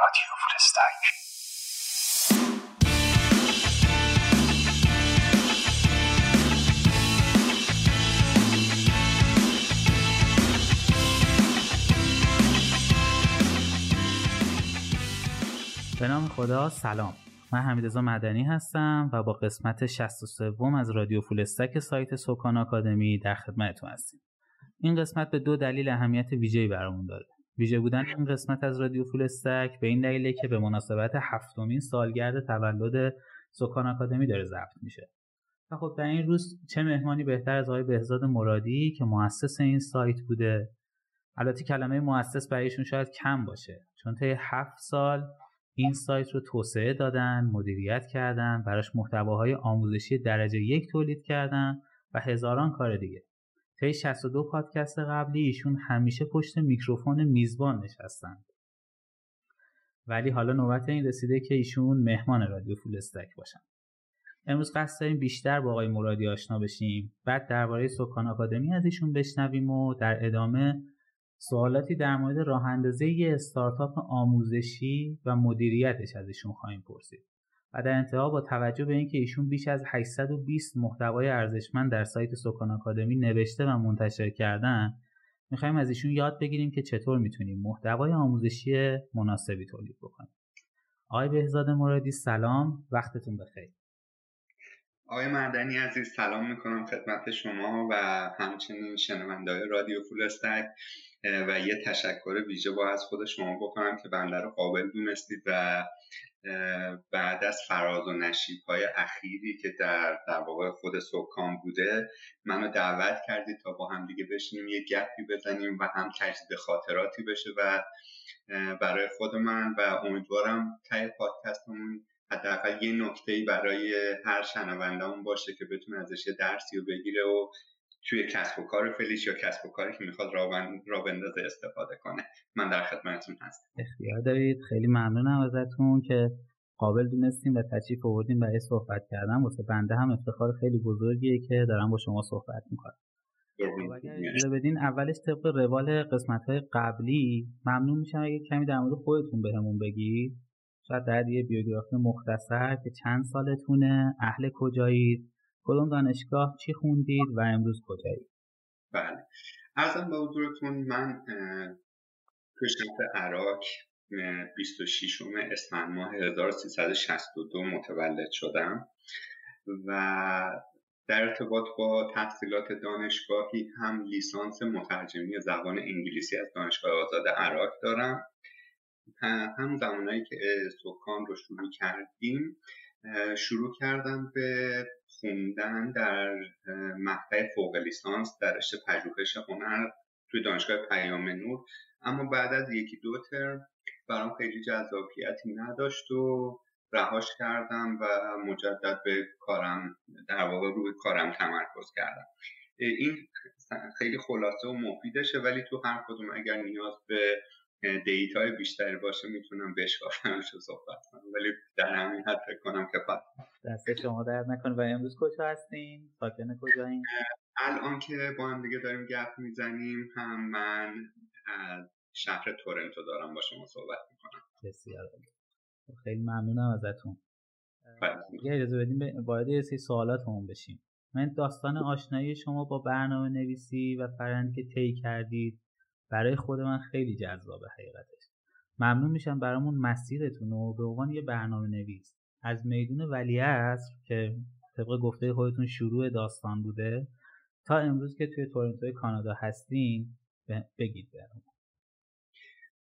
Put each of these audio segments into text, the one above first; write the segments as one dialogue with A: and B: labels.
A: رادیو
B: به نام خدا سلام. من حمیدرضا مدنی هستم و با قسمت 63 از رادیو فولستک سایت سوکان آکادمی در خدمتتون هستیم. این قسمت به دو دلیل اهمیت ویژه‌ای برامون داره. ویژه بودن این قسمت از رادیو فولستک به این دلیله که به مناسبت هفتمین سالگرد تولد سکان آکادمی داره ضبط میشه. و خب در این روز چه مهمانی بهتر از آقای بهزاد مرادی که مؤسس این سایت بوده؟ البته کلمه مؤسس برایشون شاید کم باشه چون طی هفت سال این سایت رو توسعه دادن مدیریت کردن براش محتواهای آموزشی درجه یک تولید کردن و هزاران کار دیگه. طی 62 پادکست قبلی ایشون همیشه پشت میکروفون میزبان نشستند ولی حالا نوبت این رسیده که ایشون مهمان رادیو فول استک باشن. امروز قصد داریم بیشتر با آقای مرادی آشنا بشیم. بعد درباره سکان آکادمی از ایشون بشنویم و در ادامه سوالاتی در مورد راه اندازی یه استارتاپ آموزشی و مدیریتش از ایشون خواهیم پرسید. و در انتها با توجه به اینکه ایشون بیش از 820 محتوای ارزشمند در سایت سکان آکادمی نوشته و منتشر کردن می‌خوایم از ایشون یاد بگیریم که چطور می‌تونیم محتوای آموزشی مناسبی تولید بکنیم. آقای بهزاد مرادی سلام. وقتتون بخیر.
C: آقای مردنی عزیز سلام می‌کنم خدمت شما و همچنین شنوندهای رادیو فولستک و یه تشکر ویژه با از خود شما بکنم که بنده رو قابل دونستید و بعد از فراز و نشیب های اخیری که در در واقع خود سکان بوده منو دعوت کردید تا با هم دیگه بشینیم یه گپی بزنیم و هم تجدید خاطراتی بشه و برای خود من و امیدوارم تای پادکستمون حداقل یه نکته برای هر شنوندهمون باشه که بتونه ازش یه درسی رو بگیره و توی کسب و کار فلیش یا کسب و کاری که می‌خواد را بندازه استفاده کنه. من در خدمتتون هستم.
B: اختیار دارید. خیلی ممنونم ازتون که قابل دونستیم و تشریف آوردیم برای صحبت کردن. واسه بنده هم افتخار خیلی بزرگیه که دارم با شما صحبت می‌کنم. اگر بدین اولش طبق روال قسمت های قبلی ممنون میشم اگه کمی در مورد خودتون بهمون بگید. شاید در یه بیوگرافی مختصر که چند سالتونه اهل کجایید؟ کدوم دانشگاه چی خوندید و امروز کجایید؟
C: بله. ارزم به حضورتون من توی عراق 26 اسفند ماه 1362 متولد شدم و در ارتباط با تحصیلات دانشگاهی هم لیسانس مترجمی زبان انگلیسی از دانشگاه آزاد عراق دارم. هم زمانهایی که سکان رو شروع کردیم شروع کردم به خوندن در مقطع فوق لیسانس در رشته پژوهش هنر توی دانشگاه پیام نور. اما بعد از یکی دو ترم برام خیلی جذابیتی نداشت و رهاش کردم و مجدد به کارم در واقع روی کارم تمرکز کردم. این خیلی خلاصه و مفیدشه ولی تو هر کدوم اگر نیاز به دیتای بیشتری باشه می‌تونم بشکافمش رو صحبت کنم. ولی در همین حد فکر کنم که
B: دست شما درد نکنه. و امروز کجا هستین؟ ساکن کجایین
C: الان که با هم دیگه داریم گپ می‌زنیم. هم من از شهر تورنتو دارم با شما صحبت می‌کنم.
B: بسیار خیلی ممنونم ازتون. یه اجازه بدیم وارد یه سری سوالاتمون بشیم. من داستان آشنایی شما با برنامه نویسی و فرندی که طی کردید برای خود من خیلی جذابه حقیقتش. ممنون میشم برامون مسیرتون رو به عنوان یه برنامه نویس از میدون ولیعصر که طبق گفته خودتون شروع داستان بوده تا امروز که توی تورنتوی کانادا هستین بگید برامون.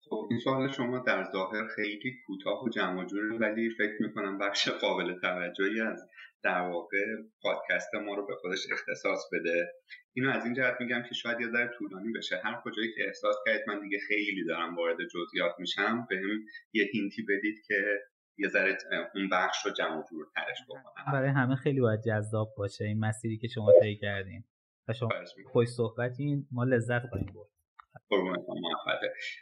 C: خب این سوال شما در ظاهر خیلی کوتاه و جمع ولی فکر می‌کنم بخش قابل توجهی از در واقع پادکست ما رو به خودش اختصاص بده. اینو از این جهت میگم که شاید یه ذره طولانی بشه. هر کجایی که احساس کردید من دیگه خیلی دارم وارد جزئیات میشم بهم یه هینتی بدید که یه ذره اون بخش رو جمع جور ترش بکنم.
B: برای همه خیلی باید جذاب باشه این مسیری که شما طی کردین. و شما خوش صحبتین. ما لذت خواهیم برد.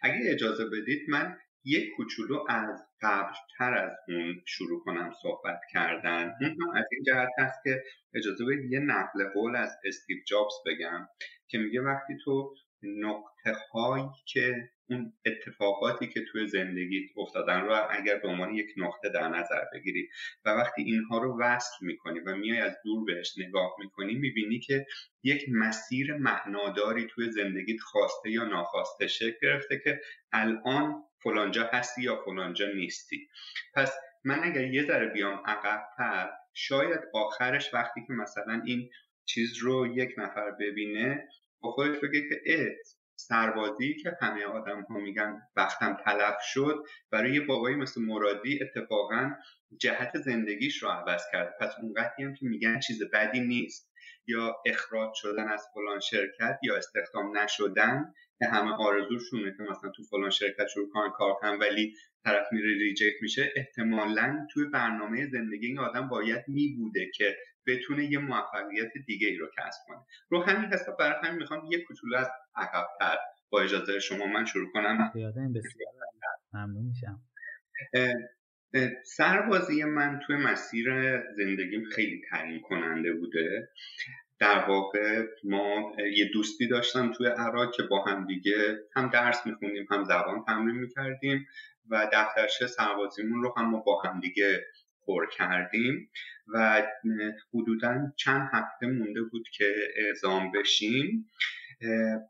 C: اگه اجازه بدید من یک کوچولو از قبلتر از اون شروع کنم صحبت کردن. اون از این جهت هست که اجازه بدید یه نقل قول از استیو جابز بگم که میگه وقتی تو نقطه هایی که اون اتفاقاتی که توی زندگی افتادن رو اگر به عنوان یک نقطه در نظر بگیری و وقتی اینها رو وصل می‌کنی و میای از دور بهش نگاه می‌کنی می‌بینی که یک مسیر معناداری توی زندگیت خواسته یا ناخواسته شکل گرفته که الان فلانجا هستی یا فلانجا نیستی. پس من اگر یه ذره بیام عقبتر شاید آخرش وقتی که مثلا این چیز رو یک نفر ببینه با خودش بگه که اه سربازی که همه آدم ها میگن وقتم تلف شد برای یه بابایی مثل مرادی اتفاقا جهت زندگیش رو عوض کرد پس اونقدری هم که میگن چیز بدی نیست. یا اخراج شدن از فلان شرکت یا استخدام نشدن که همه آرزوشونه که مثلا تو فلان شرکت شروع کنن کار کنن ولی طرف میره ریجکت میشه احتمالا توی برنامه زندگی این آدم باید می که بتونه یه موفقیت دیگه ای رو کسب کنه. رو همین حساب برای همین می‌خوام یه کوچولو از عقبتر با اجازه شما من شروع کنم.
B: بسیار. ممنون میشم.
C: سربازی من توی مسیر زندگیم خیلی تعیین کننده بوده. در واقع ما یه دوستی داشتم توی عراق که با هم دیگه هم درس میخوندیم هم زبان تمرین می‌کردیم و دفترچه سربازیمون رو هم ما با هم دیگه پر کردیم و حدودا چند هفته مونده بود که اعزام بشیم.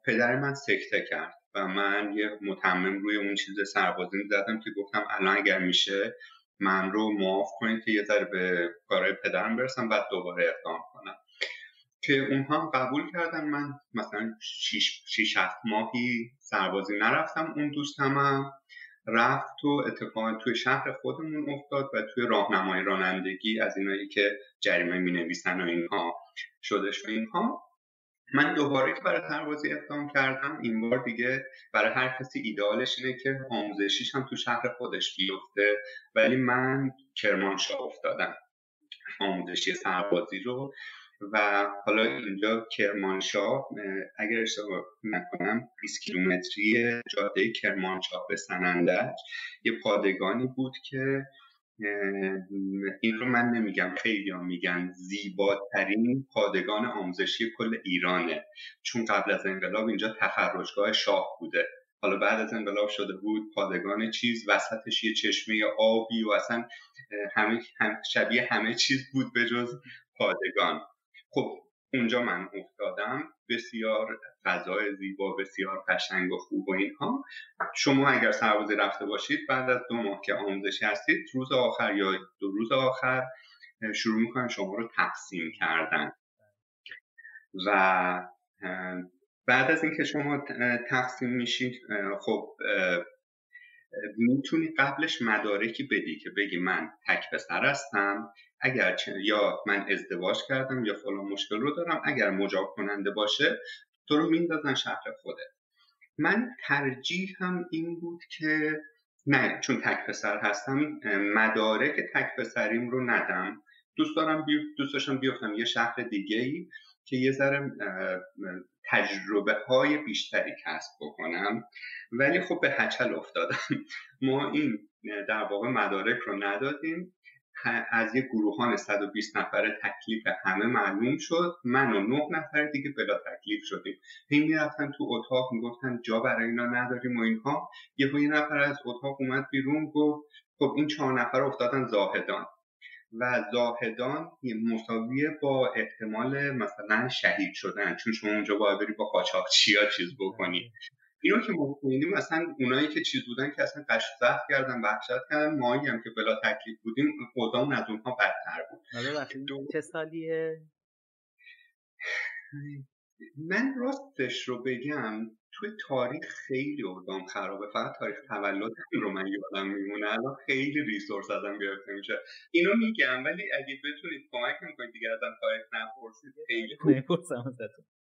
C: پدر من سکته کرد. و من یه متمم روی اون چیز سربازی زدم که گفتم الان اگر میشه من رو معاف کنید که یه ذره به کارهای پدرم برسم بعد دوباره اقدام کنم. که اونها قبول کردن من مثلا شیش هفت ماهی سربازی نرفتم اون دوستم هم رفت و اتفاقا توی شهر خودمون افتاد و توی راهنمای رانندگی از اینایی که جریمه می نویسن و اینها شدش و اینها. من دوباره که برای سربازی اقدام کردم این بار دیگه برای هر کسی ایدالش اینه که آموزشیش هم تو شهر خودش بیفته. ولی من کرمانشاه افتادم آموزشی سربازی رو. و حالا اینجا کرمانشاه اگر اشتباه نکنم 20 کیلومتری جاده کرمانشاه به سنندج یه پادگانی بود که این رو من نمیگم. خیلی هم میگن زیباترین پادگان آموزشی کل ایرانه. چون قبل از انقلاب اینجا تفرجگاه شاه بوده. حالا بعد از انقلاب شده بود پادگان چیز وسطش یه چشمه آبی و اصلا همه شبیه همه چیز بود به جز پادگان. خب اونجا من افتادم. بسیار فضای زیبا بسیار قشنگ و خوب و اینها. شما اگر سربازی رفته باشید بعد از دو ماه که آموزشی هستید روز آخر یا دو روز آخر شروع می‌کنن شما رو تقسیم کردن. و بعد از اینکه شما تقسیم میشید خب می‌تونی قبلش مدارکی بدی که بگی من تک پسر هستم. اگر یا من ازدواج کردم یا فلان مشکل رو دارم اگر مجاب کننده باشه تو رو میندازن شهر خودت. من ترجیح هم این بود که نه چون تک پسر هستم مدارک تک پسریم رو ندم. دوست دارم بی... دوست داشتم بیفتم یه شهر دیگه ای که یه ذره تجربه های بیشتری کسب بکنم. ولی خب به هچل افتادم. ما این در واقع مدارک رو ندادیم. از یک گروهان 120 نفره تکلیف همه معلوم شد. من و نه نفر دیگه بلا تکلیف شدیم. هی می‌رفتن تو اتاق می‌گفتن جا برای اینا نداریم و اینها. یه یه نفر از اتاق اومد بیرون گفت خب این چهار نفر افتادن زاهدان. و زاهدان مساویه با احتمال مثلا شهید شدن. چون شما اونجا باید بری با قاچاقچیا چیز بکنی. اینو که ما می‌بینیم مثلا اونایی که چیز بودن که اصلا قشف کردن وحشت کردن مایی هم که بلا تکلیف بودیم خودمون از اونها بدتر
B: بود. چه سالیه؟
C: من راستش رو بگم توی تاریخ خیلی اردام خرابه. فقط تاریخ تولد رو من یادم میمونه. الان خیلی ریسورس ازم گرفته میشه. اینو میگم ولی اگه بتونید کمک می‌کنید دیگه ازم تاریخ نپرسید خیلی
B: خوب.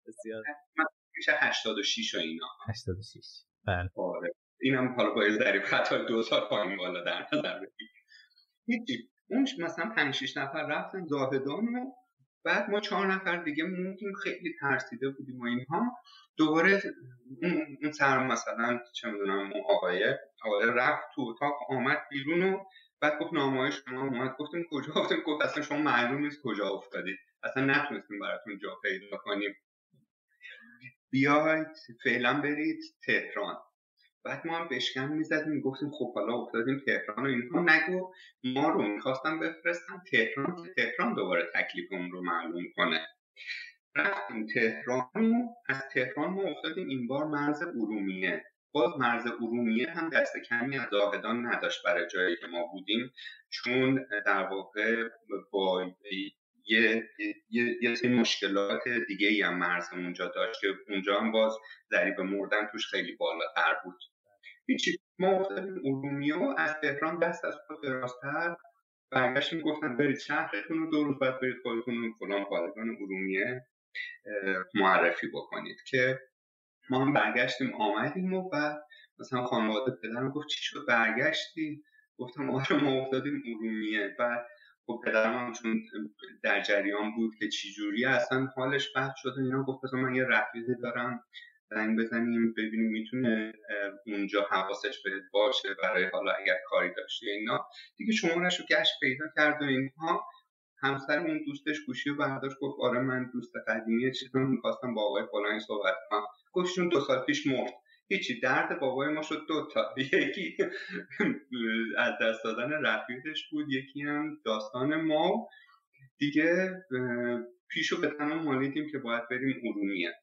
B: بسیار.
C: میشه 86 و اینا.
B: 86 بله.
C: آره. اینم حالا با ذریب خطا دو سال پایین بالا در نظر بگیر. هیچی. اون مثلا 5 6 نفر رفتن زاهدان و بعد ما چهار نفر دیگه موندیم. خیلی ترسیده بودیم و اینها. دوباره اون سر مثلا چه می‌دونم اون آقای آقای رفت تو اتاق آمد بیرون و بعد گفت نامه شما اومد گفتیم کجا؟ گفتیم گفت اصلا شما معلوم نیست کجا افتادید. اصلا نتونستیم براتون جا پیدا کنیم. بیاید فعلا برید تهران. بعد ما هم بشکن می‌زدیم می‌گفتیم خب حالا افتادیم تهران و اینها. نگو ما رو می‌خواستم بفرستم تهران که تهران دوباره تکلیفمون رو معلوم کنه. رفتیم تهران از تهران ما افتادیم این بار مرز ارومیه. باز مرز ارومیه هم دست کمی از زاهدان نداشت برای جایی که ما بودیم. چون در واقع با یه یه, یه مشکلات دیگه ای هم مرز اونجا داشت که اونجا هم باز ضریب مردن توش خیلی بالاتر بود. هیچی. ما افتادیم ارومیه و از تهران دست از خود درازتر برگشتیم گفتن برید شهرتون رو دو روز بعد برید خودتون فلان پادگان ارومیه معرفی بکنید که ما هم برگشتیم آمدیم و بعد مثلا خانواده پدرم گفت چی شد؟ برگشتی؟ گفتم آره ما افتادیم ارومیه. بعد خب پدرم چون در جریان بود که چی جوری اصلا حالش بد شده اینا گفت من یه رفیقی دارم زنگ بزنیم ببینیم می‌تونه اونجا حواسش بهت باشه برای حالا اگر کاری داشته اینا. دیگه شمارش رو گشت پیدا کرد و اینها. همسر اون دوستش گوشی رو برداشت گفت آره من دوست قدیمی چیزا می‌خواستم با آقای فلانی صحبت کنم. گفت دو سال پیش مرد. هیچی درد بابای ما شد دو تا. یکی از دست دادن رفیقش بود یکی هم داستان ما. دیگه پیشو به تمام مالیدیم که باید بریم ارومیه.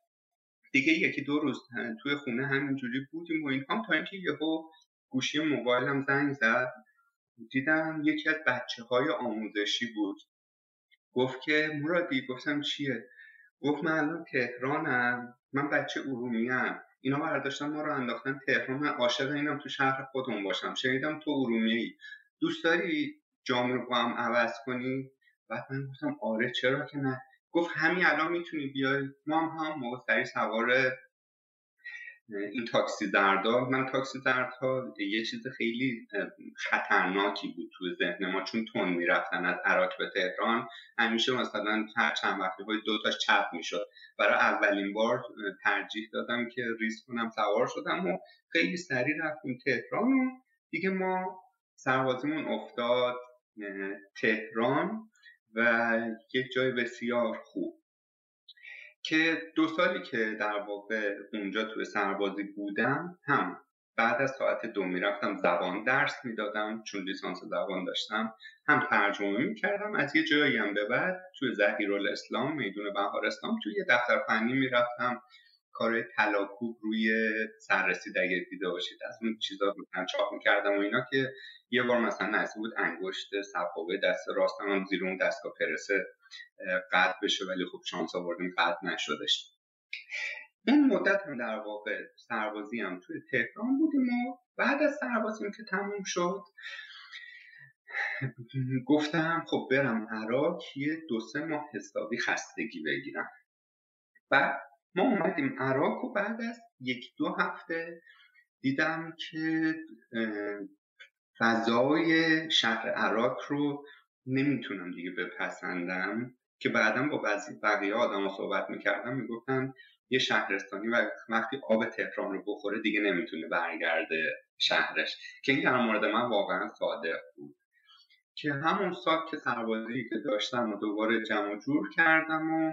C: دیگه یکی دو روز توی خونه همینجوری بودیم و اینها. تا اینکه یهو گوشی موبایلم زنگ زد. دیدم یکی از بچه های آموزشی بود. گفت که مرادی گفتم چیه؟ گفت من الان تهرانم من بچه ارومیم اینا برداشتن ما رو انداختن تهران. من عاشق اینم تو شهر خودمون باشم. شنیدم تو ارومیه دوست داری جام با هم عوض کنی؟ بعد من گفتم آره چرا که نه؟ گفت همین الان می‌تونی بیای. ما هم هم موقع سری سوار این تاکسی دردها من تاکسی دردها یه چیز خیلی خطرناکی بود تو ذهن ما چون تون می‌رفتن از عراق به تهران. همیشه مثلا هر چند وقتی باید دو تاش چپ می‌شد. برای اولین بار ترجیح دادم که ریسک کنم سوار شدم و خیلی سریع رفتیم تهران و دیگه ما سربازیمون افتاد تهران و یک جای بسیار خوب. که دو سالی که در واقع اونجا توی سربازی بودم هم بعد از ساعت دو می‌رفتم زبان درس می‌دادم چون لیسانس زبان داشتم هم ترجمه می‌کردم. از یه جایی هم به بعد توی زهیر الاسلام میدون بهارستان توی یه دفتر فنی می‌رفتم. کار تلاکوب روی سررسید اگر دیده باشید. از اون چیزا رو چاپ می‌کردم و اینا که یه بار مثلا نسی بود انگشت سبابه دست راستم هم زیر اون دستگاه پرسه قطع بشه ولی خب شانس آوردیم قطع نشدش. این مدت هم در واقع سربازی هم توی تهران بودیم و بعد از سربازیم که تموم شد گفتم خب برم عراق یه دو سه ماه حسابی خستگی بگیرم. بعد ما اومدیم عراق و بعد از یک دو هفته دیدم که فضای شهر عراق رو نمی‌تونم دیگه بپسندم. که بعدا با بعضی بقیه آدم صحبت می‌کردم می‌گفتن یه شهرستانی و وقتی آب تهران رو بخوره دیگه نمی‌تونه برگرده شهرش. که این در مورد من واقعا صادق بود. که همون سال که سربازی که داشتم و دوباره جمع جور کردم و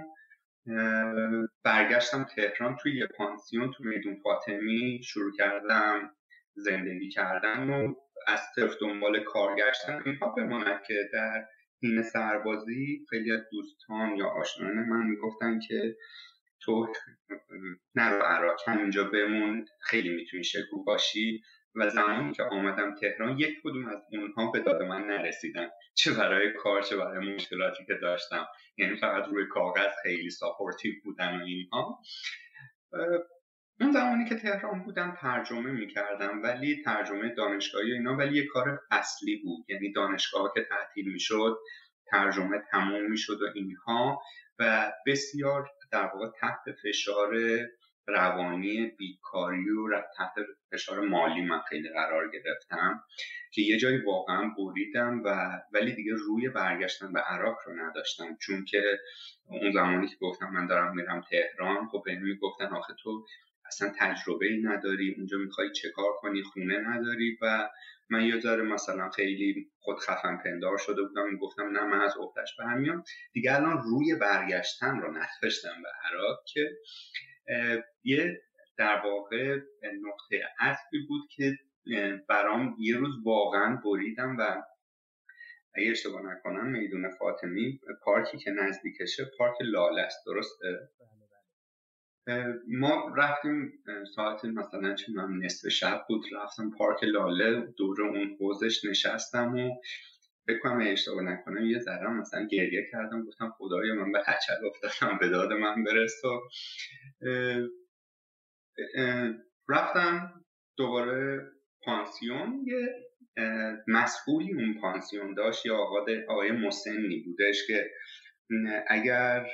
C: برگشتم تهران توی یه پانسیون تو میدون فاطمی شروع کردم زندگی کردن و از صرف دنبال کار گشتن اینها بماند که در این سربازی خیلی از دوستان یا آشنایان من می‌گفتن که تو نرو عراق همینجا بمون خیلی می‌تونی شکو باشی. و زمانی که آمدم تهران یک کدوم از اونها به داد من نرسیدن. چه برای کار چه برای مشکلاتی که داشتم. یعنی فقط روی کاغذ خیلی ساپورتیو بودن و اینها. اون زمانی که تهران بودم ترجمه می‌کردم ولی ترجمه دانشگاهی اینا ولی یه کار اصلی بود. یعنی دانشگاه که تعطیل می‌شد ترجمه تموم می‌شد و اینها. و بسیار در واقع تحت فشار روانی بیکاری و تحت فشار مالی من خیلی قرار گرفتم که یه جایی واقعا بریدم و ولی دیگه روی برگشتن به عراق رو نداشتم. چون که اون زمانی که گفتم من دارم میرم تهران خب بهم می‌گفتن آخه تو اصلا تجربه ای نداری اونجا می‌خوای چه کار کنی خونه نداری و من یه ذره مثلا خیلی خود خفن پندار شده بودم گفتم نه من از افتش به همیام دیگه الان روی برگشتن رو نداشتم به عراق که یه در واقع نقطه عطفی بود که برام یه روز واقعا بریدم و اگه اشتباه نکنم میدون فاطمی پارکی که نزدیکشه پارک لاله است درسته؟ ما رفتیم ساعت مثلا چه نصف شب بود رفتم پارک لاله دور اون حوزش نشستم و فکر کنم اشتباه نکنم یه ذره مثلا گریه کردم گفتم خدایا من به هچل افتادم به داد من برس و رفتم دوباره پانسیون یه مسئولی اون پانسیون داشت یا آقای مسنی بودش که اگر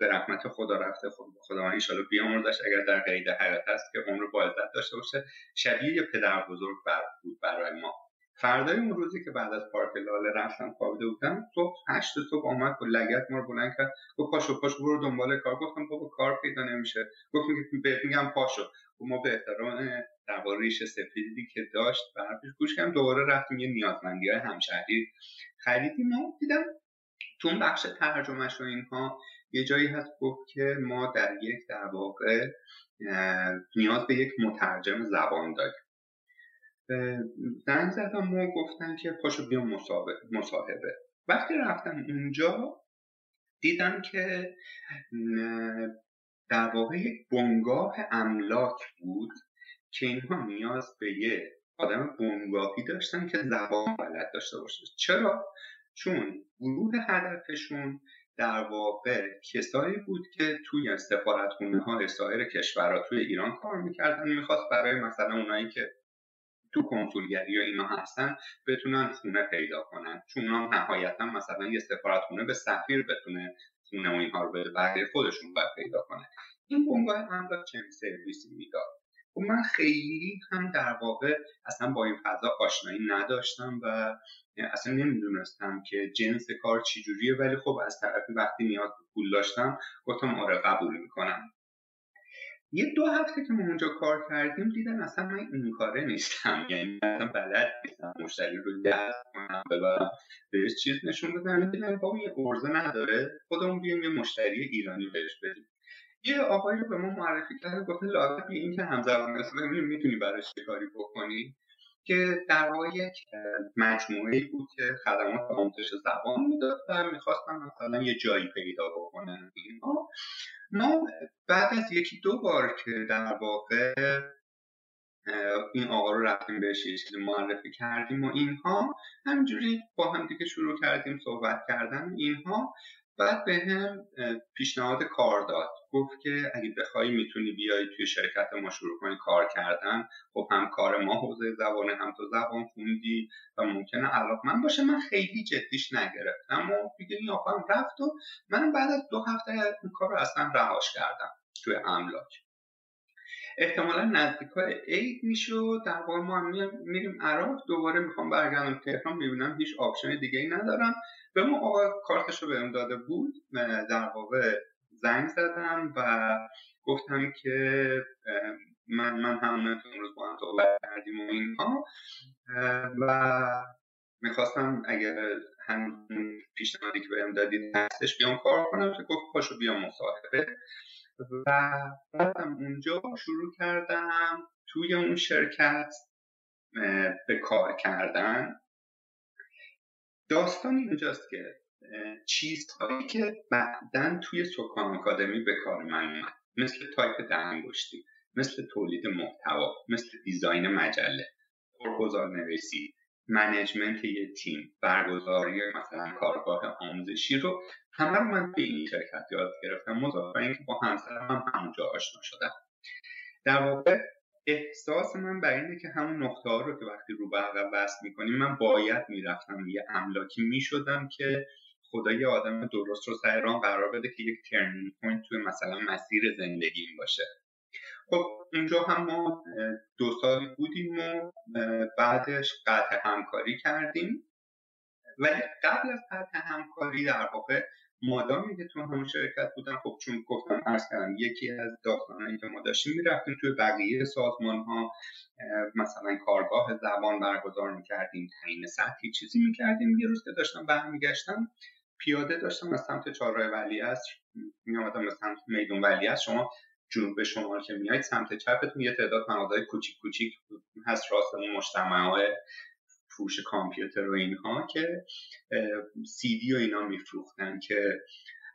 C: به رحمت خدا رفته خدا من انشالله بیامردش اگر در قید حیات هست که عمر با داشته باشه شبیه یه پدر بزرگ بر بود برای ما. فردای اون روزی که بعد از پارک لاله رفتم خوابیده بودم صبح هشت صبح آمد با لگت ما رو بلند کرد. گفت پاشو پاشو برو دنبال کار. گفتم بابا کار پیدا نمیشه. گفت بهت میگم پاشو. و ما به احترام ریش سفیدی که داشت برفش گوش کردم. دوباره رفتیم یه نیازمندی های همشهری خریدیم. و دیدم تو اون بخش ترجمهش و اینها یه جایی هست گفت که ما در یک در واقع نیاز به یک مترجم زبان داریم. زنگ زدم و گفتن که پاشو بیا مصاحبه وقتی رفتم اونجا دیدم که در واقع یک بنگاه املاک بود که اینها نیاز به یه آدم بنگاهی داشتن که زبان بلد داشته باشه. چرا؟ چون گروه هدفشون در واقع کسایی بود که توی سفارتخونه های سایر کشورها توی ایران کار می‌کردن می‌خواست برای مثلا اونایی که تو کنسولگری و اینا هستن بتونن خونه پیدا کنن. چون اونا نهایتا مثلا یه سفارتخونه به سفیر بتونه خونه و اینها رو به بقیه خودشون باید پیدا کنه. این بنگاه املاک چنین سرویسی می‌داد. خب من خیلی هم در واقع اصلا با این فضا آشنایی نداشتم و اصلا نمی‌دونستم که جنس کار چجوریه ولی خب از طرفی وقتی به پول داشتم گفتم آره قبول می‌کنم. یه دو هفته که ما اونجا کار کردیم دیدم اصلا من این کاره نیستم. یعنی اصلا بلد نیستم مشتری رو دست کنم ببرم بهش چیز نشون بدم. دیدم بابا یه ارزه نداره خودمون بیایم یه مشتری ایرانی بهش بدیم. یه آقایی رو به ما معرفی کرد گفت لاغت این که همزبان است می‌تونی براش کاری بکنی؟ که در واقع یک مجموعه بود که خدمات آموزش زبان می‌داد و می‌خواستم مثلا یه جایی پیدا بکنن ما بعد از یکی دو بار که در واقع این آقا رو رفتیم بهش یه چیزی معرفی کردیم و اینها همینجوری با هم دیگه شروع کردیم صحبت کردن اینها. بعد به هم پیشنهاد کار داد. گفت که اگه بخوای می‌تونی بیای توی شرکت ما شروع کنی کار کردن. خب هم کار ما حوزه زبانه هم تو زبان خوندی و ممکنه من باشه. من خیلی جدیش نگرفتم و دیگه این آقا رفت و من بعد از دو هفته این کار رو اصلا رهاش کردم توی املاک. احتمالا نزدیکای عید می‌شد. در واقع ما میریم عراق دوباره می‌خوام برگردم تهران. می‌بینم هیچ آپشن دیگه ای ندارم. به ما آقا کارتش رو بهم داده بود. در واقع زنگ زدم و گفتم که من من همون امروز با هم صحبت کردیم و اینها. و می‌خواستم اگر هم پیشنهادی که بهم دادید هستش بیام کار کنم. که گفت پاشو بیام مصاحبه. و رفتم اونجا شروع کردم توی اون شرکت به کار کردن. داستان اینجاست که چیزهایی که بعدا توی سکان آکادمی به کار من اومد. مثل تایپ ده انگشتی مثل تولید محتوا مثل design مجله پرگزار نویسی management یه تیم برگزاری مثلا کارگاه آموزشی رو. همه رو من به این شرکت یاد گرفتم. مضافه اینکه با همسرم هم همونجا آشنا شدم. در واقع احساس من بر اینه که همون نقطه ها رو که وقتی رو به عقب وصل می‌کنیم من باید می‌رفتم. یه املاکی می‌شدم که خدا یه آدم درست رو سر قرار بده که یک turning point توی مثلا مسیر زندگیم باشه. خب اونجا هم ما دو سال بودیم و بعدش قطع همکاری کردیم. ولی قبل از قطع همکاری در واقع مادامی که تو همون شرکت بودن خب چون گفتم ارز کردم یکی از داستانهایی که ما داشتیم می‌رفتیم توی بقیه سازمان ها مثلا کارگاه زبان برگزار می‌کردیم تعیین سطحی چیزی می‌کردیم. یه روز که داشتم برمیگشتم پیاده داشتم از سمت چهارراه ولی از میامدم به سمت میدون ولی از شما جنوب شمال که میایید سمت چپتون یه تعداد مغازهای کوچیک کوچیک هست راست اون مجتمع فروش کامپیوتر و اینها که سی دی و اینا میفروختن که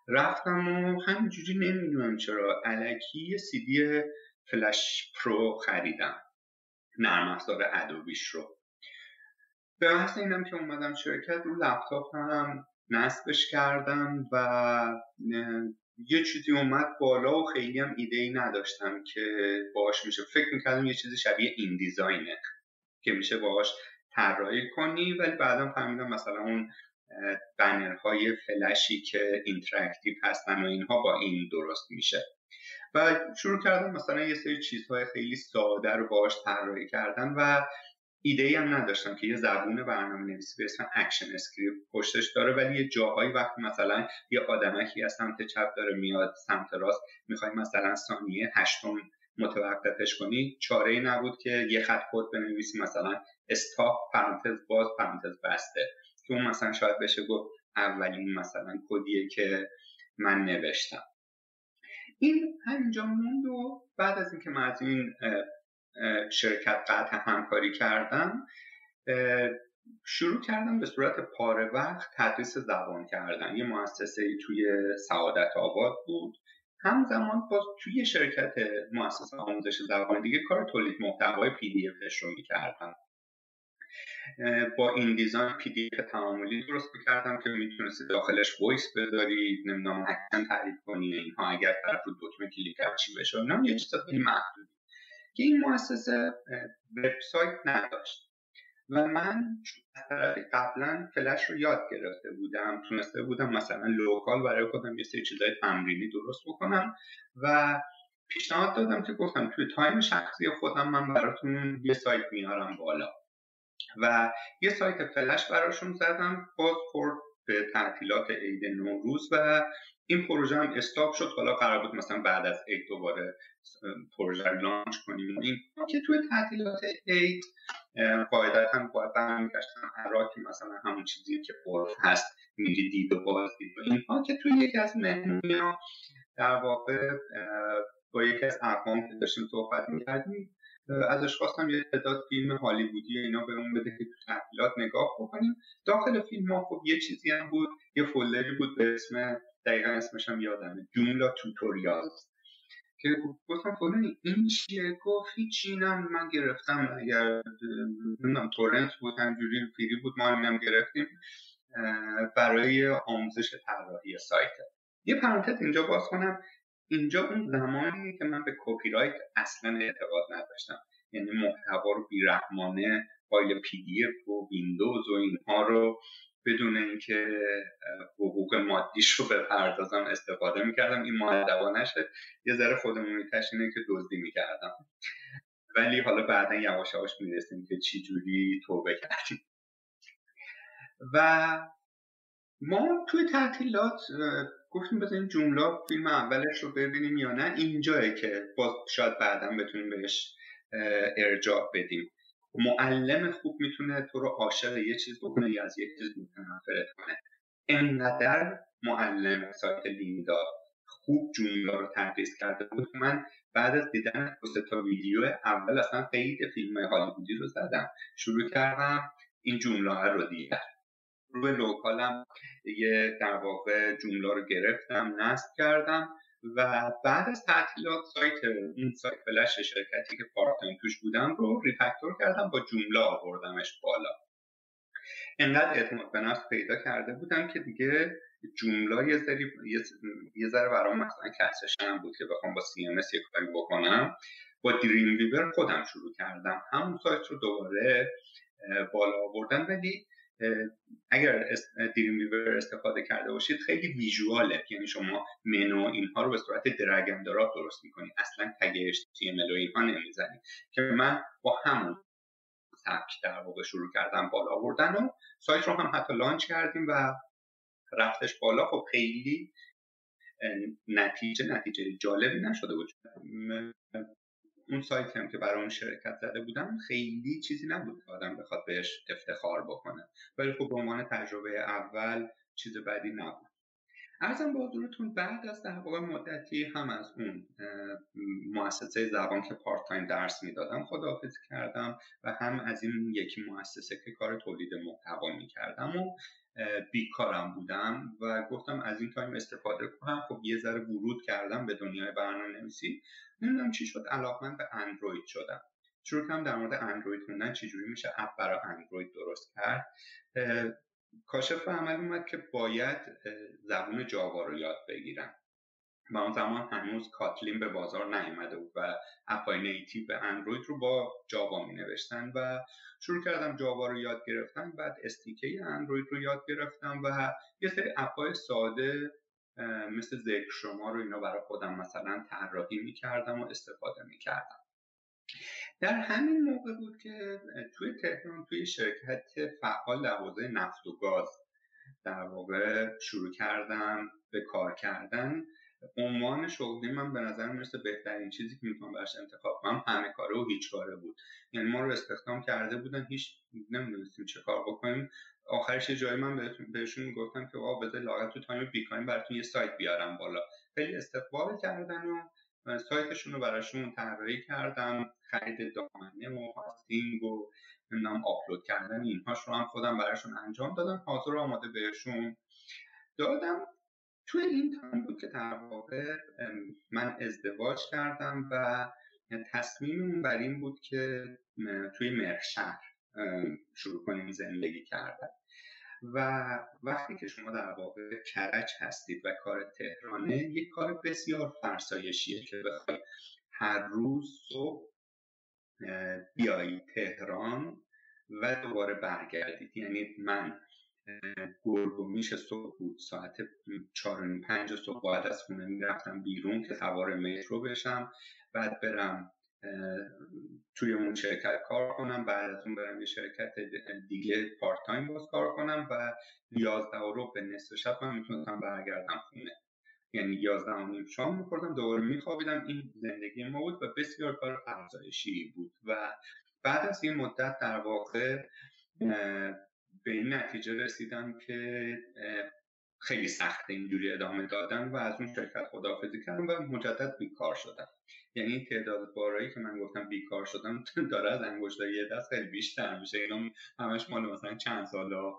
C: رفتم و همینجوری نمی‌دونم چرا الکی سی دی Flash Pro خریدم نرم افزار Adobe یش رو. به محض اینم که اومدم شرکت رو لپتاپم نصبش کردم و یه چیزی اومد بالا و خیلی هم ایده ای نداشتم که باش میشه. فکر می‌کردم یه چیزی شبیه InDesign ه که میشه باش طراحی کنی ولی بعدا فهمیدم مثلا اون بنرهای فلشی که interactive هستن و اینها با این درست میشه. و شروع کردم مثلا یه سری چیزهای خیلی ساده رو باش طراحی کردن و ایده ای هم نداشتم که یه زبون برنامه نویسی به اسم ActionScript پشتش داره ولی یه جاهایی وقتی مثلا یه آدمکی از سمت چپ داره میاد سمت راست می‌خوای مثلا ثانیه هشتم متوقفش کنی چاره ای نبود که یه خط کد بنویسی مثلا استاپ پرانتز باز پرانتز بسته. که اون مثلا شاید بشه گفت اولین مثلا کدیه که من نوشتم. این همینجا موند و بعد از اینکه من از این شرکت قطع همکاری کردم شروع کردم به صورت پاره وقت تدریس زبان کردن. یه مؤسسه توی سعادت آباد بود. همزمان باز توی شرکت مؤسسه آموزش زبان دیگه کار تولید محتوای PDF ش رو می‌کردم با InDesign PDF تعاملی درست می‌کردم که می‌تونستی داخلش voice بذاری نمی‌دونم اکشن تعریف کنی اینها اگر طرف رو دکمه کلیک کرد چی بشه یه چیز محدودی که این مؤسسه وبسایت نداشت. و من قبلا فلش رو یاد گرفته بودم تونسته بودم مثلا local برای خودم یه سری چیزای تمرینی درست بکنم و پیشنهاد دادم که گفتم توی time شخصی خودم من براتون یه سایت میارم بالا. و یه سایت فلش براشون زدم باز خورد به تعطیلات عید نوروز و این پروژه هم stop شد. حالا قرار بود مثلا بعد از عید دوباره پروژه رو launch کنیم. این که توی تعطیلات عید قاعدتا باید برمیگشتن عراقی مثلا همون چیزی که عرف هست میری دید و بازدید و اینها که توی یکی از مهمونی ها در واقع با یکی از اقوام که داشتیم صحبت می‌کردیم ازش خواستم یه تعداد فیلم هالیوودی اینا به اون بده که تو تعطیلات نگاه بکنیم. داخل فیلم ها خب یه چیزی هم بود یه فولدری بود به اسم دقیقا اسمش هم یادمه جملا توتوریال. که گفتم فلانی این چیه گفت هیچی من گرفتم اگر نمی‌دونم torrent بود همینجوری free ی بود ما هم گرفتیم برای آموزش طراحی سایت. یه پرانتز اینجا باز کنم اینجا اون زمانی که من به کپی رایت اصلا اعتقاد نداشتم. یعنی محتوا رو بیرحمانه فایل PDF و ویندوز و اینها رو بدون اینکه حقوق مادیش رو بپردازم استفاده می‌کردم. این معدبا نشه یه ذره خودمون اینه که دزدی می‌کردم. ولی حالا بعدا یواش یواش می‌رسیم که چی جوری توبه کردیم. و ما توی تعطیلات گفتیم بزنین جمله فیلم اولش رو ببینیم یا نه. اینجایی که باز شاید بعدا بتونیم بهش ارجاع بدیم. معلم خوب می‌تونه تو رو عاشق یه چیز بکنه یا از یه چیز متنفرت کنه. انقدر معلم سایت Lynda خوب Joomla رو تدریس کرده بود من بعد از دیدن تا ویدیو اول اصلا قید فیلم هالیوودی رو زدم. شروع کردم این Joomla رو دیدم روی local م یه در واقع Joomla رو گرفتم نصب کردم. و بعد از تعطیلات سایت اون سایت فلش شرکتی که part-time توش بودم رو refactor کردم با Joomla آوردمش بالا. انقدر اعتماد به نفس پیدا کرده بودم که دیگه Joomla یه ذره یه ذره برام مثلا کسش بود که بخوام با CMS یک کاری بکنم. با Dreamweaver خودم شروع کردم. همون سایت رو دوباره بالا آوردم. ولی اگر Dreamweaver استفاده کرده باشید خیلی visual ه. یعنی شما منو اینها رو به صورت drag drop درست می‌کنید اصلا tag HTML و اینها نمی‌زنید که من با همون سبک در واقع شروع کردم بالا آوردن و سایت رو هم حتی لانچ کردیم و رفتش بالا. خب خیلی نتیجه نتیجه جالبی نشده بود. اون سایتی هم که برای اون شرکت زده بودم خیلی چیزی نبود که آدم بخواد بهش افتخار بکنه. ولی خب به عنوان تجربه اول چیز بدی نبود. ارزم به حضورتون بعد از در واقع مدتی هم از اون مؤسسه زبان که part-time درس می‌دادم خداحافظی کردم و هم از این یکی مؤسسه که کار تولید محتوا می‌کردم و بیکارم بودم و گفتم از این time استفاده کنم. خب یه ذره ورود کردم به دنیای برنامه نویسی نمی‌دونم چی شد. علاقمند به اندروید شدم. شروع کردم در مورد اندروید خوندن چجوری میشه اپ برای اندروید درست کرد. کاشف به عمل اومد که باید زبون جاوا رو یاد بگیرم. و اون زمان هنوز کاتلین به بازار نیامده بود و اپای نیتیو به اندروید رو با جاوا می نوشتن و شروع کردم جاوا رو یاد گرفتن. بعد استیکه اندروید رو یاد گرفتم و یه سری اپای ساده مثل ذکر شما رو اینا برای خودم مثلا طراحی می‌کردم و استفاده می‌کردم. در همین موقع بود که توی تهران توی شرکت فعال در حوزه نفت و گاز در واقع شروع کردم به کار کردن. عنوان شغلی من به نظر می‌رسه بهترین چیزی که می‌تونم براش انتخاب کنم همه کاره و هیچ کاره بود. یعنی ما رو استخدام کرده بودن هیچ نمی‌دونستیم چه کار بکنیم. آخرش یه جایی من بهشون می‌گفتم که آقا بذار لااقل تو time بیکاریم براتون یه سایت بیارم بالا. خیلی استقبال کردن و سایتشون رو براشون طراحی کردم. خرید دامنه و hosting و نمی‌دونم آپلود کردن اینهاش رو هم خودم براشون انجام دادم. حاضر آماده بهشون دادم. توی این تایم بود که در واقع من ازدواج کردم و تصمیممون بر این بود که توی مرشهر شروع کنیم زندگی کردن. و وقتی که شما در واقع کرج هستید و کار تهرانه یک کار بسیار فرسایشیه که بخوای هر روز صبح بیایی تهران و دوباره برگردید یعنی من گرگ و میش صبح بود. ساعت چهار پنج صبح باید از خونه می‌رفتم بیرون که سوار مترو بشم بعد برم توی اون شرکت کار کنم بعد از اون برم یه شرکت دیگه پارت تایم باز کار کنم و یازده رو به نصف شب من می‌تونستم برگردم خونه. یعنی یازده و نیم شام میخوردم دوباره میخوابیدم. این زندگی ما بود و بسیار کار افزایشی بود و بعد از این مدت در واقع به این نتیجه رسیدم که خیلی سخت اینجوری ادامه دادن و از اون شرکت خداحافظی کردم و مجدد بیکار شدم. یعنی تعداد بارایی که من گفتم بیکار شدم داره از انگشتای یه دست خیلی بیشتر میشه. اینا همش مال مثلا چند سالا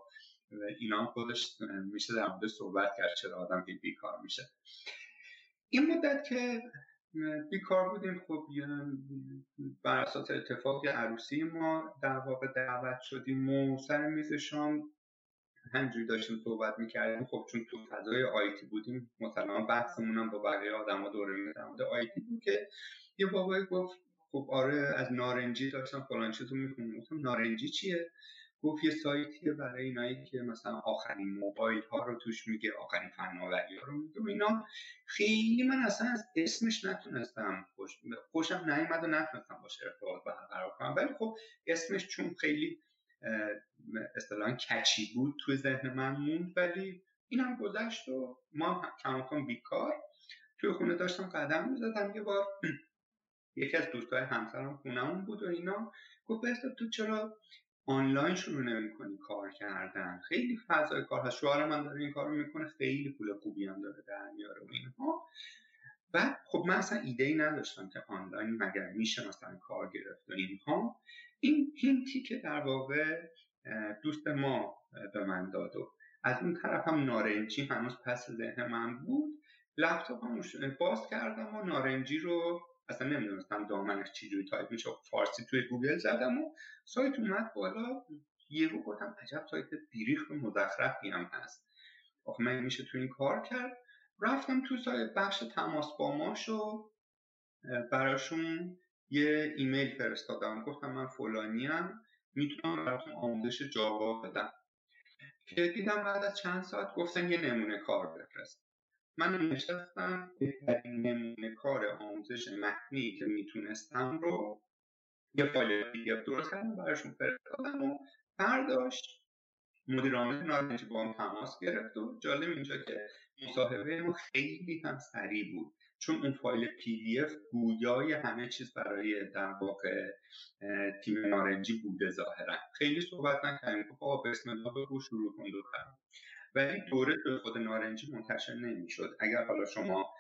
C: اینا خودش میشه در مورد صحبت کرد چرا آدم بیکار میشه. این مدت که بیکار بودیم خب بر اساس اتفاق عروسی ما در واقع دعوت شدیم و سر میز شام همجوری داشتیم صحبت می‌کردیم. خب چون تو فضای آیتی بودیم مثلا بحثمون هم با بقیه آدما دوره میدم آیتی بود که یه بابایی گفت خب آره از نارنجی داشتم فلان چیزو می‌خونم گفتم نارنجی چیه؟ گفت یه سایتیه برای اینایی که مثلا آخرین موبایل ها رو توش میگه آخرین فناوری ها رو میگه. اینا خیلی من اصلا از اسمش نتونستم خوش خوشم نیومد و نتونستم باشه ارتباط برقرار کنم. ولی خب اسمش چون خیلی اصطلاحا کچی بود توی ذهن من موند ولی اینم گذشت و ما کماکان بیکار توی خونه داشتم قدم می‌زدم یه بار. یکی از دوستای همسرم خونهمون بود و اینا گفت تو چرا آنلاین شروع نمی‌کنی کار کردن؟ خیلی فضای کار هست. شوهر من داره این کارو می‌کنه خیلی پول خوبی هم داره در میاره و اینها. بعد خب من اصلا ایده ای نداشتم که آنلاین مگر میشه مثلا کار گرفت و اینها. این هینتی که در واقع دوست ما به من داد و از اون طرف هم نارنجی هنوز پس ذهن من بود. لپتاپ باز کردم و نارنجی رو اصلا نمی‌دونستم دامنش چجوری تایپ میشه. فارسی توی گوگل زدم و سایت اومد بالا. رو گفتم عجب سایت بیریخ و مزخرفی هم هست. آخه من میشه تو این کار کرد. رفتم تو سایت بخش تماس با ماش و براشون یه ایمیل فرستادم. گفتم من فلانیم می‌تونم براتون آموزش جاوا بدم. که دیدم بعد از چند ساعت گفتن یه نمونه کار بفرست. من نشستم بهترین نمونه کار آموزش متنی که می‌تونستم رو یه فایل PDF درست کردم براشون فرستادم و برداشت. مدیر عامل نارنجی باهام تماس گرفت و جالب اینجا که مصاحبه ما خیلی هم سریع بود. چون اون فایل PDF گویای همه چیز برای در واقع تیم نارنجی بوده ظاهرا. خیلی صحبت نکردیم. خب بسم الله بگو شروع کن ولی دوره به خود نارنجی منتشر نمی‌شد. اگر حالا شما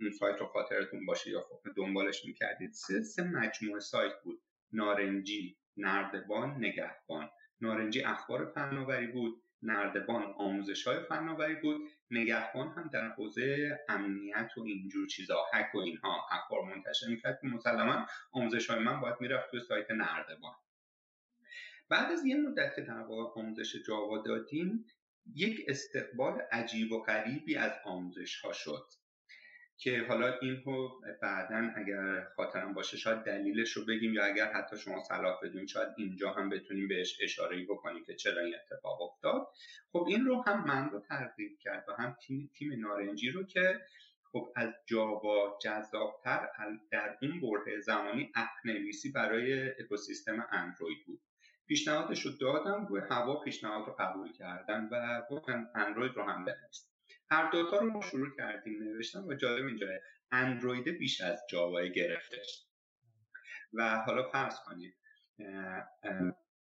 C: این سایت رو خاطرتون باشه یا خب دنبالش می‌کردید سه, سه مجموعه سایت بود. نارنجی نردبان نگهبان. نارنجی اخبار فناوری بود. نردبان آموزش های فناوری بود. نگهبان هم در حوزه امنیت و اینجور چیزا حک و اینها اخبار منتشر می‌کرد که مسلما آموزش های من باید می‌رفت توی سایت نردبان. بعد از یه مدت که در واقع آموزش جاوا دادیم یک استقبال عجیب و غریبی از آموزش ها شد. که حالا این رو بعدا اگر خاطرم باشه شاید دلیلش رو بگیم یا اگر حتی شما صلاح بدونید شاید اینجا هم بتونیم بهش اشاره بکنیم که چرا این اتفاق افتاد. خب این رو هم من رو ترغیب کرد و هم تیم, تیم نارنجی رو که خب از جاوا جذابتر در اون برهه زمانی اپ نویسی برای اکوسیستم اندروید بود. پیشنهادش رو دادم روی هوا پیشنهاد رو قبول کردن و گفتن اندروید رو هم بنویس. هر دوتا رو ما شروع کردیم نوشتن و جالب اینجا اندروید بیش از جاوا گرفتش. و حالا فرض کنید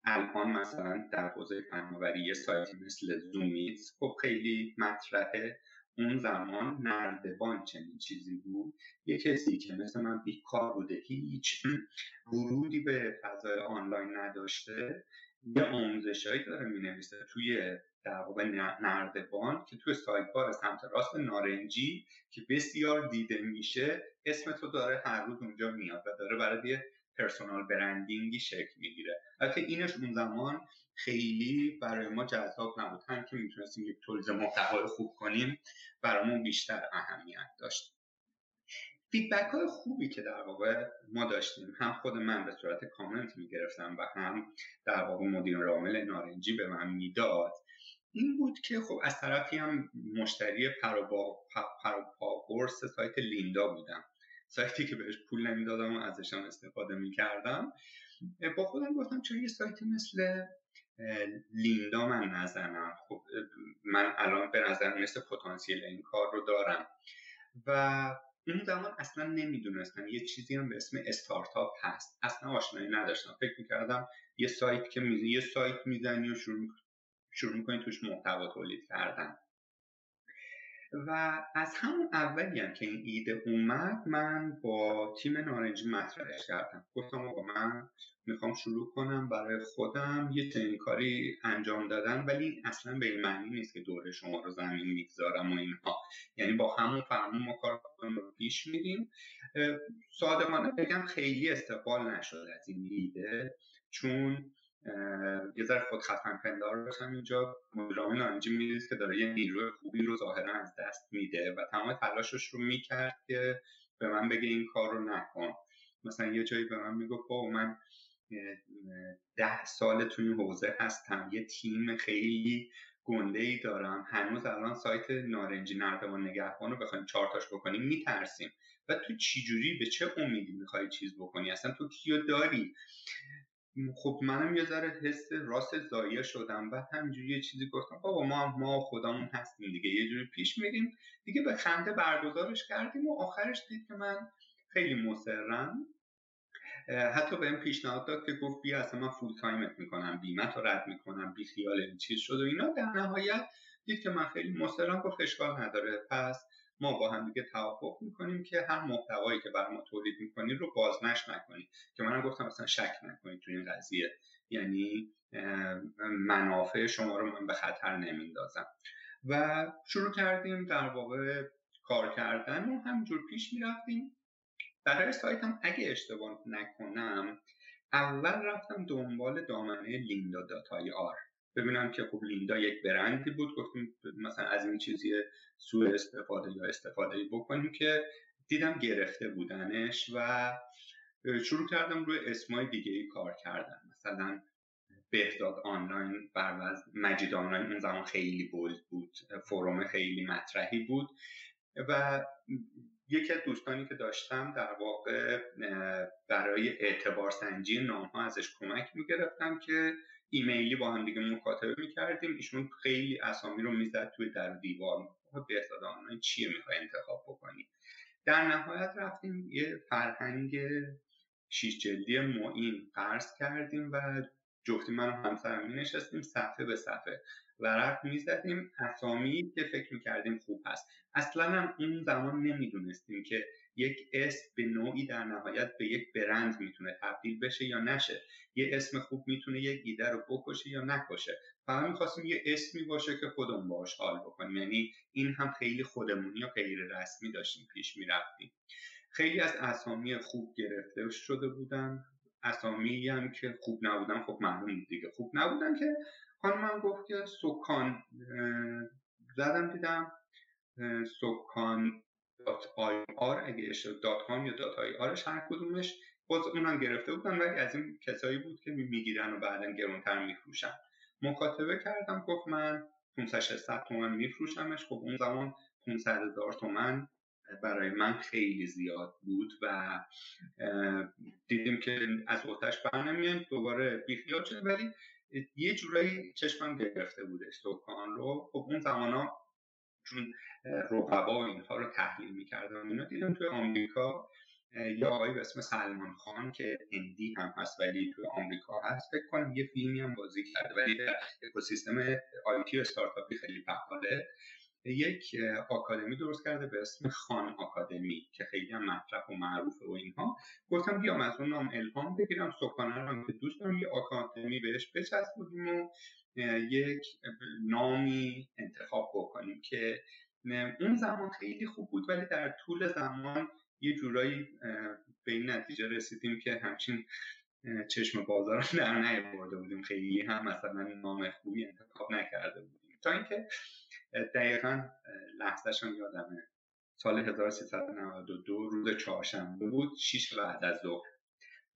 C: الان مثلا در حوزه فناوری یه سایتی مثل زومیت خب خیلی مطرحه اون زمان نردبان چنین چیزی بود. یه کسی که مثل من بیکار بوده هیچ ورودی به فضای آنلاین نداشته یه آموزشهایی داره می نویسه توی در واقع نردبان که توی بار سمت راست نارنجی که بسیار دیده میشه اسم تو داره هر روز اونجا میاد و داره برای یه پرسونال برندینگی شکل می‌گیره. البته اینش اون زمان خیلی برای ما جذاب نبود. هم که می‌تونستیم یک تولید محتوای خوب کنیم برامون بیشتر اهمیت داشت. فیدبک های خوبی که در واقع ما داشتیم هم خود من به صورت کامنت می‌گرفتم و هم در واقع مدیر عامل نارنجی به من می‌داد این بود که خب از طرفی هم مشتری پروبا قرص سایت لیندا بودم. سایتی که بهش پول نمی‌دادم و ازش هم استفاده می‌کردم. با خودم گفتم چرا یه سایتی مثل لیندا من نزنم؟ خب من الان به نظر مثل پتانسیل این کار رو دارم. و اون زمان اصلا نمی‌دونستم. یه چیزی هم به اسم استارتاپ هست. اصلا آشنایی نداشتم. فکر می‌کردم یه سایت که می‌زنی یه سایت می‌زنی و شروع شروع می‌کنی توش محتوا تولید کردن. و از همون اولی هم که این ایده اومد من با تیم نارنجی مطرحش کردم. گفتم آقا من می‌خوام شروع کنم برای خودم. یه چنین کاری انجام دادن ولی اصلا به این معنی نیست که دوره شما رو زمین می‌گذارم و اینها. یعنی با همون فرمون ما کار رو پیش میریم. صادقانه بگم خیلی استقبال نشد از این ایده چون یه ذره خود خفن پندار باشم اینجا. مدیرعامل نارنجی می‌دید که داره یه نیروی خوبی رو ظاهرا از دست میده و تمام تلاشش رو می‌کرد که به من بگه این کار رو نکن. مثلا یه جایی به من می‌گفت با من ده سال توی این حوزه هستم یه تیم خیلی گنده ای دارم هنوز الان سایت نارنجی نردبان نگهبان رو بخوایم چارتاش بکنیم میترسیم. و تو چجوری به چه امیدی می‌خوای چیز بکنی؟ اصلا تو کیو داری؟ خب منم یه ذره حس راست زایه شدم و همینجوری یه چیزی گفتم بابا ما ما خودمون هستیم دیگه یه جوری پیش میریم. دیگه به خنده برگزارش کردیم و آخرش دید که من خیلی مصرم. حتی به این پیشنهاد داد که گفت بیا اصلا من فول تایمت می‌کنم بیمت رو رد می‌کنم بی خیال این چیز شد و اینا. در نهایت دید که من خیلی مصرم گفت اشکال نداره. پس ما با هم دیگه توافق می‌کنیم که هر محتوایی که بر ما تولید می‌کنید رو بازنش نکنید. که منم گفتم مثلا شک نکنید تو این قضیه. یعنی منافع شما رو من به خطر نمیندازم و شروع کردیم در واقع کار کردن و همینجور پیش می‌رفتیم. برای سایتم اگه اشتباه نکنم اول رفتم دنبال دامنه لیندا داتای آر. ببینم که خب لیندا یک برندی بود گفتیم مثلا از این چیزی سوء استفاده یا استفاده بکنیم که دیدم گرفته بودنش و شروع کردم روی اسمای دیگه ای کار کردن. مثلا بهداد آنلاین بر مجید آنلاین اون زمان خیلی بولد بود فروم خیلی مطرحی بود و یکی از دوستانی که داشتم در واقع برای اعتبار سنجی نام ها ازش کمک می‌گرفتم که ایمیلی با هم دیگه مکاتبه می‌کردیم. ایشون خیلی اسامی رو می‌زد توی در دیوار. بهزاد آنلاین چیه می‌خوای انتخاب بکنی؟ در نهایت رفتیم یه فرهنگ شیش جلدی معین فرض کردیم و جفتی من و همسرم می نشستیم صفحه به صفحه. ورق می‌زدیم. اسامی که فکر می‌کردیم خوب هست. اصلا هم اون زمان نمی‌دونستیم که یک اسم به نوعی در نهایت به یک برند می‌تونه تبدیل بشه یا نشه. یه اسم خوب می‌تونه یک ایده رو بکشه یا نکشه. فقط می‌خواستیم یه اسمی باشه که خودمون باش حال بکنیم. یعنی این هم خیلی خودمونی و غیر رسمی داشتیم پیش می‌رفتیم. خیلی از اسامی خوب گرفته شده بودن. اسامی هم که خوب نبودن خب معلوم دیگه. خوب نبودن که خانم گفت که سکان زدم دیدم. سکان dot ir اگه dot com یا dot ir ش هر کدومش باز اونم گرفته بودن ولی از این کسایی بود که می‌گیرن و بعدا گرونتر میفروشن. مکاتبه کردم گفت من 500 600 تومن میفروشمش. خب اون زمان 500 هزار تومن برای من خیلی زیاد بود و دیدیم که از اوتش برنمیان دوباره بیخیال شد ولی یه جورایی چشمم گرفته بودش دکان رو. خب اون زمان ها چون رقبا اینها رو تحلیل می‌کردم اینا دیدم توی آمریکا یا آقایی به اسم سلمان خان که هندی هم هست ولی توی آمریکا هست فکر کنم یه فیلمی هم بازی کرده ولی در اکوسیستم آیتی و استارتاپی خیلی فعاله. یک آکادمی درست کرده به اسم خان آکادمی که خیلی هم مطرح و معروفه و اینها. گفتم بیام از اون نام الهام بگیرم صبحانه رو که دوست دارم یه آکادمی بهش بچسبونیم و یک نامی انتخاب بکنیم که اون زمان خیلی خوب بود ولی در طول زمان یه جورایی به این نتیجه رسیدیم که همچین چشم بازار رو در نیاورده بودیم. خیلی هم مثلا نام خوبی انتخاب نکرده بودیم. تا اینکه دقیقا لحظه‌ش یادمه. سال 1392 روز چهارشنبه بود 6 بعد از ظهر.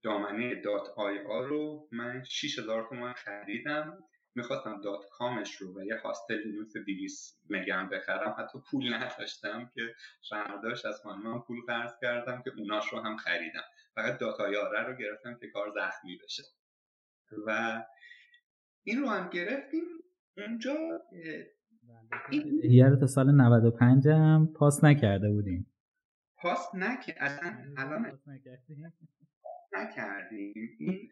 C: دامنه. dot ir رو من 6000 تومان خریدم. می‌خواستم. dot com ش رو و یه host Linux 200 مگم بخرم. حتی پول نداشتم که فرداش از خانمم پول قرض کردم که اوناش رو هم خریدم. فقط. دات آی رو گرفتم که کار زخمی بشه. و این رو هم گرفتیم. اونجا
B: یه رو تا سال 95 هم پاس نکرده بودیم.
C: پاس نکردیم اصلا الان نکردیم. این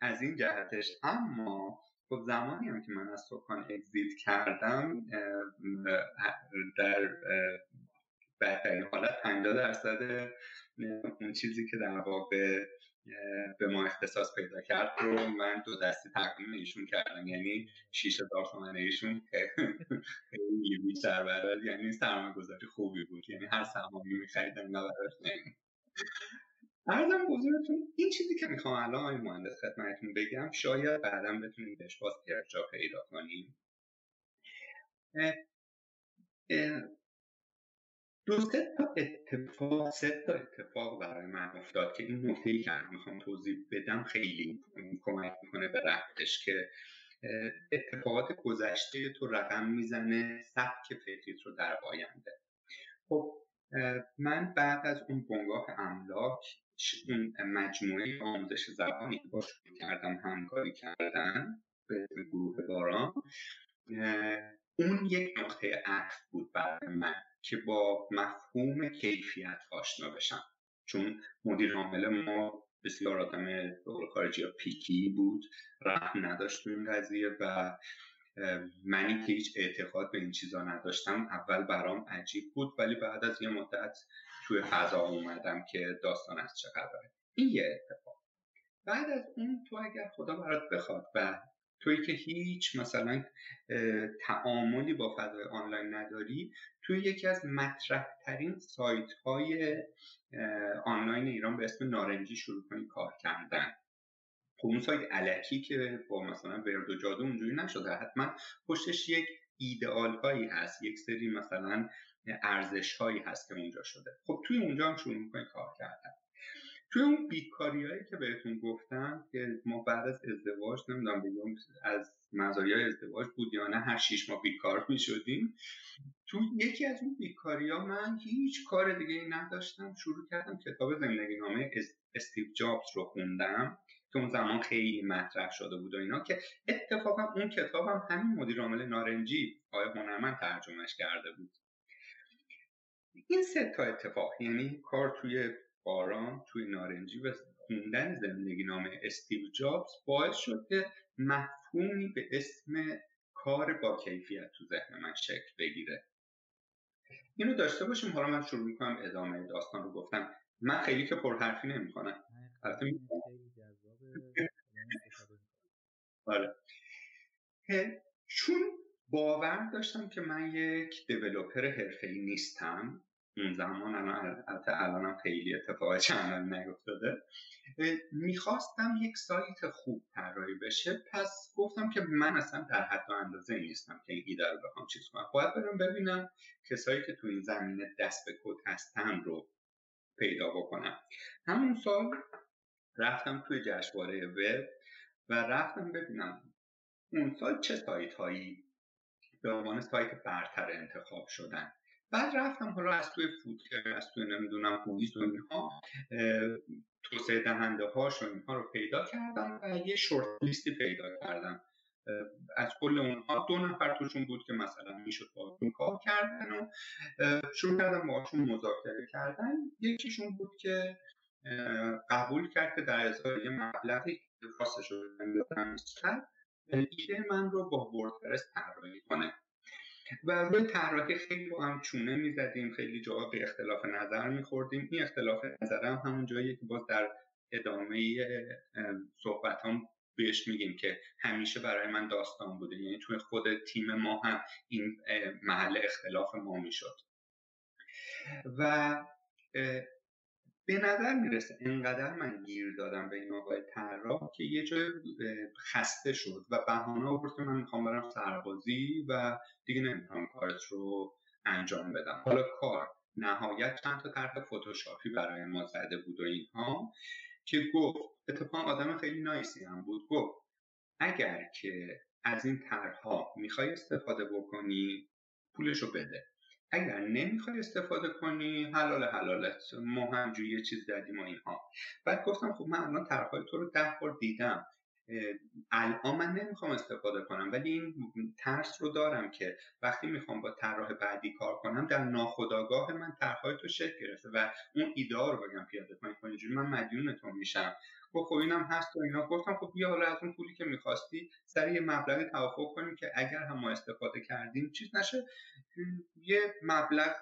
C: از این جهتش. اما خب زمانی هم که من از سکان اگزیت کردم در بهترین حالت 50 درصد اون چیزی که در واقع به ما اختصاص پیدا کرد. رو من دو دستی تقدیم ایشون کردم. یعنی 6000 تومن ایشون خیلی بیشتر برای یعنی سرمایه گذاری خوبی بود. یعنی هر سهامی میخریدم نه براش ارزم بزرگتون این چیزی که می‌خوام الان آقای مهندس خدمتتون بگم شاید بعدا بتونیم بهش باز ارجاع پیدا کنیم. دو سه تا اتفاق سه تا اتفاق برای من افتاد که این نکته که می‌خوام توضیح بدم خیلی کمک می‌کنه به رفتش که اتفاقات گذشته تو رقم می‌زنه سبک فکریت رو در آینده. خب من بعد از اون بنگاه املاک اون مجموعه آموزش زبانی که باش کردم همکاری کردن به گروه باران اون یک نقطه عطف بود برای من. که با مفهوم کیفیت آشنا بشم. چون مدیر عامل ما بسیار آدم خارجی پیکی بود رحم نداشت این قضیه و منی که هیچ اعتقاد به این چیزا نداشتم اول برام عجیب بود ولی بعد از یه مدت توی فضا اومدم که داستان از چه قراره این یه اتفاق. بعد از اون تو اگر خدا برات بخواد و توی که هیچ مثلا تعاملی با فضای آنلاین نداری توی یکی از مطرح ترین سایت های آنلاین ایران به اسم نارنجی شروع کنی کار کردن. خب اون سایت علکی که با مثلا ورد و جادو اونجوری نشده حتما پشتش یک ایدئال هایی هست یک سری مثلا ارزش هایی هست که اونجا شده. خب توی اونجا هم شروع می‌کنی کار کردن. توی اون بیکاریایی که بهتون گفتم که ما بعد از ازدواج نمی‌دونم بگم از های ازدواج بود یا نه هر شیش ماه بیکار می شدیم تو یکی از اون بیکاری ها من هیچ کار دیگه نداشتم. شروع کردم کتاب زندگی نامه استیو جابز رو خوندم که اون زمان خیلی مطرح شده بود و اینا که اتفاقا اون کتابم همین مدیر عامل نارنجی آقای هنرمند ترجمهش کرده بود. این سه تا اتفاق یعنی کار توی باران توی نارنجی و خوندن زندگی نامه استیو جابز باعث شد که مفهومی به اسم کار با کیفیت تو ذهن من شکل بگیره. اینو داشته باشیم. حالا من شروع می‌کنم ادامه داستان رو گفتم من خیلی که پرحرفی نمی‌کنم. البته آره چون باور داشتم که من یک دیولوپر حرفه‌ای نیستم اون زمان البته الانم خیلی اتفاق چند نیفتاده. می‌خواستم یک سایت خوب طراحی بشه پس گفتم که من اصلا در حد و اندازه نیستم که این ایده رو بخوام چیز کنم. باید برم ببینم کسایی که تو این زمینه دست به کد هستن رو پیدا بکنم. همون سال رفتم توی جشنواره وب و رفتم ببینم اون سال چه سایت هایی به عنوان سایت برتر انتخاب شدن. بعد رفتم حالا از توی فوتر از توی نمی‌دونم هویز و اینها توسعه دهنده هاش و اینها رو پیدا کردم و یه شورت لیستی پیدا کردم. از کل اونها دو نفر توشون بود که مثلا می‌شد باشون کار کردن و شروع کردم باشون مذاکره کردن. یکیشون بود که قبول کرد که در ازای یه مبلغی خواستش رو ایده من رو با وردپرس طراحی کنه. و روی طراحی خیلی با هم چونه می‌زدیم خیلی جاها به اختلاف نظر میخوردیم. این اختلاف نظر هم همون جایی که باز در ادامه صحبت هم بهش میگیم که همیشه برای من داستان بوده. یعنی توی خود تیم ما هم این محل اختلاف ما می‌شد. و به نظر می‌رسه انقدر من گیر دادم به این آقای طراح که یه جای خسته شد و بهانه آورد که من می‌خوام برم سربازی و دیگه نمی‌تونم کارت رو انجام بدم. حالا کار. نهایت چند تا طرح فتوشاپی برای ما زده بود و اینها که گفت اتفاقا آدم خیلی نایسی هم بود. گفت اگر که از این طرحها می‌خوای استفاده بکنی پولشو بده. اگر نمی‌خوای استفاده کنی حلال حلالت ما همجوری یه چیز دادیم و اینها. بعد گفتم خب من الان طرحهای تو رو ده بار دیدم. الان من نمی‌خوام استفاده کنم ولی این ترس رو دارم که وقتی می‌خوام با طراح بعدی کار کنم در ناخودآگاه من طرحهای تو شکل گرفته و اون ایده رو بگم پیاده کنی کنی اینجوری من مدیونتون میشم. خب اینم هست و اینا. گفتم خب بیا حالا از اون پولی که می‌خواستی سر یه مبلغ توافق کنیم که اگر هم ما استفاده کردیم. چیز نشه. یه مبلغ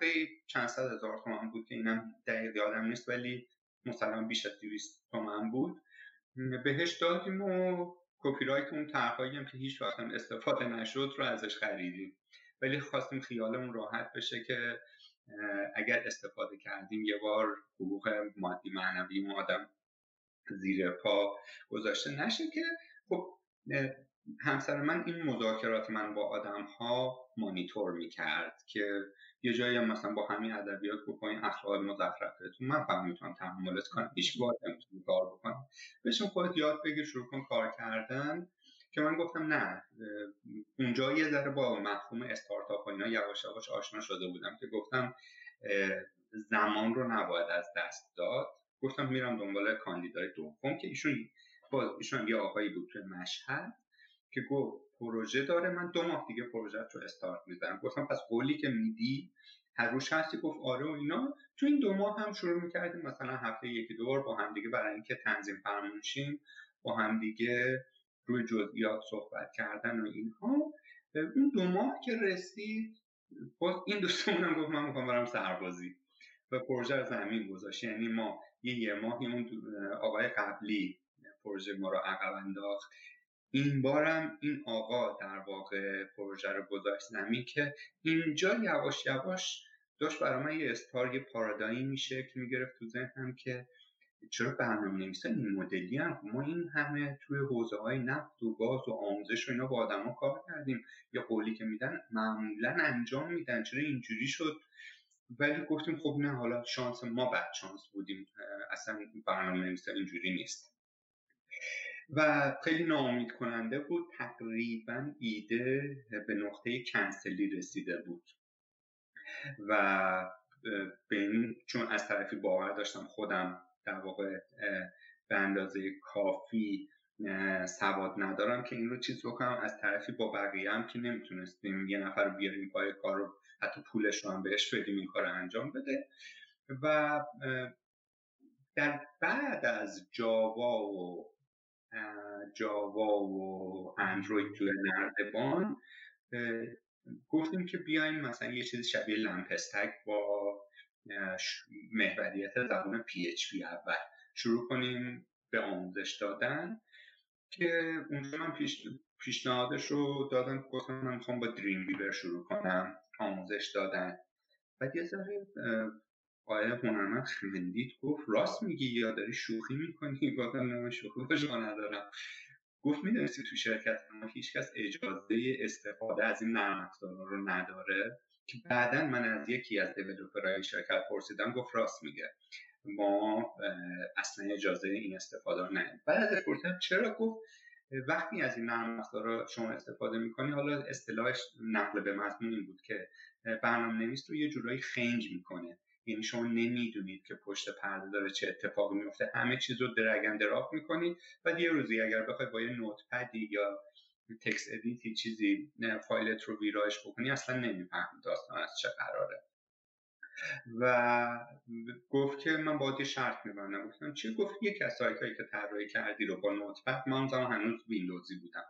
C: چند صد هزار تومن بود که اینم دقیق یادم نیست ولی مثلا بیش از 200 تومن بود. بهش دادیم و کپی رایت اون طرحهایی هم که هیچ وقت هم استفاده نشد رو ازش خریدیم. ولی خواستیم خیالمون راحت بشه که اگر استفاده کردیم یه بار حقوق مادی معنوی آدم زیر پا گذاشته نشه که خب همسر من این مذاکرات من با آدم ها مانیتور می‌کرد که یه جایی هم مثلا با همین ادبیات بکنین اخلاق مزخرفتون من فهم می‌تونم تحملت کنم هیچ باید نمی‌تونی کار بکنم. بهشون خودت یاد بگیر شروع کن کار کردن که من گفتم نه اونجا یه ذره با مفهوم استارتاپ و اینا یواش یواش آشنا شده بودم که گفتم زمان رو نباید از دست داد. گفتم میرم دنبال کاندیدای دوم که ایشون با ایشون یه آقایی بود توی مشهد که گفت پروژه داره من دو ماه دیگه پروژه رو استارت می‌زنم گفتم پس قولی که میدی؟ هر روش هستی؟ گفت آره و اینا. تو این دو ماه هم شروع می‌کردیم مثلا هفته یکی دور با هم دیگه برای اینکه تنظیم فرمونشیم با هم دیگه روی جزئیات صحبت کردن و اینها. اون دو ماه که رسید باز این دوستمون هم گفت من می‌خوام برم سربازی. و پروژه رو زمین گذاشت. یعنی ما یه یه ماهی اون آقای قبلی پروژه ما رو عقب انداخت. این بارم این آقا در واقع پروژه رو گذاشت زمین که اینجا یواش یواش داشت برای من یه استار یه پارادایمی شکل می‌گرفت تو ذهنم که چرا برنامه نویسا این مدلی هم؟ ما این همه توی حوزه های نفت و گاز و آموزش و اینا با آدما کار کردیم. یا قولی که میدن معمولا انجام میدن. چرا اینجوری شد؟ ولی گفتیم خب نه حالا شانس ما بعد شانس بودیم. اصلا برنامه نویسا اینجوری نیست. و خیلی ناامید کننده بود. تقریبا ایده به نقطه کنسلی رسیده بود. و به این چون از طرفی باور داشتم خودم در واقع به اندازه کافی سواد ندارم که این رو چیز بکنم. از طرفی با بقیه هم که نمی‌تونستیم یه نفر بیاریم پای کار رو حتی پولش رو هم بهش بدیم این کار انجام بده. و در بعد از جاوا و جاوا و اندروید توی نردبان گفتیم که بیایم مثلا یه چیزی شبیه لمپستک با محوریت زبان PHP اول شروع کنیم به آموزش دادن که اونجا من پیش پیشنهادش رو دادم گفتم من می‌خوام با دریم ویور شروع کنم. آموزش دادن. بعد یه ذره آیا هنرمند خندید گفت راست میگی یا داری شوخی می‌کنی؟ گفتم نه شوخی با ندارم. گفت می‌دونستی تو شرکت ما هیچکس اجازه استفاده از این نرم رو نداره؟ که بعدا من از یکی از دیولوپرهای شرکت پرسیدم گفت راست میگه. ما اصلا اجازه این استفاده رو نداریم بعد از پرسیدم چرا؟ گفت وقتی از این نرم افزار شما استفاده می‌کنی حالا اصطلاحش نقل به مضمون این بود که برنامه نویس رو یه جورایی خنگ می‌کنه. یعنی شما نمی‌دونید که پشت پرده داره چه اتفاقی میفته همه چیز رو drag and drop می‌کنید و یه روزی اگر بخوای با یه Notepad ی یا text editor ی چیزی فایلت رو ویرایش بکنی اصلا نمی‌فهمی داستان از چه قراره. و گفت که من باید یه شرط میبندم. گفتم چی؟ گفت یکی از سایت هایی که طراحی کردی رو با Notepad من زمان هنوز ویندوزی بودم.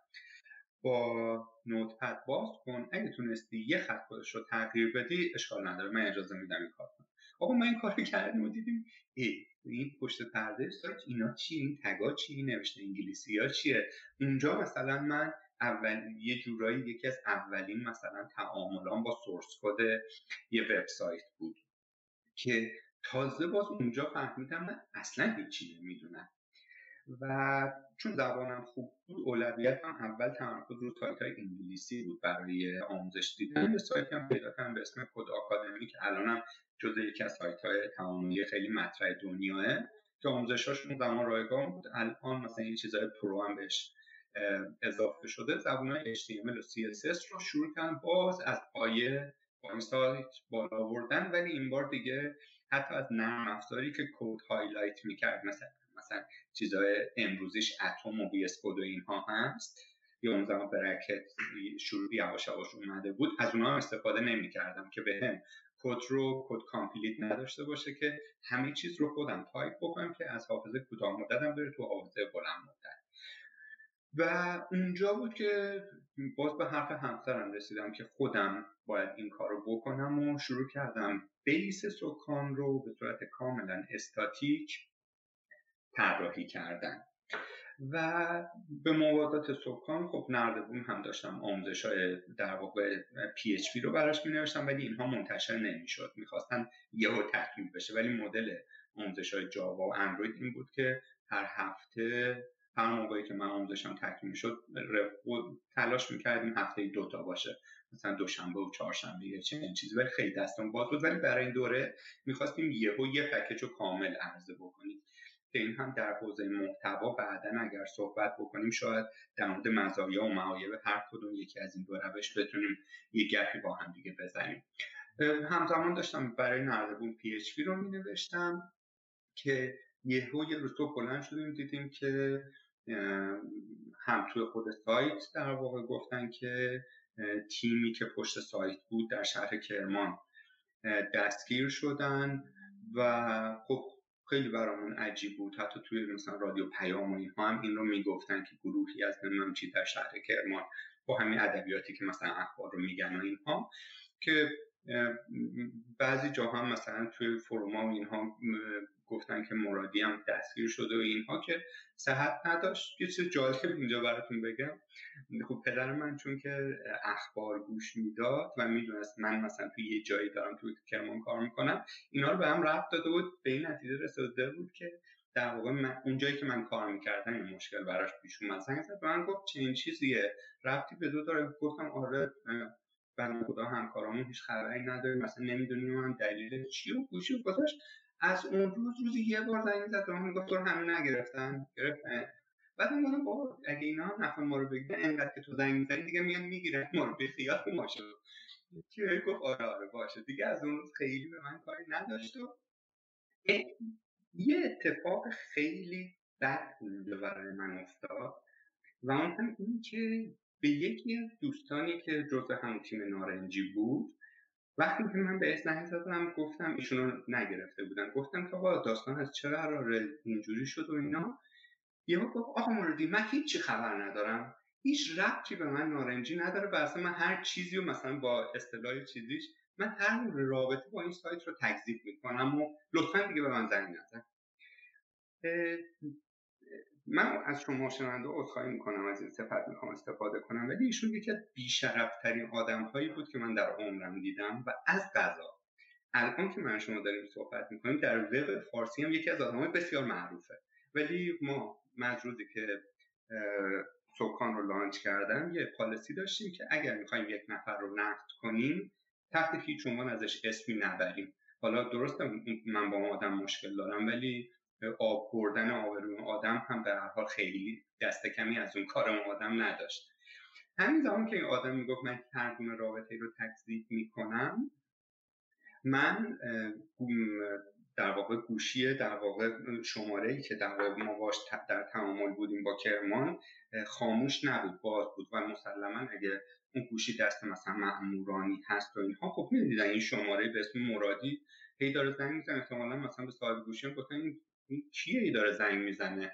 C: با نوتپد باز کن اگه تونستی یه خط خودش رو تغییر بدی اشکال نداره من اجازه میدم این کار کنم. آقا ما این کار کردیم و دیدیم ای این پشت پرده سایت اینا چی؟ این تگا چی؟ نوشته انگلیسی ها چیه؟ اونجا مثلا من اول یه جورایی یکی از اولین مثلا تعاملان با سورس کد یه وبسایت بود. که تازه باز اونجا فهمیدم من اصلا هیچی نمی‌دونم. و چون زبانم خوب بود اولویت هم اول تمرکز رو سایت های انگلیسی بود برای آموزش دیدن. یه سایت هم پیدا کردم به اسم Codecademy که الانم جز یکی از سایت های تعاملی خیلی مطرح دنیاه که آموزشاشون زمان رایگان بود. الان مثلا یه چیزهای Pro هم بهش اضافه شده. زبان HTML و CSS رو شروع کردن باز از پایه سایت بالا بردن ولی این بار دیگه حتی از نرم افزاری که کد highlight می‌کرد مثلا مثلا چیزهای امروزیش Atom و VS Code و اینها هست یا اون زمان Brackets شروع یواش یواش اومده بود از اونها استفاده نمی‌کردم که بهم کد رو code complete نداشته باشه که همه چیز رو خودم تایپ بکنم که از حافظه کوتاه مدتم بره تو حافظه بلند مدت. و اونجا بود که باز به حرف همسرم رسیدم که خودم باید این کار رو بکنم و شروع کردم. base سکان رو به صورت کاملا استاتیک طراحی کردن. و به موازات سکان خب نردبون هم داشتم آموزش های در واقع PHP رو براش می نوشتم ولی اینها منتشر نمی‌شد. می‌خواستن یهو تکمیل بشه ولی مدل آموزش های جاوا و اندروید این بود که هر هفته هر موقعی که من آموزشم تکمیل شد تلاش می‌کردیم هفته دوتا باشه. مثلا دوشنبه و چهارشنبه یا چنین چیزی ولی خیلی دستم باز بود. ولی برای این دوره می‌خواستیم یهو یه پکیج رو کامل عرضه بکنیم. که این هم در حوزه محتوا بعدا اگر صحبت بکنیم شاید در مورد مزایا و معایب هر کدوم یکی از این دو روش بتونیم یه گپی با هم دیگه بزنیم. همزمان داشتم برای نردبون پی اچ رو می نوشتم که یهو یه روز بلند شدیم دیدیم که هم توی خود سایت در واقع گفتن که تیمی که پشت سایت بود در شهر کرمان دستگیر شدن و خب خیلی برامون عجیب بود. حتی توی مثلا رادیو پیام و اینها هم این رو می‌گفتن که گروهی از نمی‌دونم چی در شهر کرمان با همین ادبیاتی که مثلا اخبار رو میگن و اینها که بعضی جا هم مثلا توی فروما و اینها گفتن که مرادی هم دستگیر شده و اینها که صحت نداشت. یه چیز جالب اینجا براتون بگم. خب پدر من چون که اخبار گوش می‌داد و می‌دونست من مثلا توی یه جایی دارم توی کرمان کار می‌کنم اینا رو به هم ربط داده بود. به این نتیجه رسیده بود که در واقع من اونجایی که من کار می‌کردم این مشکل براش پیش اومد. زنگ زد من گفت چنین چیزیه. ربطی به دو داره گفتم آره بنده خدا همکارامون هیچ خبری نداریم مثلا نمی‌دونیم من دلیل چی و گوشی گذاشت. از اون روز روزی یه بار زنگ زد به من گفت تو همین نگرفتن. گرفتن. بعد من گفتم بابا اگه اینا نفر ما رو بگیرن انقدر که تو زنگ می‌زنی دیگه میان می‌گیرن ما رو به خیال ما شد. که گفت آره آره باشه. دیگه از اون روز خیلی به من کاری نداشت و یه اتفاق خیلی بد اونجا برای من افتاد. و اون هم این که به یکی از دوستانی که جزء همون تیم نارنجی بود وقتی که من به زنگ زدم گفتم ایشون رو نگرفته بودن. گفتم که آقا داستان از چه قراره اینجوری شد و اینا. یهو گفت آقا موردی من هیچی خبر ندارم. هیچ ربطی به من نارنجی نداره. و من هر چیزی رو مثلا با اصطلاح چیزیش من هر رابطه با این سایت رو تکذیب می‌کنم و لطفا دیگه به من زنگ نزن. من از شما شنونده عذرخواهی می‌کنم از این صفت می‌خوام استفاده کنم ولی ایشون یکی از بیشرفترین آدم هایی بود که من در عمرم دیدم و از غذا. الان که من شما داریم صحبت می‌کنیم در وب فارسی هم یکی از آدم بسیار معروفه. ولی ما مجروزی که سکان رو لانچ کردم یه پالیسی داشتیم که اگر می‌خوایم یک نفر رو نقد کنیم تحت هیچ عنوان ازش اسمی نبریم. حالا درسته من با آدم مشکل دارم ولی آب بردن آبروی آدم هم به هر حال خیلی دست کمی از اون کار اون آدم نداشت. همین زمان که این آدم می‌گفت من هر رابطه رو تکذیب می‌کنم من در واقع گوشی در واقع شماره ای که در واقع ما باش در تعامل بودیم با کرمان خاموش نبود باز بود و مسلما اگه اون گوشی دست مثلا مأمورانی هست و اینها خب می‌دیدن این شماره به اسم مرادی هی داره زنگ می‌زنه احتمالا مثلا به صاحب گوشی هم گفتن این کیه ای داره زنگ می‌زنه؟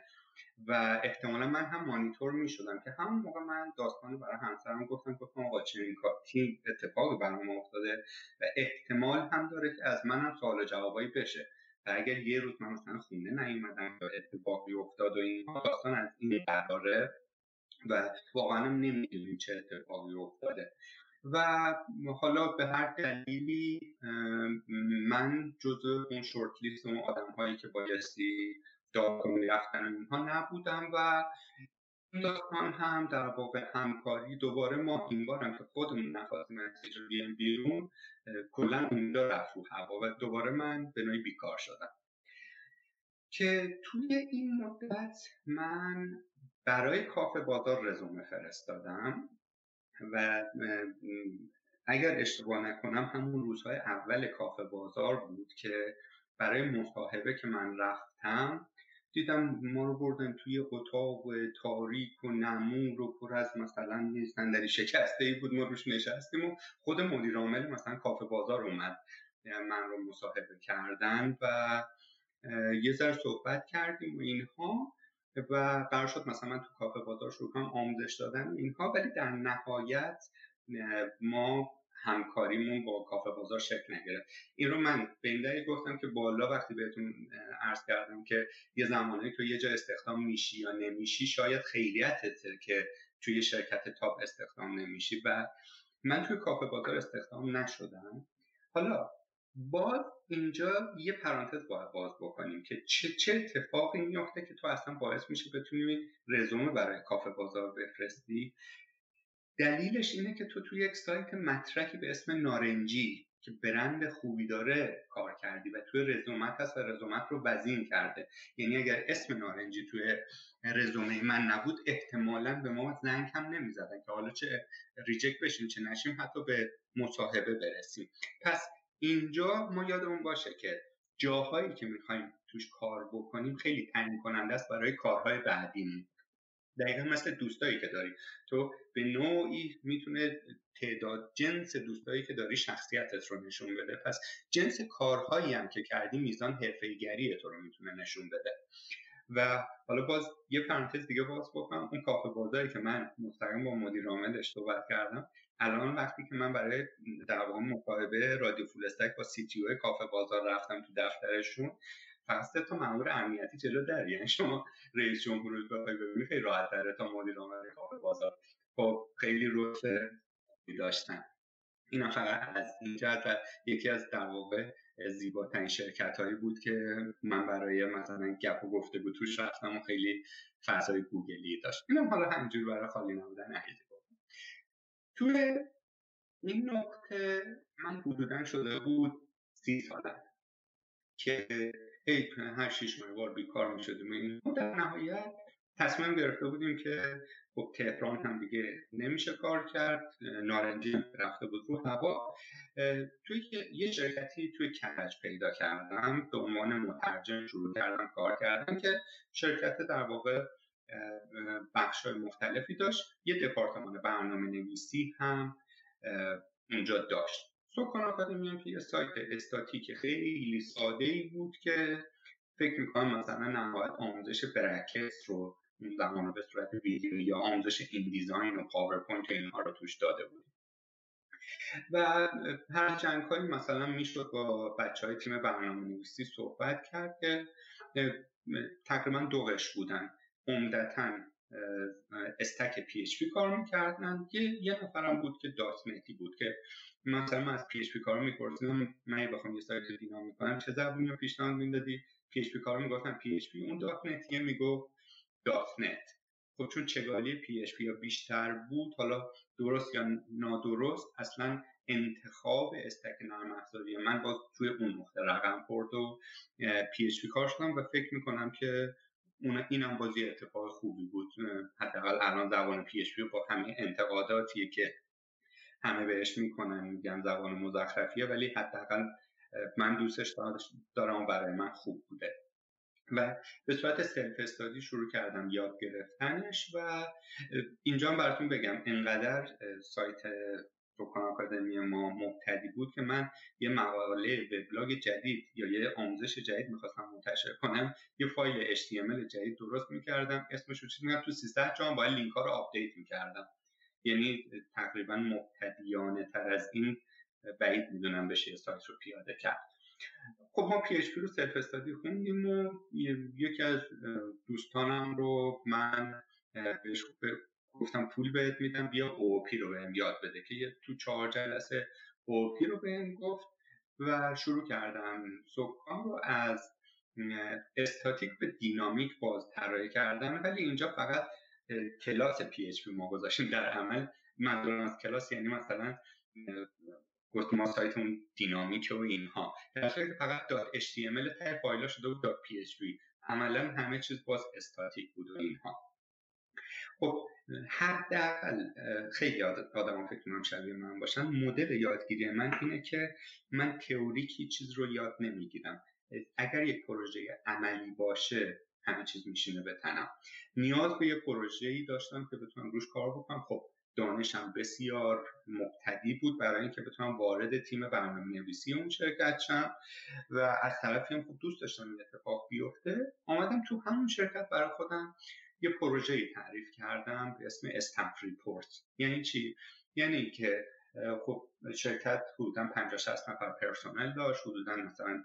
C: و احتمالا من هم مانیتور می‌شدم که همون موقع من داستان برای همسرم گفتم گفتم آقا چنین تیم اتفاقی برام افتاده؟ و احتمال هم داره که از منم سوال جوابایی بشه. و اگر یه روز من مثلا خونه نیومدم یا اتفاقی افتاد و این داستان از این قراره و واقعا نمی‌دونیم چه اتفاقی افتاده. و حالا به هر دلیلی من جزء اون شورت لیست اون آدم هایی که بایستی داستانی رفتن اینها نبودم و داستان هم در واقع همکاری دوباره ما این بار هم که خودمون نخواستیم از بیایم بیرون کلا اونجا رفت رو هوا و دوباره من به نوعی بیکار شدم. که توی این مدت من برای کافه بازار رزومه فرستادم. و اگر اشتباه نکنم همون روزهای اول کافه بازار بود که برای مصاحبه که من رفتم دیدم ما رو بردن توی اتاق تاریک و نمور و پر از مثلا صندلی شکسته ای بود ما روش نشستیم و خود مدیر عامل مثلا کافه بازار اومد من رو مصاحبه کردن و یه ذره صحبت کردیم و اینها. و قرار شد مثلا من تو کافه بازار شروع کنم آموزش دادن اینها ولی در نهایت ما همکاریمون با کافه بازار شکل نگرفت. این رو من به این دلیل گفتم که بالا وقتی بهتون عرض کردم که یه زمانی تو یه جا استخدام میشی یا نمیشی شاید خیلیتته که توی شرکت تاپ استخدام نمیشی. و من توی کافه بازار استخدام نشدم. حالا باز اینجا یه پرانتز باید باز بکنیم که چه, چه اتفاقی میفته که تو اصلا باعث میشه بتونی رزومه برای کافه بازار بفرستی. دلیلش اینه که تو توی یک سایت مطرحی به اسم نارنجی که برند خوبی داره کار کردی و توی رزومت هست و رزومت رو وزین کرده. یعنی اگر اسم نارنجی توی رزومه من نبود احتمالا به ما زنگ هم نمی‌زدن که حالا چه ریجکت بشیم چه نشیم حتی به مصاحبه برسیم. پس اینجا ما یادمون باشه که جاهایی که می‌خوایم توش کار بکنیم خیلی تعیین کننده است برای کارهای بعدیمون دقیقا مثل دوستایی که داری. تو به نوعی می‌تونه تعداد جنس دوستایی که داری شخصیتت رو نشون بده. پس جنس کارهایی هم که کردی میزان حرفه‌ایگری تو رو می‌تونه نشون بده. و حالا باز یه پرانتز دیگه باز بکنم. اون کافه بازاری که من مستقیم با مدیر عاملش صحبت کردم. الان وقتی که من برای در واقع مصاحبه رادیو فول استک با سی تی کافه بازار رفتم تو دفترشون فقط تا مامور امنیتی جلو در یعنی شما رئیس جمهور رو ببینی خیلی راحت تره تا مدیر عامل کافه بازار. خب خیلی رشد داشتن. اینا فقط از اینجا و یکی از در واقع زیباترین شرکت بود که من برای مثلا گپ و گفته بود توش رفتم و خیلی فضای گوگلی داشت. اینم حالا همینجور برای خالی نبودن عقیده توی این نقطه من حدودا شده بود سی ساله که هی هر شیش ماه بار بیکار می شدیم این در نهایت تصمیم گرفته بودیم که خب تهران هم دیگه نمیشه کار کرد نارنجی رفته بود رو هوا. توی یه شرکتی توی کرج پیدا کردم به عنوان مترجم شروع کردم کار کردم که شرکت در واقع بخش های مختلفی داشت. یه دپارتمان برنامه نویسی هم اونجا داشت. سکان آکادمی هم که یه سایت استاتیک خیلی ساده ای بود که فکر می‌کنم مثلا نهایت آموزش Brackets رو اون زمان به صورت ویدیو یا آموزش InDesign و PowerPoint اینها رو توش داده بود و هر چند کاری مثلا می‌شد با بچه های تیم برنامه نویسی صحبت کرد که تقریبا دو قشر بودن. عمدتا stack PHP کار می‌کردن. یه, یه نفرم بود که .NET ی بود که مثلا من از PHP کار میپرسیدم من بخوام یه سایت دینامیک کنم چه زبونی رو پیشنهاد می‌دادی؟ پی اچ پی کار می‌گفتم پی اچ پی اون .NET یه می‌گفت. .NET. خب چون چگالی PHP یا بیشتر بود حالا درست یا نادرست اصلا انتخاب stack نرم افزاری من با توی اون نقطه رقم خورد و PHP کار شدم و فکر می‌کنم که اون اینم بازی اتفاق خوبی بود. حداقل الان زبان PHP با همه انتقاداتیه که همه بهش می‌کنن میگن زبان مزخرفیه ولی حداقل من دوستش دارم برای من خوب بوده. و به صورت self-study شروع کردم یاد گرفتنش و اینجا براتون بگم انقدر سایت سکان آکادمی ما مبتدی بود که من یه مقاله وبلاگ جدید یا یه آموزش جدید می‌خواستم منتشر کنم. یه فایل HTML جدید درست می‌کردم. اسمش رو چیز میگم؟ تو 300 جا باید لینک ها رو update می‌کردم. یعنی تقریبا مبتدیانه تر از این بعید می‌دونم بشه سایت رو پیاده کرد. خب ما PHP رو self-study خوندیم و یکی از دوستانم رو من بهش گفتم پول بهت میدم بیا OOP رو بهم یاد بده که تو چهار جلسه OOP رو بهم گفت و شروع کردم. سکان رو از استاتیک به دینامیک باز طراحی کردن ولی اینجا فقط کلاس PHP ما گذاشتیم. در عمل منظورم از کلاس یعنی مثلا گفت ما سایتمون دینامیک و اینها. در فقط dot HTML ته فایل شده بود dot PHP عملا همه چیز باز استاتیک بود و اینها. خب حداقل خیلی آدم فکر کنم شبیه من باشن. مدل یادگیری من اینه که من تئوریکی چیز رو یاد نمی‌گیرم. اگر یک پروژه عملی باشه همه چیز میشینه به تنم. نیاز به یه پروژه‌ای داشتم که بتونم روش کار بکنم. خب دانشم بسیار مبتدی بود برای اینکه بتونم وارد تیم برنامه نویسی اون شرکت شم و از طرفی هم خوب دوست داشتم این اتفاق بیفته. آمدم تو همون شرکت برای خودم. یه پروژه تعریف کردم به اسم stamp report یعنی چی؟ یعنی که خب شرکت حدودا 50 60 نفر پرسنل داشت حدودا مثلا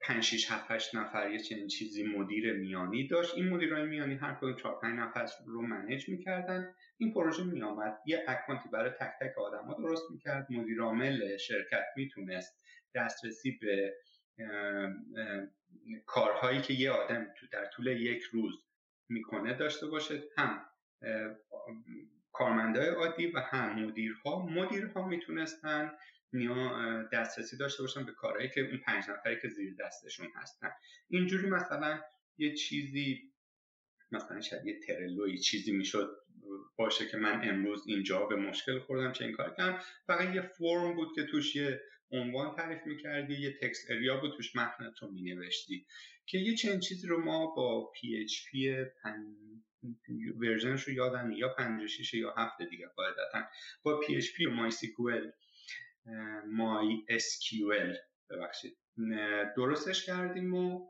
C: 5 6 7 8 نفر یه چنین چیزی مدیر میانی داشت. این مدیرای میانی هر کدوم 4 5 نفر رو manage می‌کردن. این پروژه میآمد. یه account ی برای تک تک آدما درست می‌کرد. مدیر عامل شرکت می‌تونست دسترسی به کارهایی که یه آدم تو در طول یک روز می‌کنه داشته باشه هم کارمندای عادی و هم مدیرها. مدیرها می‌تونستن دسترسی داشته باشن به کارهایی که اون پنج نفری که زیر دستشون هستن. اینجوری مثلا یه چیزی مثلا شبیه ترلوی چیزی می‌شد باشه که من امروز اینجا به مشکل خوردم چه این کار کردم. فقط یه فرم بود که توش یه عنوان تعریف می‌کردی یه text area بود توش متنت رو مینوشتی که یه چنین چیزی رو ما با PHP version ش رو یادم یا 56 یا 7 دیگه قاعدتا. با پی اچ پی و مای سیکوئل مای SQL ببخشید درستش کردیم و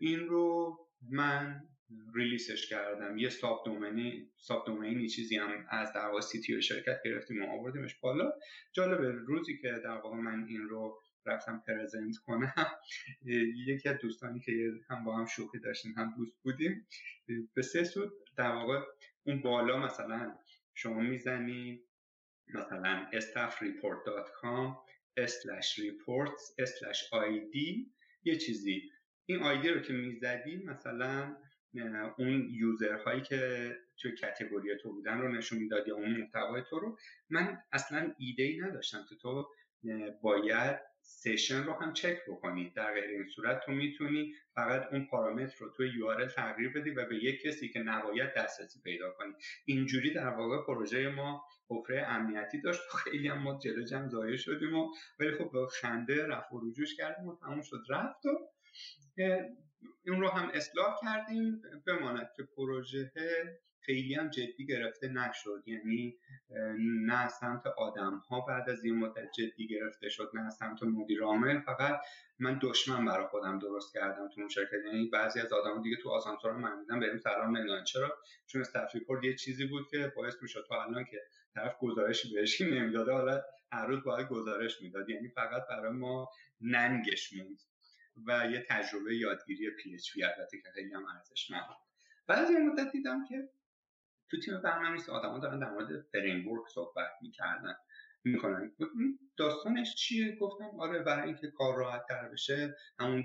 C: این رو من release ش کردم. یه subdomain ی subdomain ی چیزی هم از در واقع سی شرکت گرفتیم و آوردیمش بالا. جالبه روزی که در واقع من این رو رفتم پرزنت کنم یکی از دوستانی که هم با هم شوخی داشتیم هم دوست بودیم به سه سود در واقع اون بالا مثلا شما می‌زنید مثلا staffreport.com slash reports slash id یه چیزی. این آیدی رو که می‌زدی مثلا اون یوزرهایی که توی کتگوری تو بودن رو نشون می‌داد یا اون محتوای تو رو. من اصلا ایده ای نداشتم که تو باید سشن رو هم چک بکنی. در غیر این صورت تو می‌تونی فقط اون پارامتر رو توی یو تغییر بدی و به یک کسی که نباید دسترسی پیدا کنی. اینجوری در واقع پروژه ما حفره امنیتی داشت خیلی هم ما جلو جمع ضایع شدیم و ولی خب به خنده رفت و رجوش کردیم و تموم شد. رفت و اون رو هم اصلاح کردیم بماند که پروژه خیلی هم جدی گرفته نشد. یعنی نه از سمت آدم ها بعد از این مدت جدی گرفته شد نه از سمت مدیر عامل. فقط من دشمن برای خودم درست کردم تو اون شرکت. یعنی بعضی از آدم دیگه تو آسانسور من میدن بریم سلام نمی‌دونن چرا؟ چون استف یه چیزی بود که باعث می‌شد تا الان که طرف گزارشی بهش نمی‌داده حالا هر روز باید گزارش می‌داد. یعنی فقط برای ما ننگش موند. و یه تجربه یادگیری PHP البته که خیلی هم ارزشمند بعد از این مدت دیدم که تو تیم برنامه‌نویسی آدما دارن در مورد framework صحبت می‌کردن. می‌کنن. داستانش چیه؟ گفتم آره برای اینکه کار راحت تر بشه همون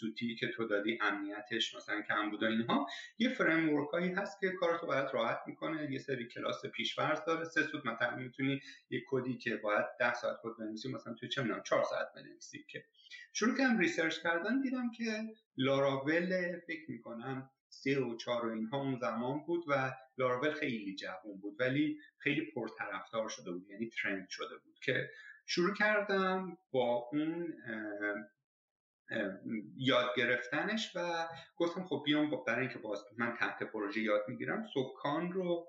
C: سوتی که تو دادی امنیتش مثلا کم بود اینها یه framework هایی هست که کارتو برات راحت می‌کنه. یه سری کلاس پیشورز داره. سه سوت مثلا می‌تونی یه کدی که باید 10 ساعت کد بنویسی مثلا توی چه می‌دونم 4 ساعت بنویسی که. شروع کردم research کردن دیدم که لاراول فکر می‌کنم سه و چهار و اینها اون زمان بود و لاراول خیلی جوان بود ولی خیلی پرطرفدار شده بود یعنی trend شده بود که شروع کردم با اون یاد گرفتنش و گفتم خب بیام برای اینکه باز من تحت پروژه یاد می‌گیرم سکان رو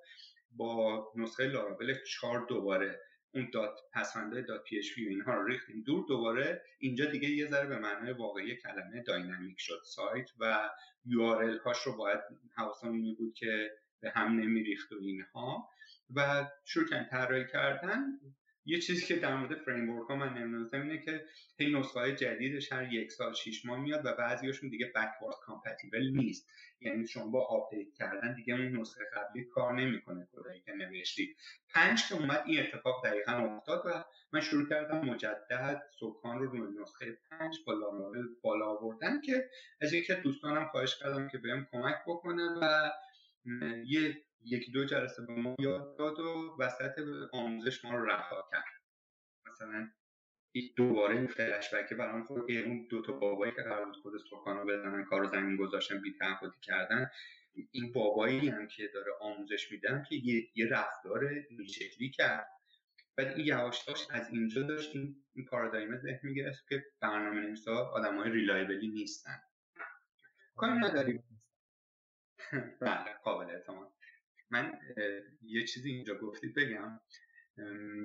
C: با نسخه لاراول چهار دوباره اون dot پسوندهای dot PHP اینها رو ریختیم دور دوباره اینجا دیگه یه ذره به معنای واقعی کلمه dynamic شد سایت و UI هاش رو باید حواسمون می بود که به هم نمیریخت و اینها. و شروع کردن طراحی کردن. یه چیزی که در مورد framework ها من نمی‌دونستم اینه که هی نسخه جدیدش هر یک سال شیش ماه میاد و بعضیاشون دیگه backward compatible نیست. یعنی شما با update کردن دیگه اون نسخه قبلی کار نمی‌کنه کدایی که نوشتید. پنج که اومد این اتفاق دقیقا افتاد و من شروع کردم مجدد سکان رو روی نسخه پنج بالا بالا آوردن که از یکی دوستانم خواهش کردم که بهم کمک بکنه و یه یکی دو جلسه به ما یاد داد و وسط آموزش ما رو رها کرد. مثلا دوباره این فلشبک برام خود اون دو تا بابایی که قرار بود خود سکانو بزنن کار زمین گذاشتن بی کردن. این بابایی هم که داره آموزش میدن که یه, یه رفتار این شکلی کرد. بعد این یواش از اینجا داشت این, پارادایم ذهن می‌گرفت که برنامه نویسا آدم های ریلایبلی نیستن. کاری نداریم. بله قابل اعتماد. من یه چیزی اینجا گفتید بگم.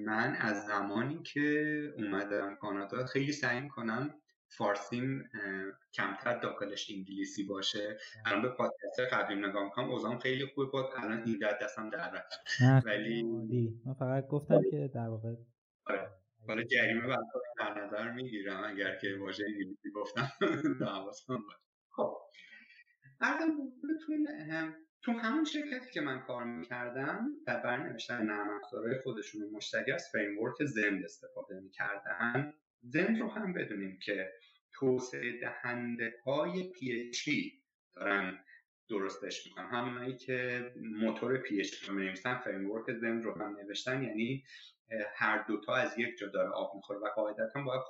C: من از زمانی که اومدم کانادا خیلی سعی کنم فارسیم کمتر داخلش انگلیسی باشه. الان به پادکست قبلی نگاه می‌کنم اوضام خیلی خوب بود. الان این دستم در رفت. ولی
B: من فقط گفتم که در واقع
C: آره. حالا جریمه برای در نظر می‌گیرم. اگر که واژه انگلیسی گفتم خب. عرضم بهتون تو همون شرکتی که من کار می‌کردم در برنوشتن نرم افزارهای خودشون مشتری از framework Zend استفاده می‌کردن Zend رو هم بدونیم که توسعه دهنده های PHP دارن درستش می‌کنن. همونایی که موتور PHP رو نویسن framework Zend رو هم نوشتن یعنی هر دوتا از یک جا داره آب می‌خوره و قاعدتا باید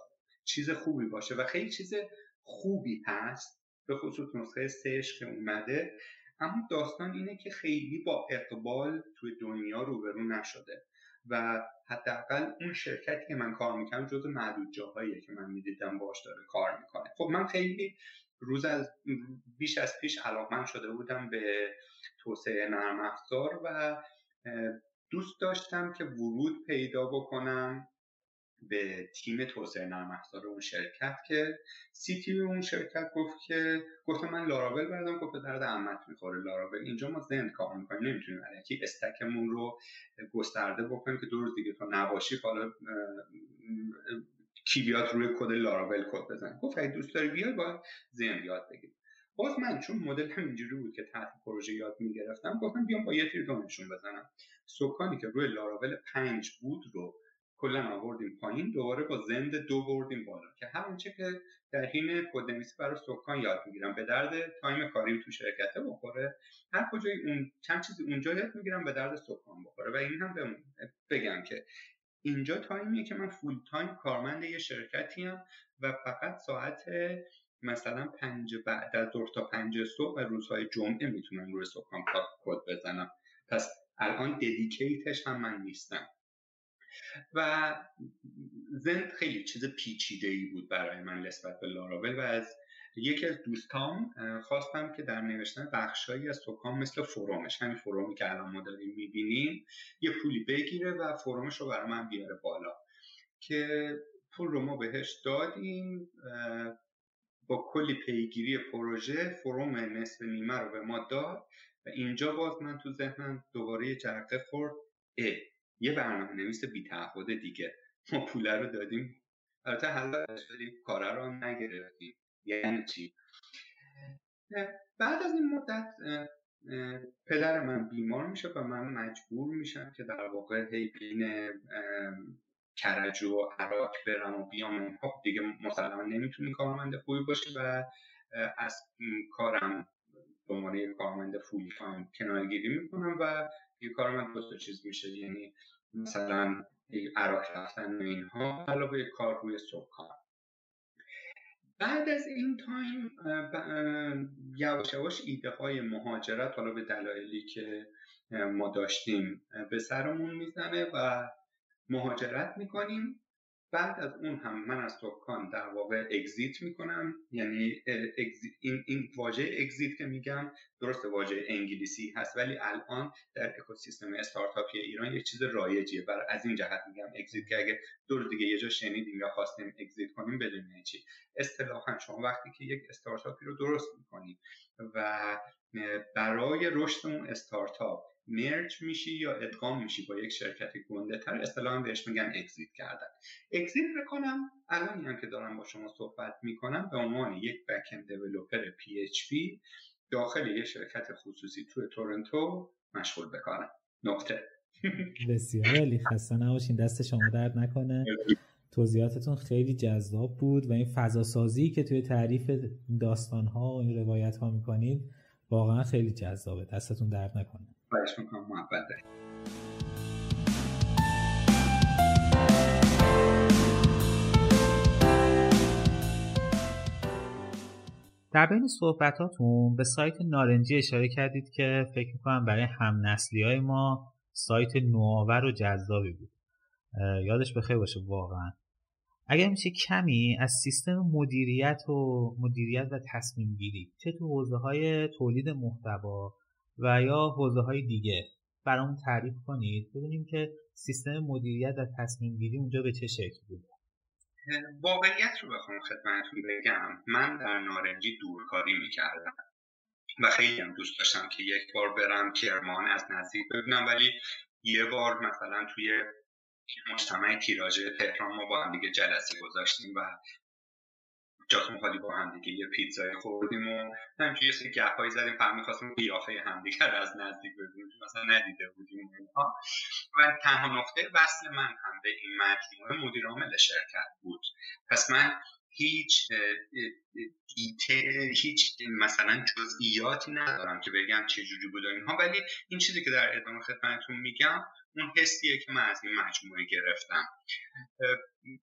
C: چیز خوبی باشه و خیلی چیز خوبی هست. به خصوص نسخه سهش که اومده اما داستان اینه که خیلی با اقبال توی دنیا روبرو نشده و حداقل اون شرکتی که من کار می‌کنم جز معدود جاهاییه که من می‌دیدم باش داره کار می‌کنه. خب من خیلی روز از بیش از پیش علاقمند شده بودم به توسعه نرم افزار و دوست داشتم که ورود پیدا بکنم. به تیم توسعه نرم افزار اون شرکت که سی تی اون شرکت گفت که گفت من لاراول بردم گفت به درد عمت می‌خوره لاراول اینجا ما زند کار می‌کنیم نمی‌تونیم علکی استکمون رو گسترده بکنیم که دو روز دیگه تو نباشی حالا کی بیاد روی کد لاراول کد بزن گفت اگه دوست داری بیای باید Zend یاد بگیر باز من چون مدل هم اینجوری بود که تحت پروژه یاد می‌گرفتم گفتم بیام با یه تیر بزنم. سکانی که روی لاراول پنج بود رو کلا آوردیم پایین دوباره با Zend دو بردیم بالا که هر اونچه که در حین کدنویسی برای سکان یاد می‌گیرم. به درد time کاریم تو شرکته بخوره هر کجای اون چند چیزی اونجا یاد می‌گیرم به درد سکان بخوره. و این هم بگم که اینجا time یه که من full time کارمند یه شرکتی هم و فقط ساعت مثلا پنج بعد از ظهر تا پنج صبح و روزهای جمعه می‌تونم روی سکان کد بزنم. پس الان dedicated هم من نیستم. و Zend خیلی چیز پیچیده ای بود برای من نسبت به لاراول و از یکی از دوستام خواستم که در نوشتن بخشهایی از سکان مثل فرومش همین فرومی که الان ما داریم می‌بینیم یه پولی بگیره و فرومش رو برای من بیاره بالا. که پول رو ما بهش دادیم با کلی پیگیری پروژه فروم نصف نیمه رو به ما داد و اینجا باز من تو ذهنم دوباره یه جرقه خورد یه برنامه نویس بی دیگه. ما پوله رو دادیم. البته حالا کاره رو نگرفتیم. یعنی چی؟ بعد از این مدت پدر من بیمار میشه و من مجبور میشم که در واقع هی بین کرج و عراق برم و بیام. خب دیگه مسلما نمی‌تونی کارمند خوبی باشی و از کارم به عنوان کارمند فول تایم کنارگیری می‌کنم و یه کار من دو چیز میشه یعنی مثلا عراق رفتن و اینها علاوه کار روی سکان بعد از این تایم یواش یواش ایده های مهاجرت حالا به دلایلی که ما داشتیم به سرمون می‌زنه و مهاجرت می‌کنیم. بعد از اون هم من از سکان در واقع اگزیت می‌کنم. یعنی این, این واژه اگزیت که میگم درست واژه انگلیسی هست ولی الان در اکوسیستم استارتاپی ایران یه چیز رایجیه. برای از این جهت میگم exit که اگه دور دیگه یه جا شنیدیم یا خواستیم exit کنیم بدونیم چی. اصطلاحا شما وقتی که یک استارتاپی رو درست می‌کنید و برای رشد اون استارتاپ merge میشی یا ادغام میشی با یک شرکت گنده تر؟ اصطلاحا بهش میگن exit کردن. exit بکنم الان هم که دارم با شما صحبت می‌کنم به عنوان یک backend developer PHP داخل یک شرکت خصوصی تو تورنتو مشغول بکنم نقطه
B: بسیار عالی. خسته نباشین. دست شما درد نکنه. توضیحاتتون خیلی جذاب بود و این فضا سازی که توی تعریف داستان ها و این روایت ها می‌کنید واقعا خیلی جذابه. دستتون درد نکنه.
C: خواهش می‌کنم. محبت
B: در بین صحبتاتون به سایت نارنجی اشاره کردید که فکر می‌کنم برای هم نسلی های ما سایت نوآور و جذابی بود. یادش بخیر باشه واقعا. اگر میشه کمی از سیستم مدیریت و مدیریت و تصمیم گیری چه تو حوزه های تولید محتوا و یا حوزه های دیگه برامون تعریف کنید ببینیم که سیستم مدیریت و تصمیم گیری اونجا به چه شکل بوده
C: واقعیت رو بخوام خدمتتون بگم. من در نارنجی دورکاری می‌کردم و خیلی هم دوست داشتم که یک بار برم کرمان از نزدیک ببینم ولی یه بار مثلا توی مجتمع تیراژ تهران ما با هم دیگه جلسه گذاشتیم و جاتون خالی با هم دیگه یه پیتزای خوردیم و همینجوری یه سری گپایی زدیم. فهم می‌خواستیم قیافه همدیگه از نزدیک ببینیم. مثلا ندیده بودیم اینها. و تنها نقطه وصل من هم به این مجموعه مدیر عامل شرکت بود. پس من هیچ دیته هیچ مثلا جزئیاتی ندارم که بگم چه جوری بود اینها. ولی این چیزی که در ادامه خدمتتون میگم اون حسیه که من از این مجموعه گرفتم.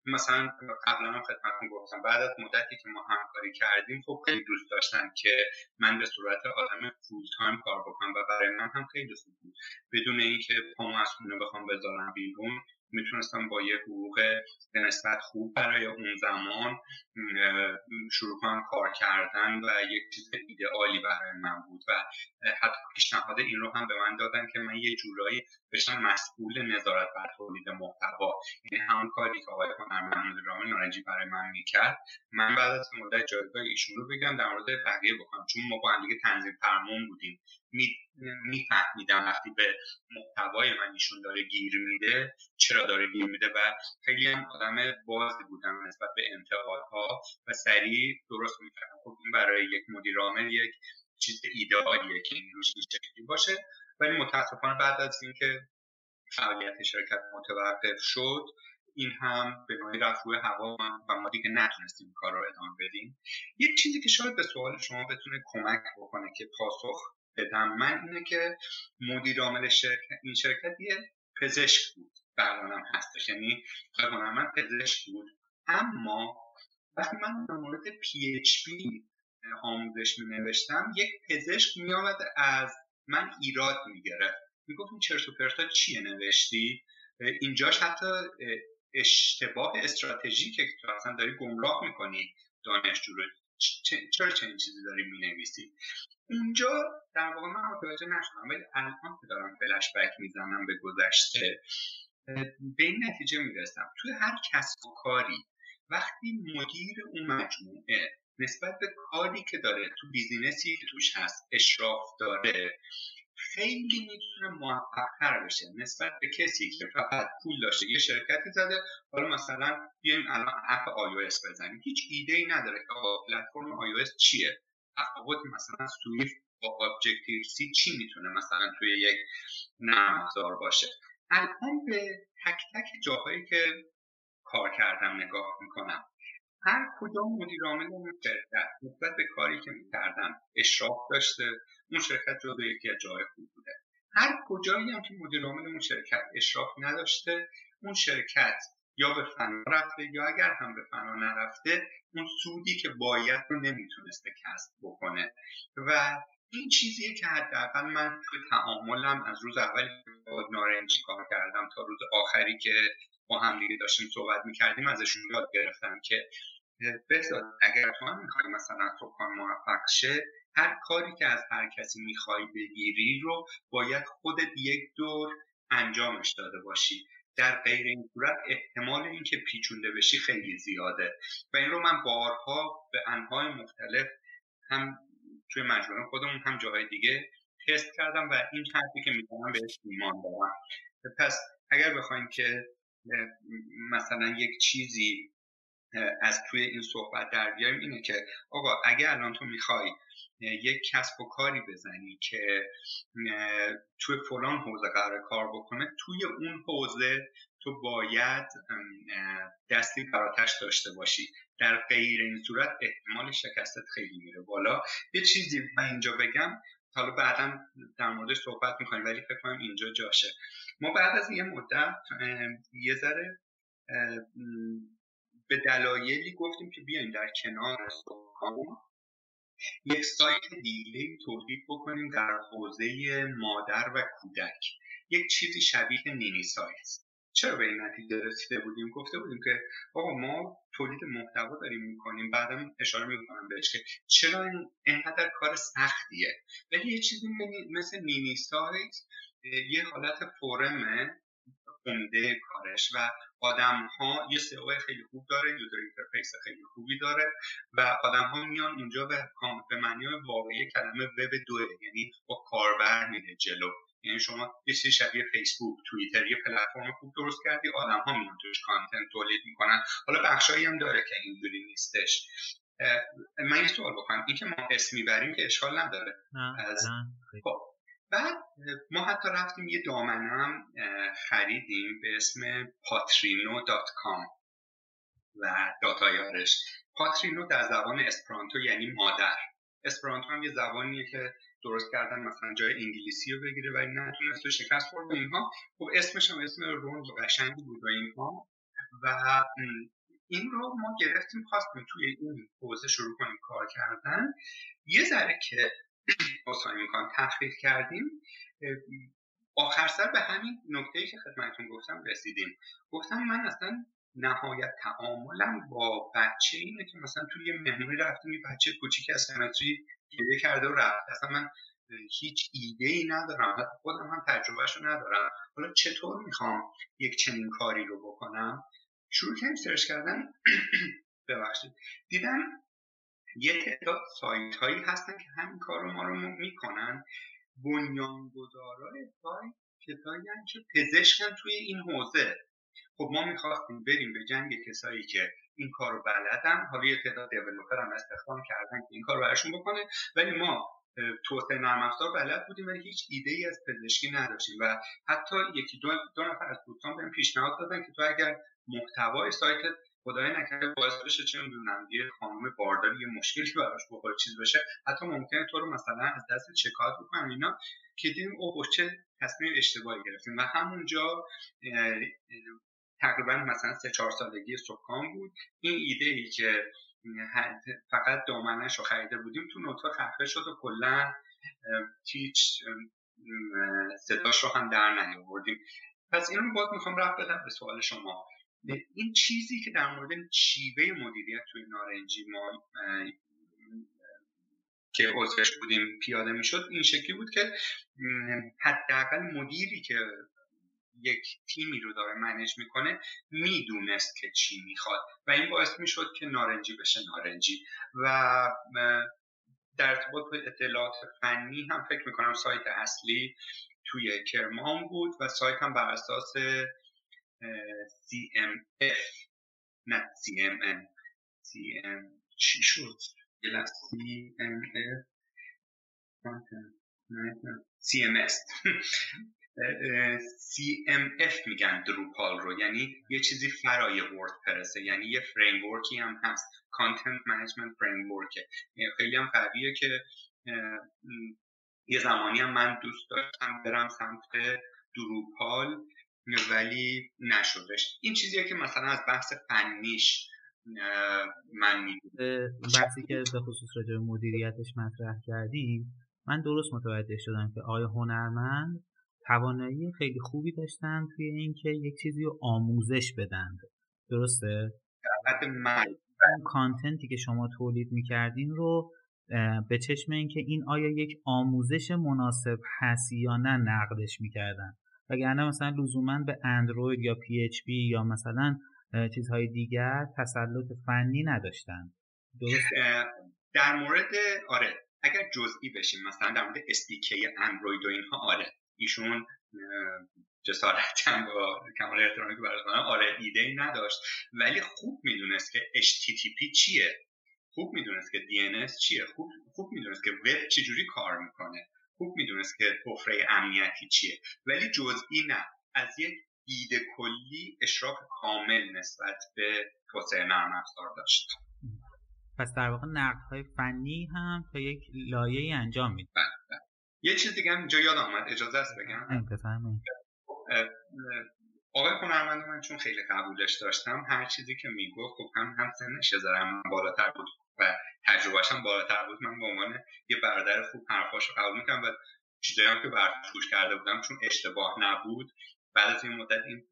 C: مثلا قبلا هم خدمتتون گفتم بعد از مدتی که ما همکاری کردیم خب خیلی دوست داشتن که من به صورت آدم فول تایم کار بکنم و برای من هم خیلی خوب بود. بدون اینکه پامو از خونه بخوام بذارم بیرون می‌تونستم با یه حقوق به نسبت خوب برای اون زمان شروع کنم کار کردن و یک چیز ایدئالی برای من بود و حتی پیشنهاد این رو هم به من دادن که من یه جورایی بشم مسئول نظارت بر تولید محتوا. این یعنی همون کاری که آقای هنرمند رامین نارنجی برای من می‌کرد من بعد از مدت جایگاه ایشون رو بگم در مورد بقیه بکنم. چون ما با هم دیگه تنظیم فرمون بودیم. میفهمیدم وقتی به محتوای من ایشون داره گیر میده چرا داره گیر میده و خیلی هم آدم بازی بودم نسبت به انتقادها و سریع درست می‌کردم خب این برای یک مدیر عامل یک چیز ایدئالیه که این روش شکلی باشه. ولی متاسفانه بعد از اینکه فعالیت شرکت متوقف شد این هم به نوعی رفت روی هوا و ما دیگه نتونستیم کار رو ادامه بدیم. یک چیزی که شاید به سوال شما بتونه کمک بکنه که پاسخ بدم. من اینه که مدیر عامل شرکت این شرکت یه پزشک بود. الانم هستش. یعنی من پزشک بود. اما وقتی من در مورد PHP آموزش می نوشتم یک پزشک می از من ایراد می گرفت می گفت این چرت و پرتا چیه نوشتی؟ اینجاش حتی اشتباه استراتژیکه که تو اصلا داری گمراه می‌کنی دانشجو رو. چرا چنین چیزی داری می‌نویسی؟ اونجا در واقع من متوجه نشدم ولی الان که دارم فلش بک می‌زنم به گذشته به این نتیجه می‌رسم. توی هر کسب و کاری وقتی مدیر اون مجموعه نسبت به کاری که داره تو بیزینسی که توش هست اشراف داره خیلی می‌تونه موفقتر بشه. نسبت به کسی که فقط پول داشته یه شرکتی زده حالا مثلا بیایم الان app iOS بزنیم. هیچ ایده ای نداره که آقا پلتفرم آی چیه. تفاوت مثلا Swift با Objective-C چی می‌تونه مثلا توی یک نرم باشه؟ الان به تک تک جاهایی که کار کردم نگاه می‌کنم هر کدام مدیر عامل اون شرکت نسبت به کاری که می‌کردن اشراف داشته اون شرکت جزو یکی از جای خوب بوده. هر کجایی هم که مدیر عامل اون شرکت اشراف نداشته اون شرکت یا به فنا رفته یا اگر هم به فنا نرفته اون سودی که باید رو نمی‌تونسته کسب بکنه. و این چیزیه که حداقل من توی تعاملم از روز اولی با نارنجی کار کردم تا روز آخری که با هم دیگه داشتیم صحبت می‌کردیم ازشون یاد گرفتم که بذار اگر تو هم می‌خوای مثلا کار موفق شه هر کاری که از هر کسی می‌خوای بگیری رو باید خودت یک دور انجامش داده باشی. در غیر این صورت احتمال اینکه پیچونده بشی خیلی زیاده. و این رو من بارها به انهای مختلف هم توی مجموعه خودمون هم جاهای دیگه تست کردم و این حرفی که می‌کنم بهش ایمان دارم. پس اگر بخوایم که مثلا یک چیزی از توی این صحبت در بیایم اینه که آقا اگه الان تو می‌خوای یک کسب و کاری بزنی که توی فلان حوزه قرار کار بکنه توی اون حوزه تو باید دستی براتش داشته باشی. در غیر این صورت احتمال شکستت خیلی میره بالا. یه چیزی من اینجا بگم حالا بعدا در موردش صحبت می‌کنیم ولی فکر کنم اینجا جاشه. ما بعد از یه مدت یه ذره به دلایلی گفتیم که بیایم در کنار سکان یک سایت دیگه تولید بکنیم در حوزه مادر و کودک. یک چیزی شبیه نینی سایت. چرا به این نتیجه رسیده بودیم؟ گفته بودیم که آقا ما تولید محتوا داریم می‌کنیم. بعدم اشاره می‌کنم بهش که چرا اینقدر کار سختیه؟ ولی یه چیزی مثل مینی سایت یه حالت forum ه عمده کارش و آدم ها یه SEO خیلی خوب داره user interface خیلی خوبی داره و آدم ها میان اونجا به به معنی واقعی کلمه وب دوه یعنی با کاربر میره جلو. یعنی شما یه چیزی شبیه فیسبوک توییتر یه پلتفرم خوب درست کردی آدم ها میان توش content تولید می‌کنن. حالا بخشایی هم داره که اینجوری نیستش. من یه سوال بکنم. این که ما اسم می‌بریم که اشکال نداره. از خب بعد ما حتی رفتیم یه دامنه هم خریدیم به اسم patrino.com و داتایارش. پاترینو در زبان اسپرانتو یعنی مادر. اسپرانتو هم یه زبانیه که درست کردن مثلا جای انگلیسی رو بگیره ولی نتونست و شکست خورد اینها. خب اسمش هم اسم روند و قشنگی بود و اینها. و این رو ما گرفتیم خواستیم توی این حوزه شروع کنیم کار کردن. یه ذره که بسایی می‌کنم. تحقیق کردیم. آخر سر به همین نکته که خدمتتون گفتم رسیدیم. گفتم من اصلا نهایت تعاملم با بچه اینه که مثلا توی یه مهمونی رفتیم یه بچه کوچیک از سمتری گریه کرده و رفت. اصلا من هیچ ایده ای ندارم. حتی خودم هم تجربهش رو ندارم. حالا چطور می‌خوام یک چنین کاری رو بکنم؟ شروع کردم سرچ کردن. ببخشید. دیدم یه تعداد سایت هایی هستن که همین کار رو ما رو می‌کنن. بنیانگذارای سایت کسایی که پزشکن توی این حوزه. خب ما می‌خواستیم بریم به جنگ کسایی که این کار رو بلدن. حالا یه تعداد دیولوپر هم استخدام کردن که این کار رو براشون بکنه. ولی ما توسعه نرم افزار بلد بودیم ولی هیچ ایده ای از پزشکی نداشتیم و حتی یکی دو, دو نفر از دوستان بهم پیشنهاد دادن که تو اگر محتوای سایت خدای نکرده باعث بشه چه می‌دونم یه خانم بارداری یه مشکلی براش بخوره چیز بشه. حتی ممکنه تو رو مثلا از دست شکایت بکنن اینا که دیدیم او چه تصمیم اشتباهی گرفتیم. و همونجا تقریبا مثلا سه چهار سالگی سکان بود. این ایده ای که فقط دامنش رو خریده بودیم تو نطفه خفه شد و کلا هیچ صداش رو هم در نیاوردیم. پس این رو باز می‌خوام رفت بدم به سوال شما. این چیزی که در مورد شیوه مدیریت توی نارنجی ما که عضوش بودیم پیاده می‌شد این شکلی بود که حداقل مدیری که یک تیمی رو داره منیج می‌کنه می‌دونست که چی می‌خواد و این باعث می‌شد که نارنجی بشه نارنجی و در ارتباط به اطلاعات فنی هم فکر می‌کنم سایت اصلی توی کرمان بود و سایت هم بر اساس CMF نه CMM CM چی شد؟ یه لحظه. CMF CMS CMF میگن Drupal رو. یعنی یه چیزی فرای WordPress ه یعنی یه framework ی هم هست. content management framework ه خیلی هم قویه که یه زمانی هم من دوست داشتم برم سمت دروپال ولی نشدش این چیزیه که مثلا از بحث فنیش من
B: می‌دونم. بحثی که به خصوص راجع مدیریتش مطرح کردی من درست متوجه شدم که آیا هنرمند توانایی خیلی خوبی داشتن توی اینکه یک چیزی رو آموزش بدن. درسته؟
C: من.
B: اون کانتنتی که شما تولید می‌کردین رو به چشم اینکه این آیا یک آموزش مناسب هست یا نه نقدش می‌کردن. وگرنه مثلا لزوما به اندروید یا پی اچ پی یا مثلا چیزهای دیگر تسلط فنی نداشتن.
C: درست؟ در مورد آره اگر جزئی بشیم مثلا در مورد SDK اندروید و اینها آره ایشون جسارتا با کمال احترامی که براش آره ایده ای نداشت. ولی خوب می‌دونست که HTTP چیه. خوب می‌دونست که DNS چیه. خوب خوب می‌دونست که وب چجوری کار می‌کنه. خوب می‌دونست که حفره امنیتی چیه. ولی جزئی نه. از یک ایده کلی اشراف کامل نسبت به توسعه نرم افزار داشت.
B: پس در واقع نقد های فنی هم تا یک لایه انجام میده
C: بله، بله. یه چیز دیگه هم اینجا یاد آمد اجازه است بگم؟ آقای هنرمند من چون خیلی قبولش داشتم هر چیزی که می‌گفت خب هم هم سنش من بالاتر بود. و تجربهش هم بالاتر بود. من به عنوان یه برادر خوب حرفاش رو قبول می‌کنم و چیزایی هم که برش گوش کرده بودم چون اشتباه نبود. بعد از این مدت این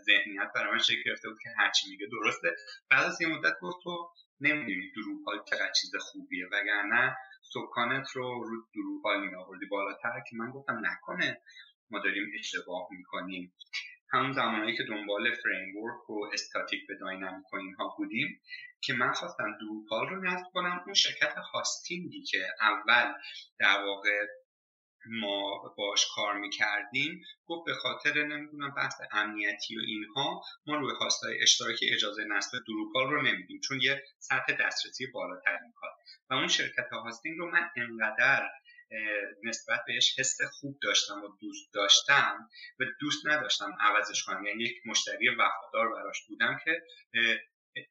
C: ذهنیت برای من شکل گرفته بود که هرچی میگه درسته. بعد از این مدت گفت تو نمی‌دونی Drupal چقدر چیز خوبیه. وگرنه سکانت رو رو Drupal می آوردی بالاتر که من گفتم نکنه. ما داریم اشتباه می‌کنیم. همون زمانی که دنبال framework و استاتیک به dynamic و اینها بودیم که من خواستم Drupal رو نصب کنم. اون شرکت hosting ی که اول در واقع ما باش کار می‌کردیم گفت به خاطر نمی‌دونم بحث امنیتی و اینها ما روی host های اشتراکی اجازه نصب Drupal رو نمیدیم چون یه سطح دسترسی بالاتر می‌خواد. و اون شرکت هاستینگ رو من انقدر نسبت بهش حس خوب داشتم و دوست داشتم و دوست نداشتم عوضش کنم. یعنی یک مشتری وفادار براش بودم که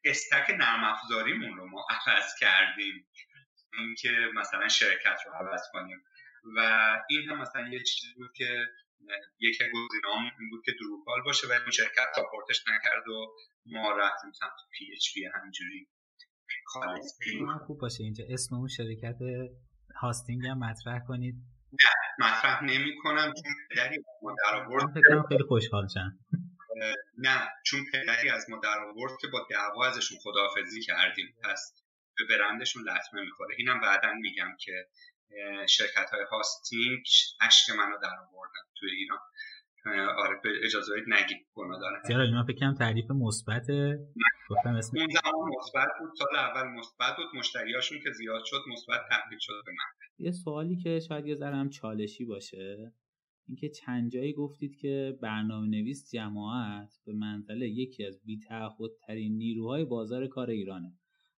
C: استک نرم افزاریمون رو ما عوض کردیم. اینکه مثلا شرکت رو عوض کنیم. و این هم مثلا یه چیزی بود که یکی گزینه‌هام این بود که دروپال باشه ولی شرکت ساپورتش نکرد و ما رفتیم سمت PHP همینجوری. خالص.
B: خوب باشه. اینجا اسم اون شرکت hosting هم مطرح کنید.
C: نه مطرح نمی کنم چون پدری از ما در آورد.
B: خیلی خوشحال شدم
C: نه چون پدری از ما در آورد که با دعوا ازشون خداحافظی کردیم. پس به برندشون لطمه می‌خوره. اینم بعدا میگم که شرکت های hosting اشک منو در آوردن توی ایران. آره به اجازه نگید گناه داره
B: چرا من فکرم تعریف مثبت.
C: گفتم اسم اون زمان مثبت بود. سال اول مثبت بود. مشتریاشون که زیاد شد مثبت تبدیل شد به من.
B: یه سوالی که شاید یه ذره هم چالشی باشه. اینکه چند جایی گفتید که برنامه نویس جماعت به منزله یکی از بی‌تعهدترین نیروهای بازار کار ایرانه.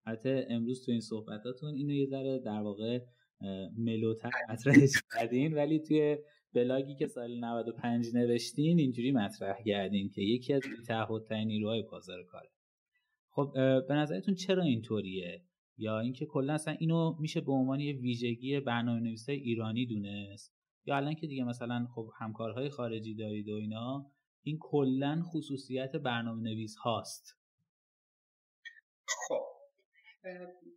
B: حتی امروز تو این صحبتاتون اینو یه ذره در واقع ملوتر مطرحش کردین. ولی توی بلاگی که سال 95 نوشتین اینجوری مطرح کردین که یکی از بی‌تعهدترین نیروهای بازار کاره. خب به نظرتون چرا اینطوریه؟ یا اینکه کلا اصلا اینو میشه به عنوان یه ویژگی برنامه نویسه ایرانی دونست؟ یا الان که دیگه مثلا خب همکارهای خارجی دارید و اینا این کلا خصوصیت برنامه نویس هاست؟
C: خب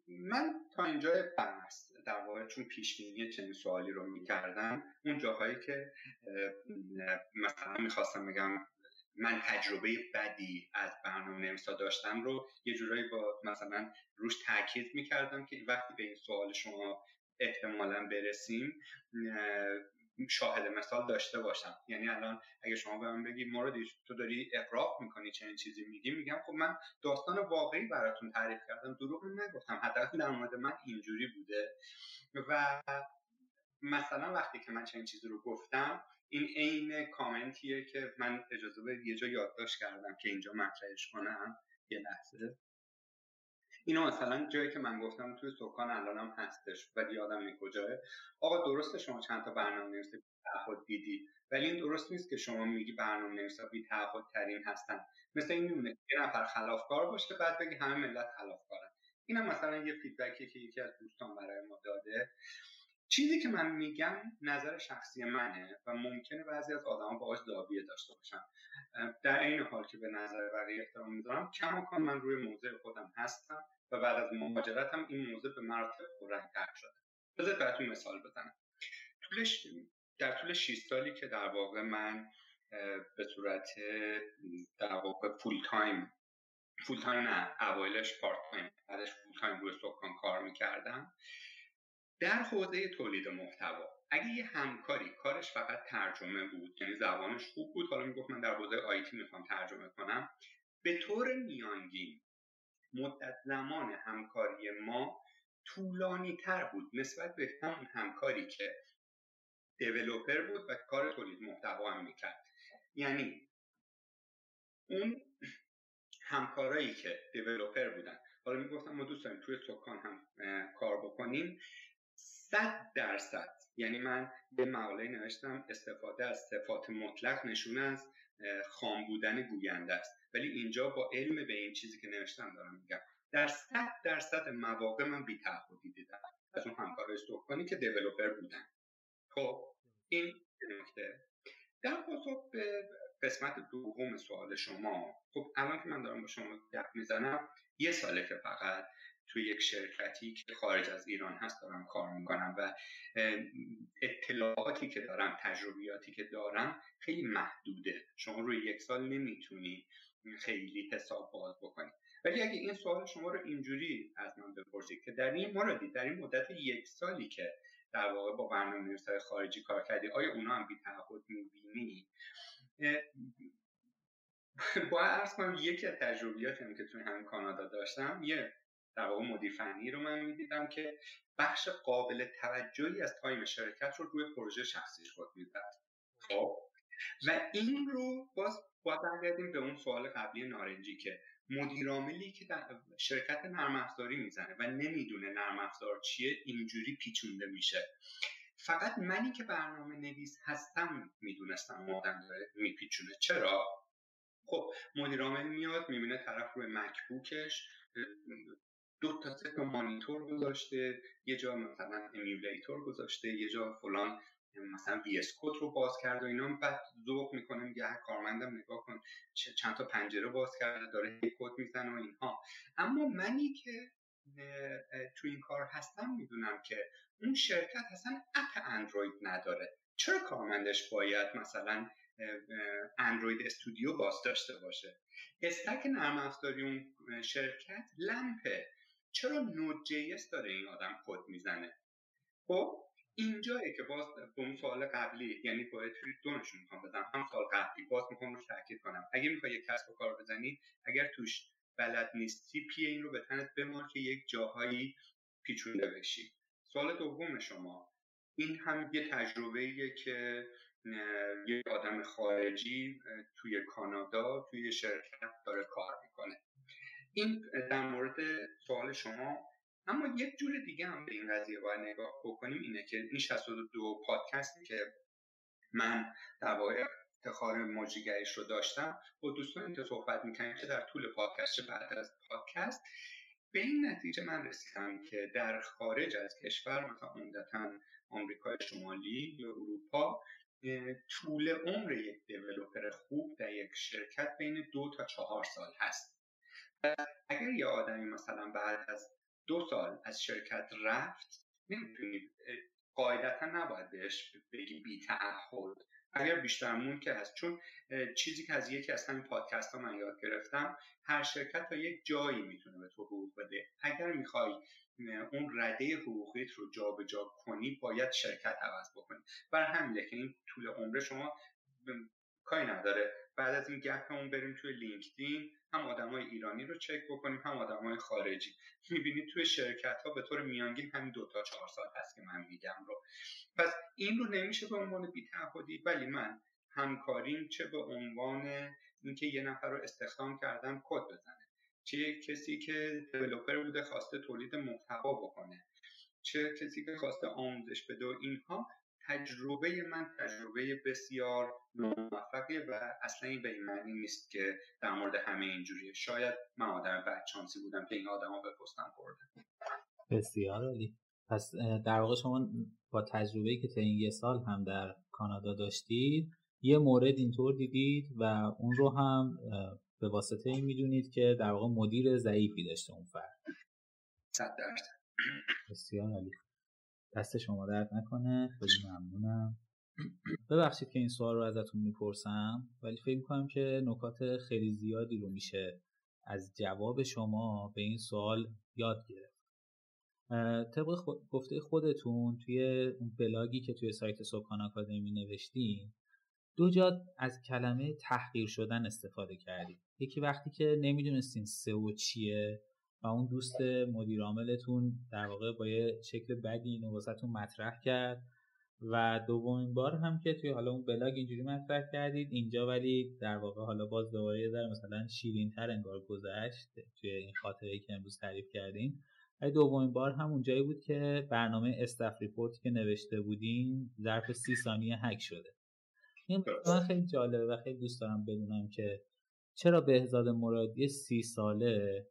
C: من تا اینجا بحث در واقع چون پیش بینی چنین سوالی رو می‌کردم اون جاهایی که مثلا می‌خواستم بگم من تجربه بدی از برنامه نویسا داشتم رو یه جورایی با مثلا روش تاکید می‌کردم که وقتی به این سوال شما احتمالا برسیم شاهد مثال داشته باشم. یعنی الان اگه شما به من بگی موردی تو داری اقراق می‌کنی چنین چیزی میگی میگم خب من داستان واقعی براتون تعریف کردم دروغ نگفتم. حداقل در مورد من اینجوری بوده. و مثلا وقتی که من چنین چیزی رو گفتم این عین کامنتیه که من اجازه به یه جا یادداشت کردم که اینجا مطرحش کنم. یه لحظه. اینو مثلا جایی که من گفتم توی سکان الانم هستش ولی یادم نی کجاه آقا درسته شما چند تا برنامه نویس تعهد دیدی ولی این درست نیست که شما میگی برنامه نویسا بی تعهد ترین هستن. مثل این میمونه یه نفر خلافکار باشه بعد بگی همه ملت خلافکارن. اینم مثلا یه فیدبکی که یکی از دوستان برای ما داده. چیزی که من میگم نظر شخصی منه و ممکنه بعضی از آدما باهاش داویه داشته باشن. در این حال که به نظر بقیه احترام می‌ذارم کماکان من روی موضع خودم هستم. و بعد از مهاجرتم این موضوع به مراتب پررنگتر شده. بذار براتون مثال بزنم. طولش در طول 6 سالی که در واقع من به صورت در واقع full time full time نه اوایلش part time بعدش full time روی سکان کار می‌کردم. در حوزه تولید محتوا اگه یه همکاری کارش فقط ترجمه بود یعنی زبانش خوب بود حالا می‌گفت من در حوزه IT می‌خوام ترجمه کنم به طور میانگین مدت زمان همکاری ما طولانی تر بود نسبت به همون همکاری که دیولوپر بود و کار تولید محتوا هم می‌کرد. یعنی اون همکارایی که دیولوپر بودن حالا می‌گفتم ما دوست داریم توی سکان هم کار بکنیم. صد درصد یعنی من به مقاله نوشتم استفاده از صفات مطلق نشون از خام بودن گوینده است. ولی اینجا با علم به این چیزی که نوشتم دارم میگم. در صد درصد مواقع من بی تعهدی دیدم. از اون همکار استوکانی که دیولوپر بودن. خب این نکته. در پاسخ به قسمت دوم سوال شما خب الان که من دارم با شما گپ می‌زنم یه ساله که فقط توی یک شرکتی که خارج از ایران هست دارم کار می‌کنم و اطلاعاتی که دارم تجربیاتی که دارم خیلی محدوده. شما روی یک سال نمی‌تونی خیلی حساب باز بکنی. ولی اگه این سوال شما رو اینجوری از من بپرسید که در این موردی در این مدت یک سالی که در واقع با برنامه خارجی کار کردی آیا اونا هم بی می‌بینی؟ با ارز کنم یکی از تجربیاتی که توی همین کانادا داشتم یه در واقع مدیر فنی رو من می‌دیدم که بخش قابل توجهی از تایم شرکت رو روی پروژه شخصیش خود می‌داد خب؟ و این رو باز باید برگردیم به اون سوال قبلی نارنجی که مدیر عاملی که در شرکت نرم افزاری می‌زنه و نمی‌دونه نرم افزار چیه اینجوری پیچونده میشه. فقط منی که برنامه نویس هستم می‌دونستم مادم داره میپیچونه. چرا؟ خب مدیر عامل میاد می‌بینه طرف روی مکبوکش دو تا سه تا مانیتور گذاشته یه جا مثلا امیولیتور گذاشته یه جا فلان مثلا VS Code رو باز کرد و اینا بعد ذوق می‌کنه میگه هر کارمندم نگاه کن چند تا پنجره باز کرده داره کد می‌زنه و اینها. اما منی که تو این کار هستم می‌دونم که اون شرکت اصلا app اندروید نداره. چرا کارمندش باید مثلا Android Studio باز داشته باشه؟ stack نرم افزاری اون شرکت LAMP ه. چرا Node JS داره این آدم کد می‌زنه؟ خب؟ اینجایی که باز به اون سوال قبلی یعنی توی دو نشون می‌خوام بزنم هم سوال قبلی باز می‌خوام روش تاکید کنم. اگه می‌خوای یک کسب و کار بزنی اگر توش بلد نیستی پی این رو به تنت بمار که یک جاهایی پیچونده بشی. سوال دوم شما این هم یه تجربه که یه آدم خارجی توی کانادا توی شرکت داره کار می‌کنه. این در مورد سوال شما اما یک جور دیگه هم به این قضیه باید نگاه بکنیم اینه که این 62 پادکستی که من در واقع افتخار مجریگریش رو داشتم با دوستان که صحبت می‌کنیم که در طول پادکست بعد از پادکست. به این نتیجه من رسیدم که در خارج از کشور مثلا عمدتا آمریکای شمالی یا اروپا طول عمر یک دیولوپر خوب در یک شرکت بین دو تا چهار سال هست. اگر یه آدمی مثلا بعد از دو سال از شرکت رفت نمی‌تونی قاعدتا نباید بهش بگی بی تعهد. اگر بیشترمون که هست چون چیزی که از یکی از همین پادکست ها من یاد گرفتم هر شرکت تا یک جایی می‌تونه به تو حقوق بده. اگر می‌خوای اون رده حقوقیت رو جابجا جا کنی باید شرکت عوض بکنی. بر همینه که این طول عمر شما کاری نداره. بعد از این گپمون بریم توی لینکدین هم آدمای ایرانی رو چک بکنیم هم آدمای خارجی. می‌بینید توی شرکت ها به طور میانگین همین دو تا چهار سال هست که من میگم رو. پس این رو نمیشه به عنوان بیتعهدی ولی من همکاریم چه به عنوان اینکه یه نفر رو استخدام کردم کد بزنه. چه کسی که دیولپر بوده خواسته تولید محتوا بکنه. چه کسی که خواسته آموزش بده و اینها. تجربه من تجربه بسیار موفقیه و اصلا این به این معنی نیست که در مورد همه اینجوریه. شاید من آدم چانسی بودم که این آدما به پستم خوردم
B: بسیار عالی. پس در واقع شما با تجربه که تا این یه سال هم در کانادا داشتید یه مورد اینطور دیدید و اون رو هم به واسطه این می‌دونید که در واقع مدیر ضعیفی داشته اون فرد.
C: صد درصد.
B: بسیار عالی. دست شما درد نکنه. خیلی ممنونم. ببخشید که این سوال رو ازتون می‌پرسم ولی فکر می‌کنم که نکات خیلی زیادی رو میشه از جواب شما به این سوال یاد گرفت. طبق گفته خودتون توی اون بلاگی که توی سایت سوکان آکادمی نوشتین دو جا از کلمه تحقیر شدن استفاده کردید. یکی وقتی که نمی‌دونستین سئو چیه و اون دوست مدیر عاملتون در واقع با یه شکل بدی اینو واسهتون مطرح کرد. و دومین بار هم که توی حالا اون بلاگ اینجوری مطرح کردید اینجا ولی در واقع حالا باز دوباره یه مثلا شیرین تر انگار گذشت توی این خاطره که امروز تعریف کردین ولی دومین بار هم اونجایی بود که برنامه Staff Report که نوشته بودین ظرف سی ثانیه هک شده. این من خیلی جالبه و خیلی دوست دارم بدونم که چرا بهزاد مرادی سی ساله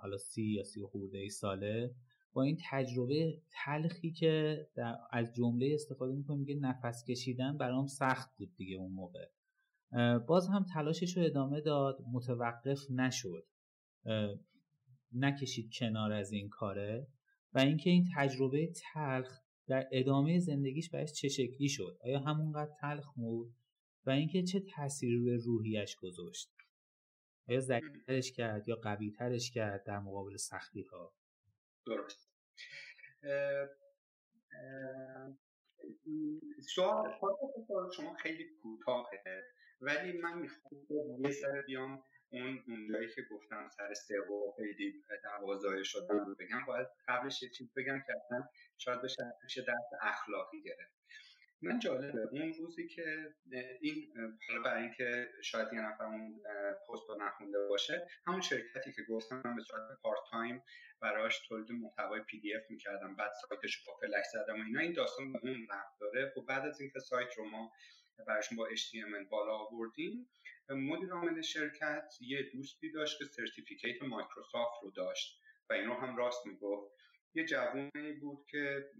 B: حالا سی یا سی خورده ای ساله با این تجربه تلخی که از جمله استفاده می‌کنه میگه نفس کشیدن برام سخت بود دیگه اون موقع. باز هم تلاشش رو ادامه داد متوقف نشد. نکشید کنار از این کاره و اینکه این تجربه تلخ در ادامه زندگیش برش چه شکلی شد؟ آیا همونقدر تلخ بود؟ و اینکه چه تاثیری روی روحیش گذاشت؟ آیا ضعیفترش کرد یا قویترش کرد در مقابل سختی ها
C: درست سوال شما خیلی کوتاهه ولی من می‌خوام یه سر بیام اون اونجایی که گفتم سر سئو خیلی دوازای شدن بگم. باید قبلش یه چیز بگم که اصلا شاید بشه درس اخلاقی گرفت. من جالبه. اون روزی که این برای اینکه شاید یه نفر اون پست رو نخونده باشه همون شرکتی که گفتم من به صورت part time براش تولید محتوای PDF می‌کردم. بعد سایتش رو با فلش زدم و اینا. این داستان به اون ربط داره. و بعد از اینکه سایت رو ما براشون با HTML بالا آوردیم مدیر عامل شرکت یه دوستی داشت که certificate مایکروسافت رو داشت و این رو هم راست می‌گفت. یه جوونی بود که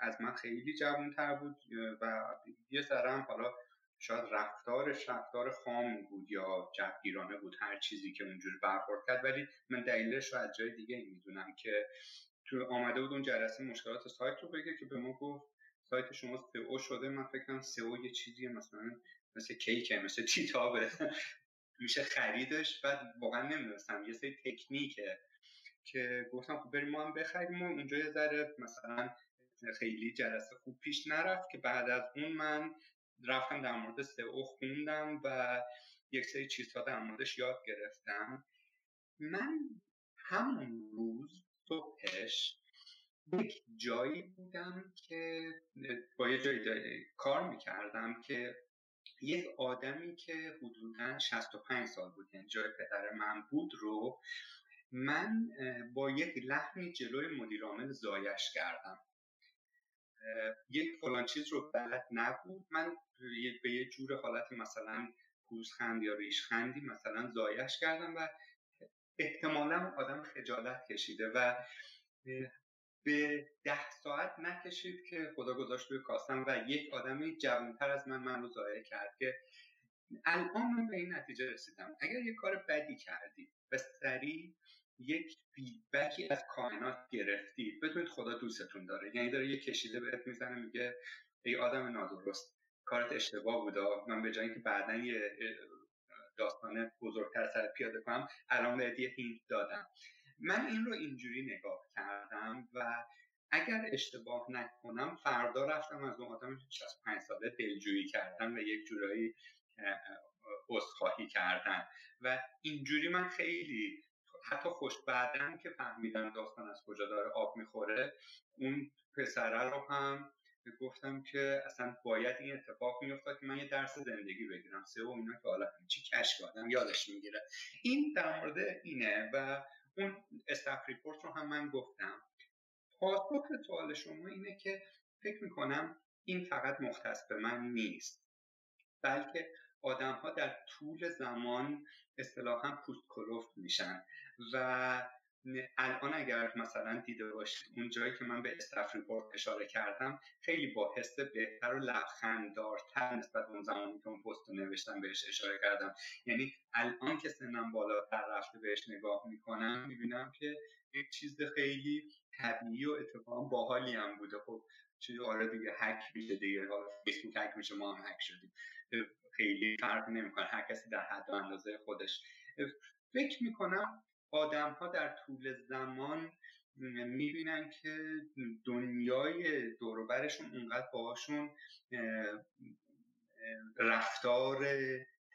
C: از من خیلی جوون تر بود و یه ذره حالا شاید رفتارش رفتار خام بود یا جبگیرانه بود هر چیزی که اونجوری برخورد کرد. ولی من دلیلش رو از جای دیگه می‌دونم که تو آمده بود اون جلسه مشکلات سایت رو بگه که به ما گفت سایت شما سئو شده. من فکر کنم سئو یه چیزی مثلا مثل کیکه مثل تیتابه. میشه خریدش. بعد واقعا نمی‌دونستم یه سری تکنیکه. که گفتم خب بریم ما هم بخریم و اونجا یه ذره مثلا خیلی جلسه خوب پیش نرفت که بعد از اون من رفتم در مورد سئو خوندم و یک سری چیزها در موردش یاد گرفتم. من همون روز صبحش یک جایی بودم که با یه جایی کار می‌کردم که یک آدمی که حدودا 65 سال بود یعنی جای پدر من بود رو من با یک لحنی جلوی مدیرعامل زایش کردم. یک فلان چیز رو بلد نبود. من به یه جور حالت مثلا پوزخند یا ریشخندی مثلا زایش کردم و احتمالا آدم خجالت کشیده و به ده ساعت نکشید که خدا گذاشت روی کاستم و یک آدمی جوانتر از من من رو زایه کرد که الان من به این نتیجه رسیدم. اگر یه کار بدی کردی و سریع یک feedback ی از کائنات گرفتی. بدونید خدا دوستتون داره. یعنی داره یه کشیده بهت می‌زنه میگه ای آدم نادرست کارت اشتباه بوده من به جای اینکه بعدا یه داستان بزرگتر سر پیاده کنم الان بهت یه hint دادم. من این رو اینجوری نگاه کردم و اگر اشتباه نکنم فردا رفتم از اون آدم 65 ساله دلجویی کردم و یک جورایی عذرخواهی کردن. و اینجوری من خیلی حتی خوش بعدن که فهمیدم داستان از کجا داره آب می‌خوره اون پسره رو هم گفتم که اصلا باید این اتفاق میافتاد که من یه درس زندگی بگیرم. سه و اینا که حالا چی کشف آدم یادش می‌گیره. این در مورد اینه و اون استاف ریپورت رو هم من گفتم. پاسخ سوال شما اینه که فکر می‌کنم این فقط مختص به من نیست بلکه آدم ها در طول زمان اصطلاحا پوست کلوفت میشن و الان اگر مثلا دیده باشید اون جایی که من به استاف ریپورت اشاره کردم خیلی با حس بهتر و لبخنددارتر نسبت اون زمانی که اون پست رو نوشتم بهش اشاره کردم. یعنی الان که سنم بالاتر رفته بهش نگاه می‌کنم می‌بینم که یک چیز خیلی طبیعی و اتفاقا باحالی هم بوده. خب چیزی آره دیگه هک میشه دیگه. حالا فیسبوک هک میشه ما هم هک شدیم. خیلی فرق نمی‌کنه هر کسی در حد و اندازه خودش. فکر می‌کنم آدم ها در طول زمان می‌بینن که دنیای دوروبرشون اونقدر باهاشون رفتار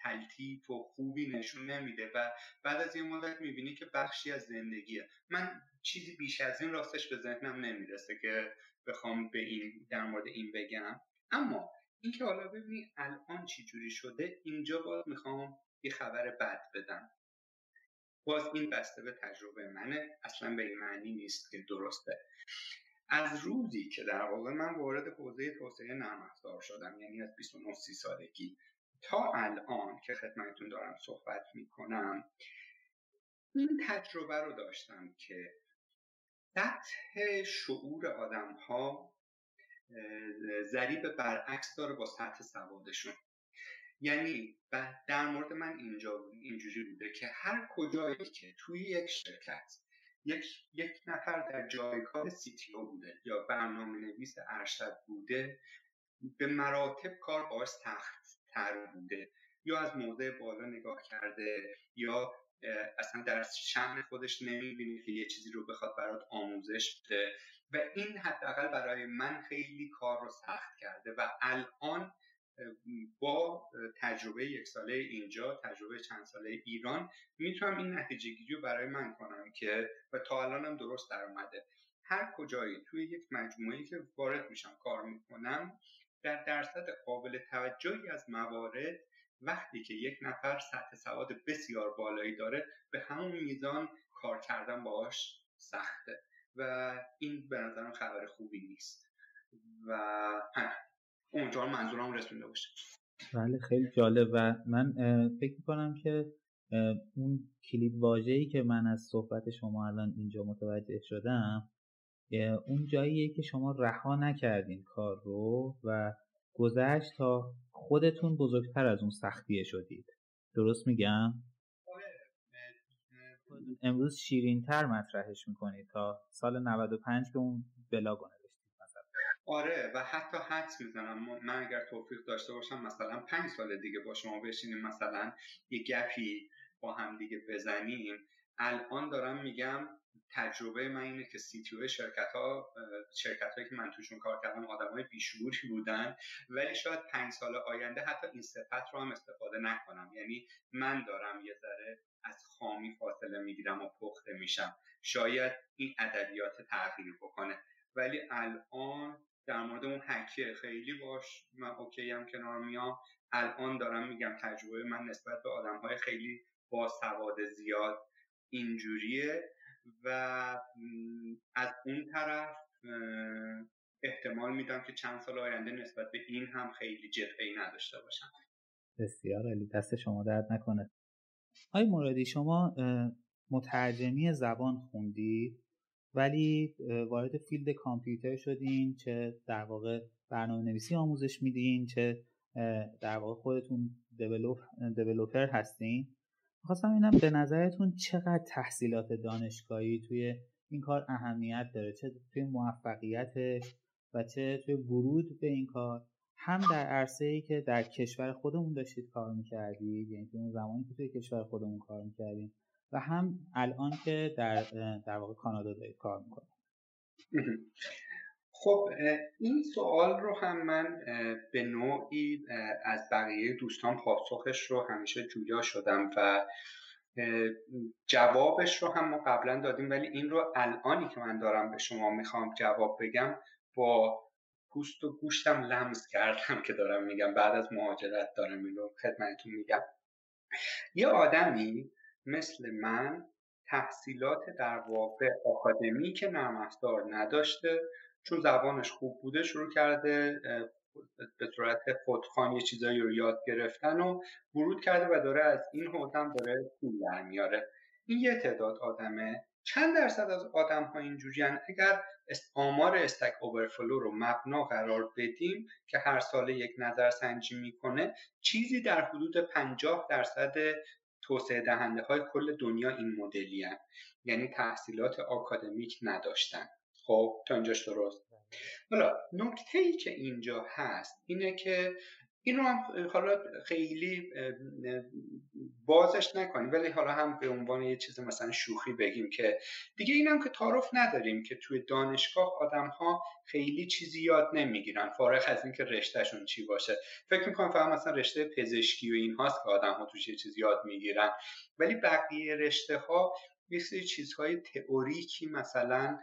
C: تلتیف و خوبی نشون نمیده و بعد از یه مدت می‌بینی که بخشی از زندگیه. من چیزی بیش از این راستش به ذهنم نمی‌رسه که بخوام به این در مورد این بگم. اما اینکه حالا ببینی الان چی جوری شده اینجا باید می‌خوام یه خبر بد بدم. باز این بسته به تجربه منه اصلا به این معنی نیست که درسته. از روزی که در واقع من وارد حوزه توسعه نرم افزار شدم یعنی از 29 30 سالگی تا الان که خدمتتون دارم صحبت می‌کنم این تجربه رو داشتم که سطح شعور آدم ها ضریب برعکس داره با سطح سوادشون یعنی در مورد من اینجا اینجوری بوده که هر کجایی که توی یک شرکت یک, یک نفر در جایگاه CTO بوده یا برنامه نویس ارشد بوده به مراتب کار باش سخت تر بوده یا از موضع بالا نگاه کرده یا اصلا در شهر خودش نمی‌بینی که یه چیزی رو بخواد برات آموزش بده. و این حداقل برای من خیلی کار رو سخت کرده و الان با تجربه یک ساله اینجا تجربه چند ساله ایران می‌تونم این نتیجه گیری رو برای من کنم که و تا الانم درست در اومده. هر کجایی توی یک مجموعه که وارد میشم کار می‌کنم در درصد قابل توجهی از موارد وقتی که یک نفر سطح سواد بسیار بالایی داره به همون میزان کار کردن باهاش سخته و این به نظرم خبر خوبی نیست. و امیدوارم منظورم رسونده باشه.
B: بله خیلی جالب. و من فکر کنم که اون کلید واژه‌ای که من از صحبت شما الان اینجا متوجه شدم اون جاییه که شما رها نکردین کار رو و گذشت تا خودتون بزرگتر از اون سختیه شدید. درست میگم؟ امروز شیرینتر مطرحش می‌کنید تا سال 95 که اون بلاگو نوشتید مثلا.
C: آره و حتی حدس می‌زنم. من اگر توفیق داشته باشم مثلا پنج سال دیگه با شما بشینیم مثلا یه گپی با هم دیگه بزنیم. الان دارم میگم تجربه من اینه که سی تی شرکت ها شرکت هایی که من توشون کار کردم آدم های بیشوری بودن. ولی شاید پنج سال آینده حتی این صفت رو هم استفاده نکنم. یعنی من دارم یه ذره از خامی فاصله می‌گیرم و پخته میشم. شاید این ادبیات تغییر بکنه. ولی الان در مورد اون حکیه خیلی باش من اوکی هم کنار میام. الان دارم میگم تجربه من نسبت به آدم های خیلی با سواد زیاد اینجوریه. و از اون طرف احتمال میدم که چند سال آینده نسبت به این هم خیلی ای نداشته باشم.
B: بسیار عالی دست شما درد نکنه. آقای مرادی شما مترجمی زبان خوندی ولی وارد field کامپیوتر شدین چه در واقع برنامه نویسی آموزش میدین چه در واقع خودتون دیولوپر هستین. خواستم اینم به نظرتون چقدر تحصیلات دانشگاهی توی این کار اهمیت داره؟ چه توی موفقیتش و چه توی ورود به این کار؟ هم در عرصه ای که در کشور خودمون داشتید کار می‌کردید یعنی اون زمانی که توی کشور خودمون کار می‌کردیم و هم الان که در در واقع کانادا دارید کار می‌کنید.
C: خب این سوال رو هم من به نوعی از بقیه دوستان پاسخش رو همیشه جویا شدم و جوابش رو هم ما قبلا دادیم ولی این رو الانی که من دارم به شما می‌خوام جواب بگم با پوست و گوشتم لمس کردم که دارم میگم. بعد از مهاجرت دارم این رو خدمتتون میگم. یه آدمی مثل من تحصیلات در واقع آکادمی که نرم نداشته. چون زبانش خوب بوده شروع کرده به صورت خودخوان یه چیزایی رو یاد گرفتن و ورود کرده و داره از این حوزه داره پول در میاره. این یه تعداد آدمه. چند درصد از آدم ها اینجوری اگر آمار استک اوورفلو رو مبنا قرار بدیم که هر ساله یک نظر سنجی می‌کنه چیزی در حدود 50 درصد توسعه دهنده های کل دنیا این مدلی یعنی تحصیلات آکادمیک نداشتن. خب تا اینجاش درست. حالا نکته ای که اینجا هست اینه که این رو هم حالا خیلی بازش نکنیم ولی حالا هم به عنوان یه چیز مثلا شوخی بگیم که دیگه اینم که تعارف نداریم که توی دانشگاه آدم ها خیلی چیزی یاد نمی‌گیرن فارغ از اینکه رشتهشون چی باشه. فکر می‌کنم فقط مثلا رشته پزشکی و این هاست که آدم ها توش یه چیزی یاد می‌گیرن. ولی بقیه رشته ها یه چیزهای تئوریکی مثلا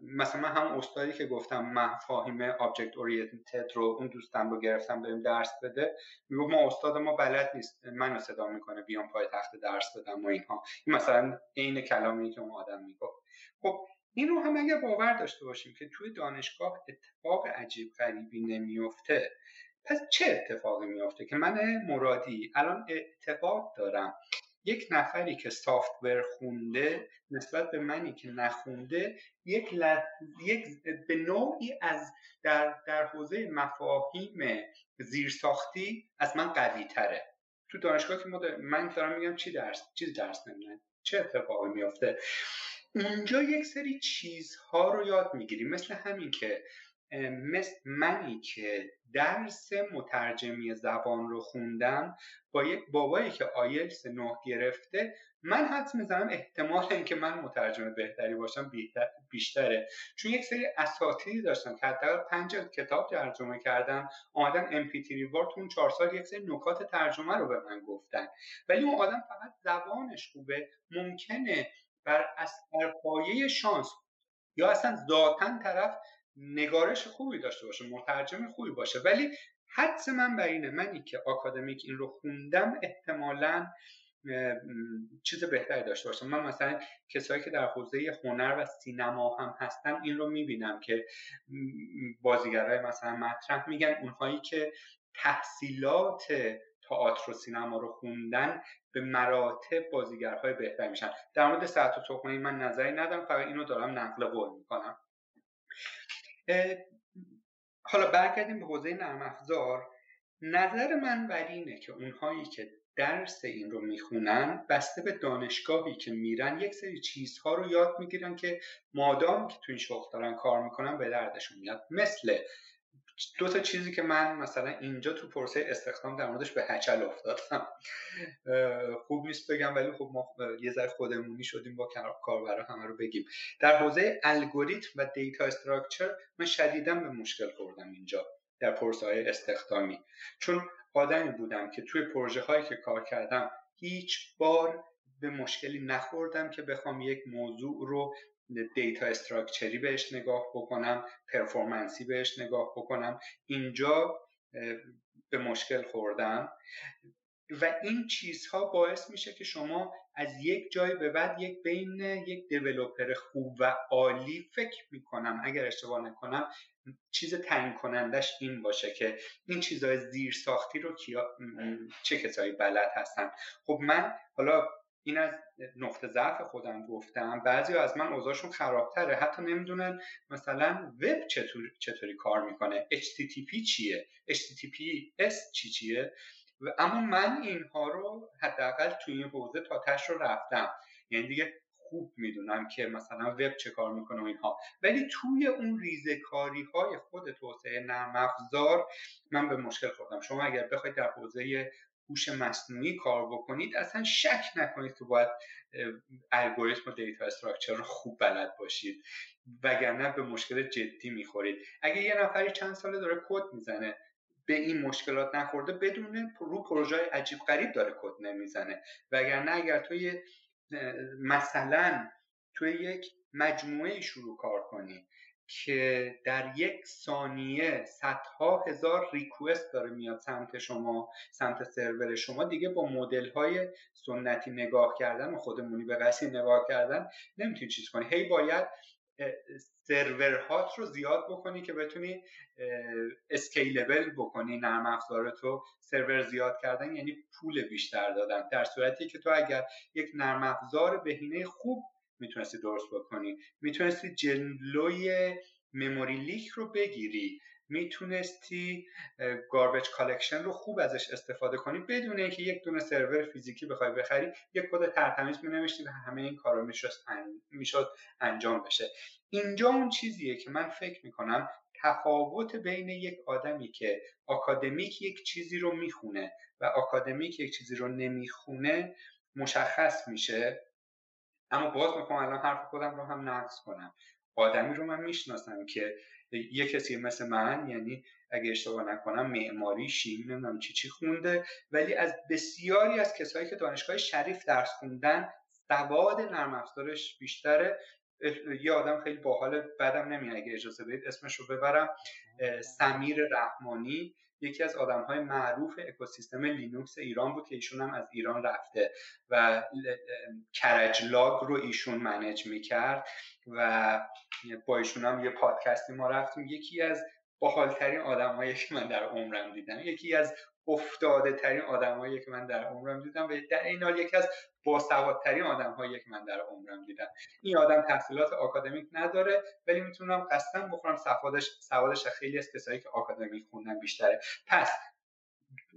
C: مثلا من هم استادی که گفتم مفاهیم object oriented رو اون دوستم رو گرفتم بریم درس بده می‌گفت ما استاد ما بلد نیست منو صدا می‌کنه بیام پای تخت درس بدم و اینها. این مثلا عین کلامی که اون آدم می‌گفت. خب این رو هم اگر باور داشته باشیم که توی دانشگاه اتفاق عجیب غریبی نمیفته پس چه اتفاقی میفته که من مرادی الان اعتقاد دارم. یک نفری که سافتور خونده نسبت به منی که نخونده یک, یک به نوعی از در, در حوزه مفاهیم زیرساختی از من قوی تره تو دانشگاه که من دارم میگم چی درس چیز درس نمیدن چه اتفاقی میافته؟ اونجا یک سری چیزها رو یاد می‌گیریم مثل همین که مثل منی که درس مترجمی زبان رو خوندم با یک بابایی که آیلس نه گرفته من حدس می‌زنم احتمال اینکه من مترجم بهتری باشم بیشتره. چون یک سری اساتیدی داشتم که حداقل پنج کتاب ترجمه کردم آمدن ام پی تو اون چهار سال یک سری نکات ترجمه رو به من گفتن. ولی اون آدم فقط زبانش خوبه ممکنه بر اثر پایه شانس یا اصلا ذاتا طرف نگارش خوبی داشته باشه مترجم خوبی باشه. ولی حدس من بر اینه منی که آکادمیک این رو خوندم احتمالا چیز بهتری داشته باشم. من مثلا کسایی که در حوزه هنر و سینما هم هستن این رو می‌بینم که بازیگرای مثلا مطرح میگن. اونهایی که تحصیلات تئاتر و سینما رو خوندن به مراتب بازیگرهای بهتر میشن. در مورد ساعت و تخمه من نظری ندارم فقط اینو دارم نقل قول می‌کنم. حالا برگردیم به حوزه نرم افزار. نظر من بر اینه که اونهایی که درس این رو می‌خونن بسته به دانشگاهی که میرن یک سری چیزها رو یاد می‌گیرن که مادام که تو این شغل دارن کار می‌کنن به دردشون میاد. مثل دو تا چیزی که من مثلا اینجا تو پرسه استخدام در موردش به هچل افتادم. خوب نیست بگم ولی خب ما یه ذره خودمونی شدیم با کاربرا همه رو بگیم. در حوزه الگوریتم و data structure من شدیدا به مشکل خوردم اینجا در پروسه های استخدامی. چون آدمی بودم که توی پروژه هایی که کار کردم هیچ بار به مشکلی نخوردم که بخوام یک موضوع رو data structure ی بهش نگاه بکنم performance ی بهش نگاه بکنم. اینجا به مشکل خوردم. و این چیزها باعث میشه که شما از یک جای به بعد یک بین یک developer خوب و عالی فکر می‌کنم. اگر اشتباه نکنم چیز تعیین کنندش این باشه که این چیزهای زیر ساختی رو کیا چه کسایی بلد هستن. خب من حالا این از نقطه ضعف خودم گفتم. بعضی از من اوضاعشون خرابتره. حتی نمی‌دونن مثلا وب چطور، چطوری کار می‌کنه. HTTP چیه؟ HTTPS چی چیه؟ اما من اینها رو حداقل توی این حوزه تا تش رو رفتم. یعنی دیگه خوب می‌دونم که مثلا وب چه کار می‌کنه و اینها. ولی توی اون ریزکاری های خود توسعه نرم افزار من به مشکل خوردم. شما اگر بخواید در حوزه هوش مصنوعی کار بکنید اصلا شک نکنید که باید الگوریتم و دیتا استراکچر رو خوب بلد باشید. وگرنه به مشکل جدی می‌خورید. اگه یه نفری چند ساله داره کد می‌زنه به این مشکلات نخورده بدون رو پروژه عجیب غریب داره کد نمی‌زنه. وگرنه اگر توی مثلا توی یک مجموعه شروع کار کنی که در یک ثانیه صدها هزار ریکوست داره میاد سمت شما سمت سرور شما. دیگه با مدل های سنتی نگاه کردن و خودمونی به قصی نگاه کردن نمی‌تونی چیز کنی. هی باید سرورهات رو زیاد بکنی که بتونی اسکیلبل بکنی نرم افزارتو سرور زیاد کردن یعنی پول بیشتر دادن. در صورتی که تو اگر یک نرم افزار بهینه خوب می‌تونستی درست بکنی. می‌تونستی جلوی memory leak رو بگیری. می‌تونستی garbage collection رو خوب ازش استفاده کنی. بدون اینکه یک دونه سرور فیزیکی بخوای بخری یک کد ترتمیز می نوشتی و همه این کارا می‌شد انجام بشه. اینجا اون چیزیه که من فکر می‌کنم تفاوت بین یک آدمی که آکادمیک یک چیزی رو می‌خونه و آکادمیک یک چیزی رو نمی‌خونه مشخص میشه. اما باز می‌خوام الان حرف خودم رو هم نقص کنم. آدمی رو من می‌شناسم که یه کسی مثل من یعنی اگه اشتباه نکنم معماری شیمی نمی‌دونم چی چی خونده ولی از بسیاری از کسایی که دانشگاه شریف درس خوندن سواد نرم افزارش بیشتره. یه آدم خیلی باحال بدم نمیاد اگه اجازه بدید اسمش رو ببرم سمیر رحمانی. یکی از آدم های معروف اکوسیستم لینوکس ایران بود که ایشون هم از ایران رفته و کرجلاگ رو ایشون منج می‌کرد و با ایشون هم یه پادکستی ما رفتیم. یکی از باحالترین آدمایی که من در عمرم دیدم یکی از افتاده ترین آدمایی که من در عمرم دیدم و در این حال یکی از باسوادترین آدمهایی که من در عمرم دیدم. این آدم تحصیلات آکادمیک نداره ولی می‌تونم قسم بخورم سوادش سوادش خیلی از کسایی که آکادمیک خوندن بیشتره. پس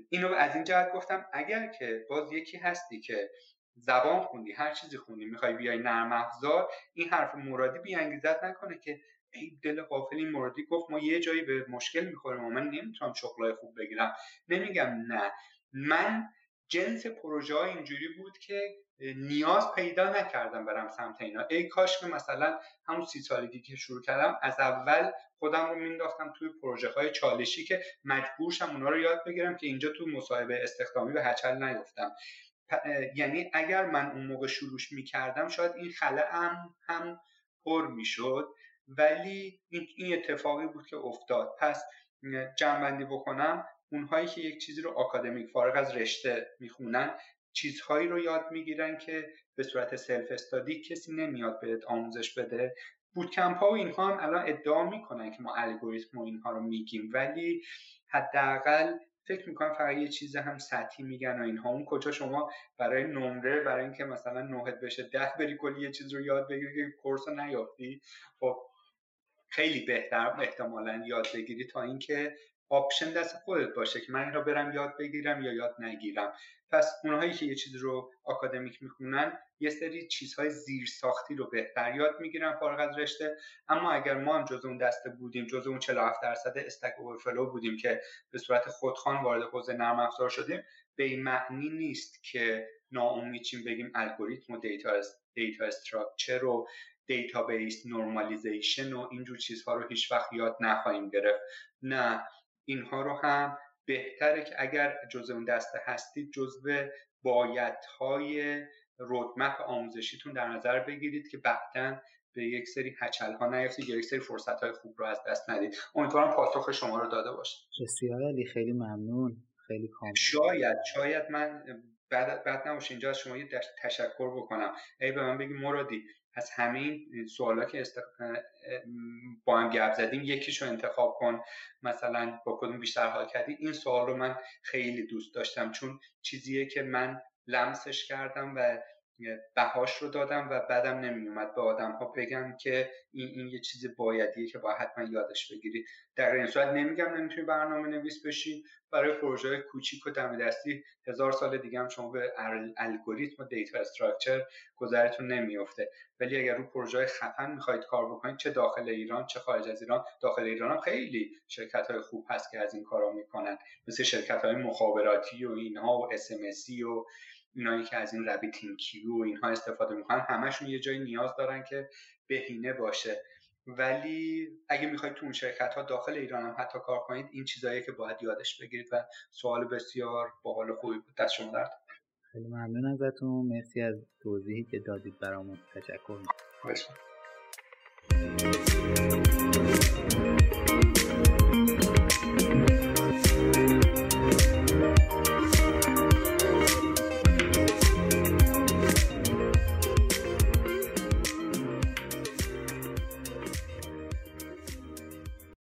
C: اینو از این جهت گفتم اگر که باز یکی هستی که زبان خوندی هر چیزی خوندی می‌خوای بیای نرم افزار این حرف مرادی بیانگیزت نکنه که ای دل قافل این موردی گفت ما یه جایی به مشکل می‌خوریم و من نمی‌تونم شغلای خوب بگیرم. نمیگم نه. من جنس پروژه اینجوری بود که نیاز پیدا نکردم برم سمت اینا. ای کاش که مثلا همون سی سالگی که شروع کردم از اول خودم رو مینداختم توی پروژه های چالشی که مجبورشم اونا رو یاد بگیرم که اینجا تو مصاحبه استخدامی به هچل نیفتم. یعنی اگر من اون موقع شروعش می‌کردم شاید این خلعه هم, هم پر می‌شد. ولی این, اتفاقی بود که افتاد. پس جنبندی بکنم اونهایی که یک چیزی رو آکادمیک فارغ از رشته می‌خونن چیزهایی رو یاد می‌گیرن که به صورت سلف استادی کسی نمیاد بهت آموزش بده. bootcamp ها و اینها هم الان ادعا می‌کنن که ما الگوریتم و اینها رو میگیم ولی حداقل فکر می‌کنم فقط یه چیز هم سطحی میگن و اینها. اون کجا شما برای نمره برای اینکه مثلا نه‌ات بشه ده بری کلی یه چیز رو یاد بگیری که course رو نیفتی خب خیلی بهتر احتمالا یاد بگیری تا اینکه option دست خودت باشه که من این رو برم یاد بگیرم یا یاد نگیرم. پس اونهایی که یه چیز رو آکادمیک می‌خونن یه سری چیزهای زیر ساختی رو بهتر یاد می‌گیرن فارغ از رشته. اما اگر ما هم جز اون دسته بودیم جز اون 47 درصد Stack Overflow بودیم که به صورت خودخوان وارد حوزه نرم افزار شدیم به این معنی نیست که ناامید شیم بگیم الگوریتم و data data structure و database normalization و اینجور چیزها رو هیچ وقت یاد نخواهیم گرفت. نه اینها رو هم بهتره که اگر جزء اون دسته هستید جزء بایدهای رودمپ آموزشیتون در نظر بگیرید که بعدا به یک سری هچل ها نیفتید یا یک سری فرصت های خوب رو از دست ندید. امیدوارم پاسخ شما رو داده باشه.
B: بسیار علی خیلی ممنون. خیلی کامل.
C: شاید شاید من بعد بعد نباشه اینجا از شما یه تشکر بکنم. ای به من بگی مرادی. از همه این سوالا که است... با هم گپ زدیم یکیشو انتخاب کن. مثلا با کدوم بیشتر حال کردی؟ این سوال رو من خیلی دوست داشتم چون چیزیه که من لمسش کردم و بهاش رو دادم و بعدم نمیومد به آدم ها بگم که این این یه چیز بایدیه که باید حتما یادش بگیرید در این صورت نمیگم نمی‌تونی برنامه نویس بشی. برای پروژه کوچیک و دم دستی هزار سال دیگه هم شما به الگوریتم و دیتا استراکچر گذرتون نمیفته ولی اگر رو پروژه خفن می‌خواید کار بکنید چه داخل ایران چه خارج از ایران داخل ایران هم خیلی شرکت های خوب هست که از این کارا می‌کنن. مثل شرکت های مخابراتی و اینها و SMS ی و اینایی که از این RabbitMQ و اینها استفاده می‌کنن همشون یه جایی نیاز دارن که بهینه باشه. ولی اگه می‌خواید تو اون شرکت ها داخل ایران هم حتی کار کنید این چیزایی که باید یادش بگیرید و سوال بسیار باحال خوبی بود. دست شما درد.
B: خیلی ممنون ازتون. مرسی از توضیحی که دادید برامون. تشکر می‌کنم.